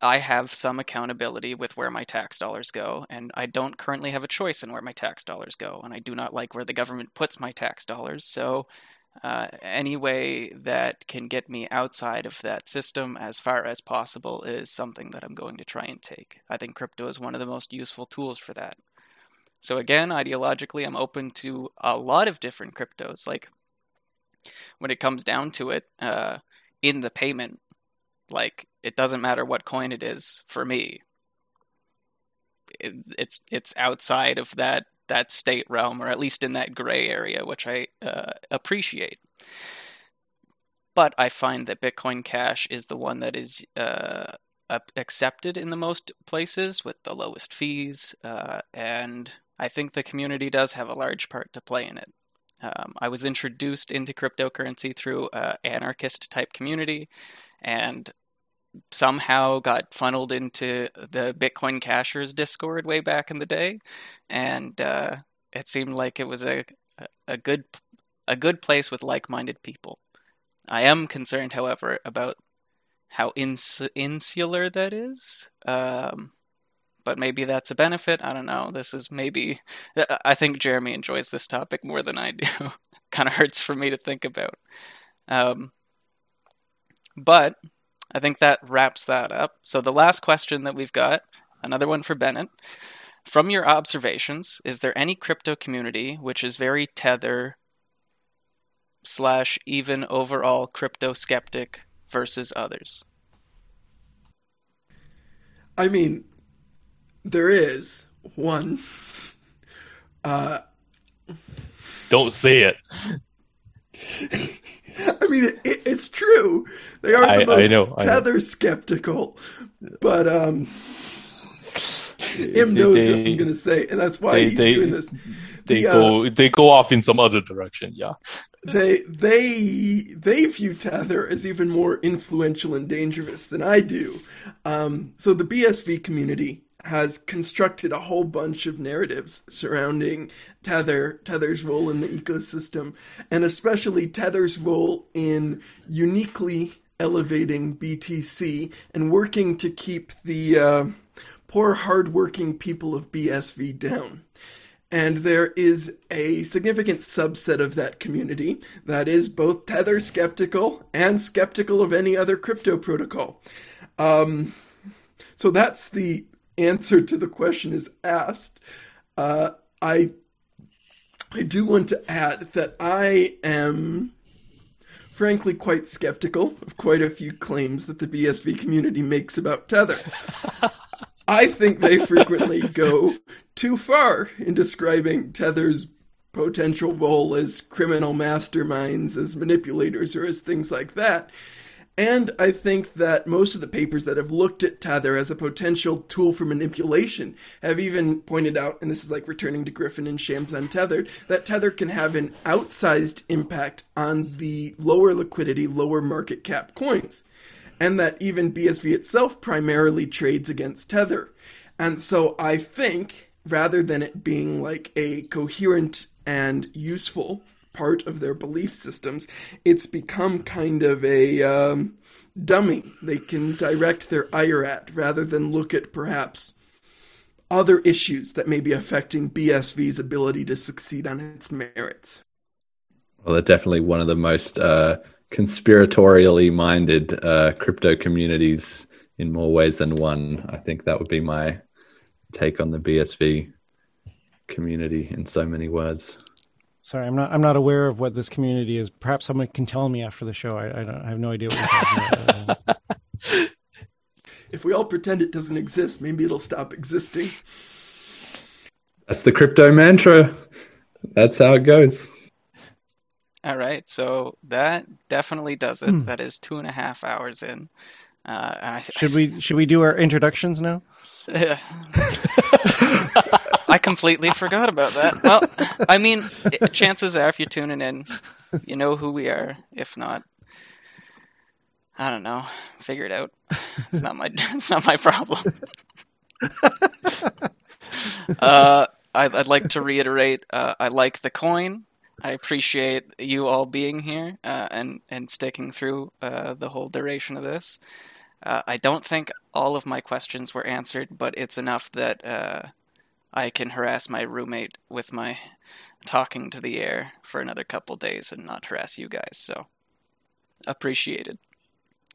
E: I have some accountability with where my tax dollars go, and I don't currently have a choice in where my tax dollars go, and I do not like where the government puts my tax dollars. So uh, any way that can get me outside of that system as far as possible is something that I'm going to try and take. I think crypto is one of the most useful tools for that. So, again, ideologically, I'm open to a lot of different cryptos. Like, when it comes down to it, uh, in the payment, like, it doesn't matter what coin it is for me. It, it's it's outside of that that state realm, or at least in that gray area, which I uh, appreciate. But I find that Bitcoin Cash is the one that is uh, accepted in the most places with the lowest fees, uh, and I think the community does have a large part to play in it. Um, I was introduced into cryptocurrency through an anarchist type community, and somehow got funneled into the Bitcoin Cashers Discord way back in the day, and uh, it seemed like it was a a good a good place with like-minded people. I am concerned, however, about how ins- insular that is. Um, but maybe that's a benefit. I don't know. This is maybe. I think Jeremy enjoys this topic more than I do. kind of hurts for me to think about. Um, but I think that wraps that up. So the last question that we've got, another one for Bennett. From your observations, is there any crypto community which is very tether slash even overall crypto skeptic versus others?
B: I mean, there is one. Uh,
A: Don't say it.
B: I mean, it, it, it's true. They are the most I know, tether know. skeptical, but um, him knows they, what I'm going to say, and that's why they, he's they, doing this.
A: They the, go, uh, they go off in some other direction. Yeah,
B: they they they view tether as even more influential and dangerous than I do. Um, so the BSV community has constructed a whole bunch of narratives surrounding Tether, Tether's role in the ecosystem, and especially Tether's role in uniquely elevating BTC and working to keep the uh, poor, hardworking people of BSV down. And there is a significant subset of that community that is both Tether skeptical and skeptical of any other crypto protocol. Um, so that's the answer to the question is asked, uh, I I do want to add that I am frankly quite skeptical of quite a few claims that the BSV community makes about Tether. I think they frequently go too far in describing Tether's potential role as criminal masterminds, as manipulators, or as things like that. And I think that most of the papers that have looked at Tether as a potential tool for manipulation have even pointed out, and this is like returning to Griffin and Shams Untethered, that Tether can have an outsized impact on the lower liquidity, lower market cap coins. And that even BSV itself primarily trades against Tether. And so I think rather than it being like a coherent and useful part of their belief systems, it's become kind of a um, dummy they can direct their ire at rather than look at perhaps other issues that may be affecting BSV's ability to succeed on its merits.
D: Well, they're definitely one of the most uh, conspiratorially minded uh, crypto communities in more ways than one. I think that would be my take on the BSV community in so many words.
C: Sorry, I'm not. I'm not aware of what this community is. Perhaps someone can tell me after the show. I, I, I have no idea what you're
B: if we all pretend it doesn't exist, maybe it'll stop existing.
D: That's the crypto mantra. That's how it goes.
E: All right, so that definitely does it. Hmm. That is two and a half hours in. Uh, I,
C: should I, we should we do our introductions now?
E: I completely forgot about that. Well, I mean, chances are if you're tuning in, you know who we are. If not, I don't know. Figure it out. It's not my. It's not my problem. uh, I'd, I'd, like to reiterate. Uh, I like the coin. I appreciate you all being here uh, and and sticking through uh, the whole duration of this. Uh, I don't think all of my questions were answered, but it's enough that uh, I can harass my roommate with my talking to the air for another couple days and not harass you guys. So appreciated.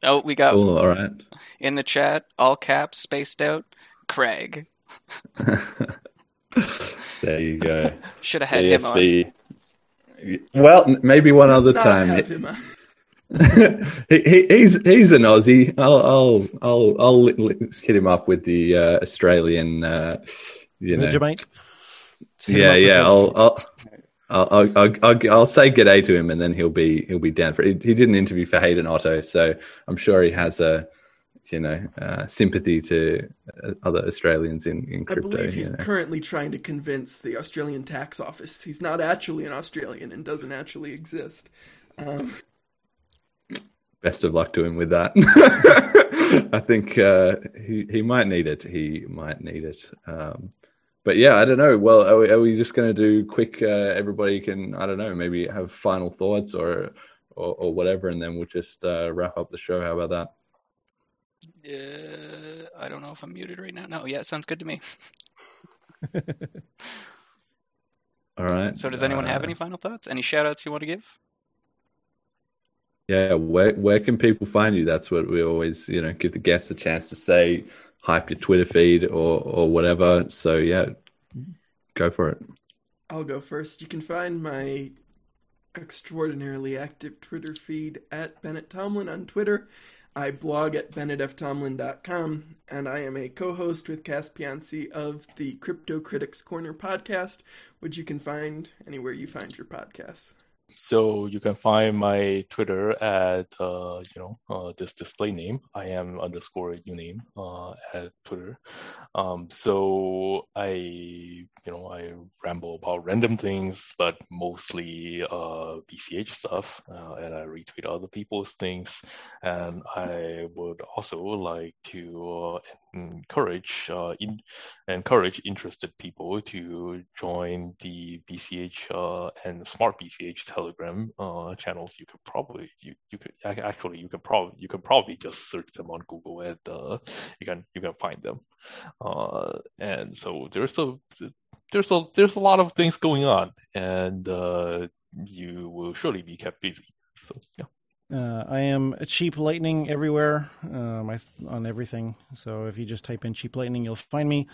E: Oh, we got
D: cool, all right.
E: in the chat, all caps, spaced out, Craig.
D: there you go.
E: Should have had ASV. him
D: on. Well, maybe one other not time. he, he, he's he's an Aussie. I'll I'll I'll I'll hit him up with the uh, Australian uh, you know,
C: Vegemite.
D: Yeah, yeah. I'll, I'll, I'll, I'll, I'll, I'll, say g'day to him, and then he'll be he'll be down for it. He, he did an interview for Hayden Otto, so I'm sure he has a you know uh, sympathy to uh, other Australians in, in crypto.
B: I believe he's
D: you know.
B: currently trying to convince the Australian tax office he's not actually an Australian and doesn't actually exist. Um...
D: Best of luck to him with that. I think uh, he he might need it. He might need it. Um, but yeah, I don't know. Well, are we, are we just going to do quick? Uh, everybody can, I don't know, maybe have final thoughts or or, or whatever, and then we'll just uh, wrap up the show. How about
E: that? Uh, I don't know if I'm muted right now. No, yeah, sounds good to me.
D: All right.
E: So, does anyone have uh, any final thoughts? Any shout outs you want to give?
D: Yeah, where where can people find you? That's what we always, you know, give the guests a chance to say hype your Twitter feed or or whatever. So yeah, go for it.
B: I'll go first. You can find my extraordinarily active Twitter feed at Bennett Tomlin on Twitter. I blog at bennettftomlin.com, and I am a co-host with Cas Piancey of the Crypto Critics Corner podcast, which you can find anywhere you find your podcasts.
A: So you can find my Twitter at uh, you know uh, this display name. I am underscore uname uh, at Twitter. Um, so I you know I ramble about random things, but mostly uh, BCH stuff, uh, and I retweet other people's things. And I would also like to uh, encourage uh, in, encourage interested people to join the BCH and Smart BCH Telegram uh, channels. You could probably you, you could actually you could probably you could probably just search them on Google and uh, you can you can find them. Uh, and so there's a there's a there's a lot of things going on, and uh, you will surely be kept busy. So yeah.
C: Uh, I am cheap lightning everywhere um, on everything. So if you just type in cheap lightning, you'll find me.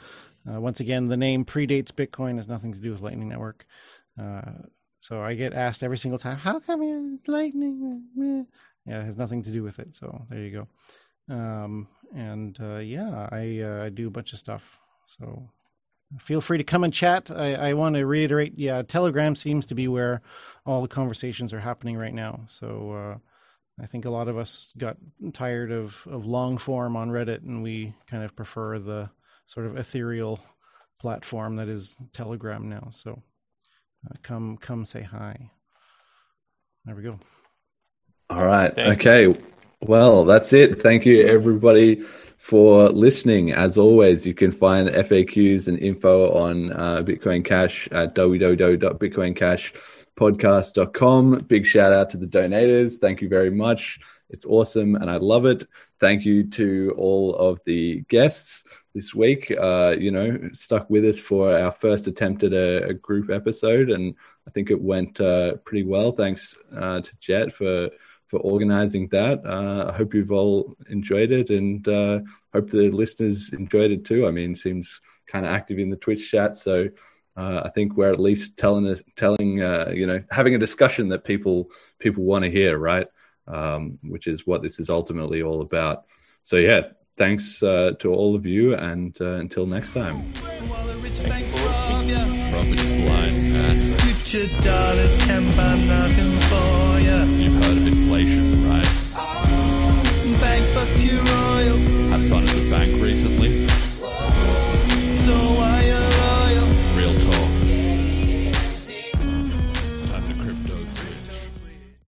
C: Uh, once again, the name predates Bitcoin, has nothing to do with Lightning Network. Uh, so I get asked every single time, "How come you Lightning?" Yeah, it has nothing to do with it. So there you go. Um, and uh, yeah, I, uh, I do a bunch of stuff. So feel free to come and chat. I, I want to reiterate, yeah, Telegram seems to be where all the conversations are happening right now. So uh, I think a lot of us got tired of, of long form on Reddit, and we kind of prefer the sort of ethereal platform that is Telegram now. So uh, come come say hi. There we go.
D: All right. Thank okay. You. Well, that's it. Thank you, everybody, for listening. As always, you can find FAQs and info on uh, Bitcoin Cash at www.bitcoincashpodcast.com. Big shout out to the donators. Thank you very much. It's awesome and I love it. Thank you to all of the guests this week. Uh, you know, stuck with us for our first attempt at a, a group episode, and I think it went uh, pretty well. Thanks uh, to Jett for for organizing that. Uh, I hope you've all enjoyed it, and uh, hope the listeners enjoyed it too. I mean, seems kind of active in the Twitch chat, so. Uh, I think we're at least telling telling, you know, having a discussion that people people want to hear, right? Um, which is what this is ultimately all about. So yeah, thanks uh, to all of you, and uh, until next time. Future dollars can buy nothing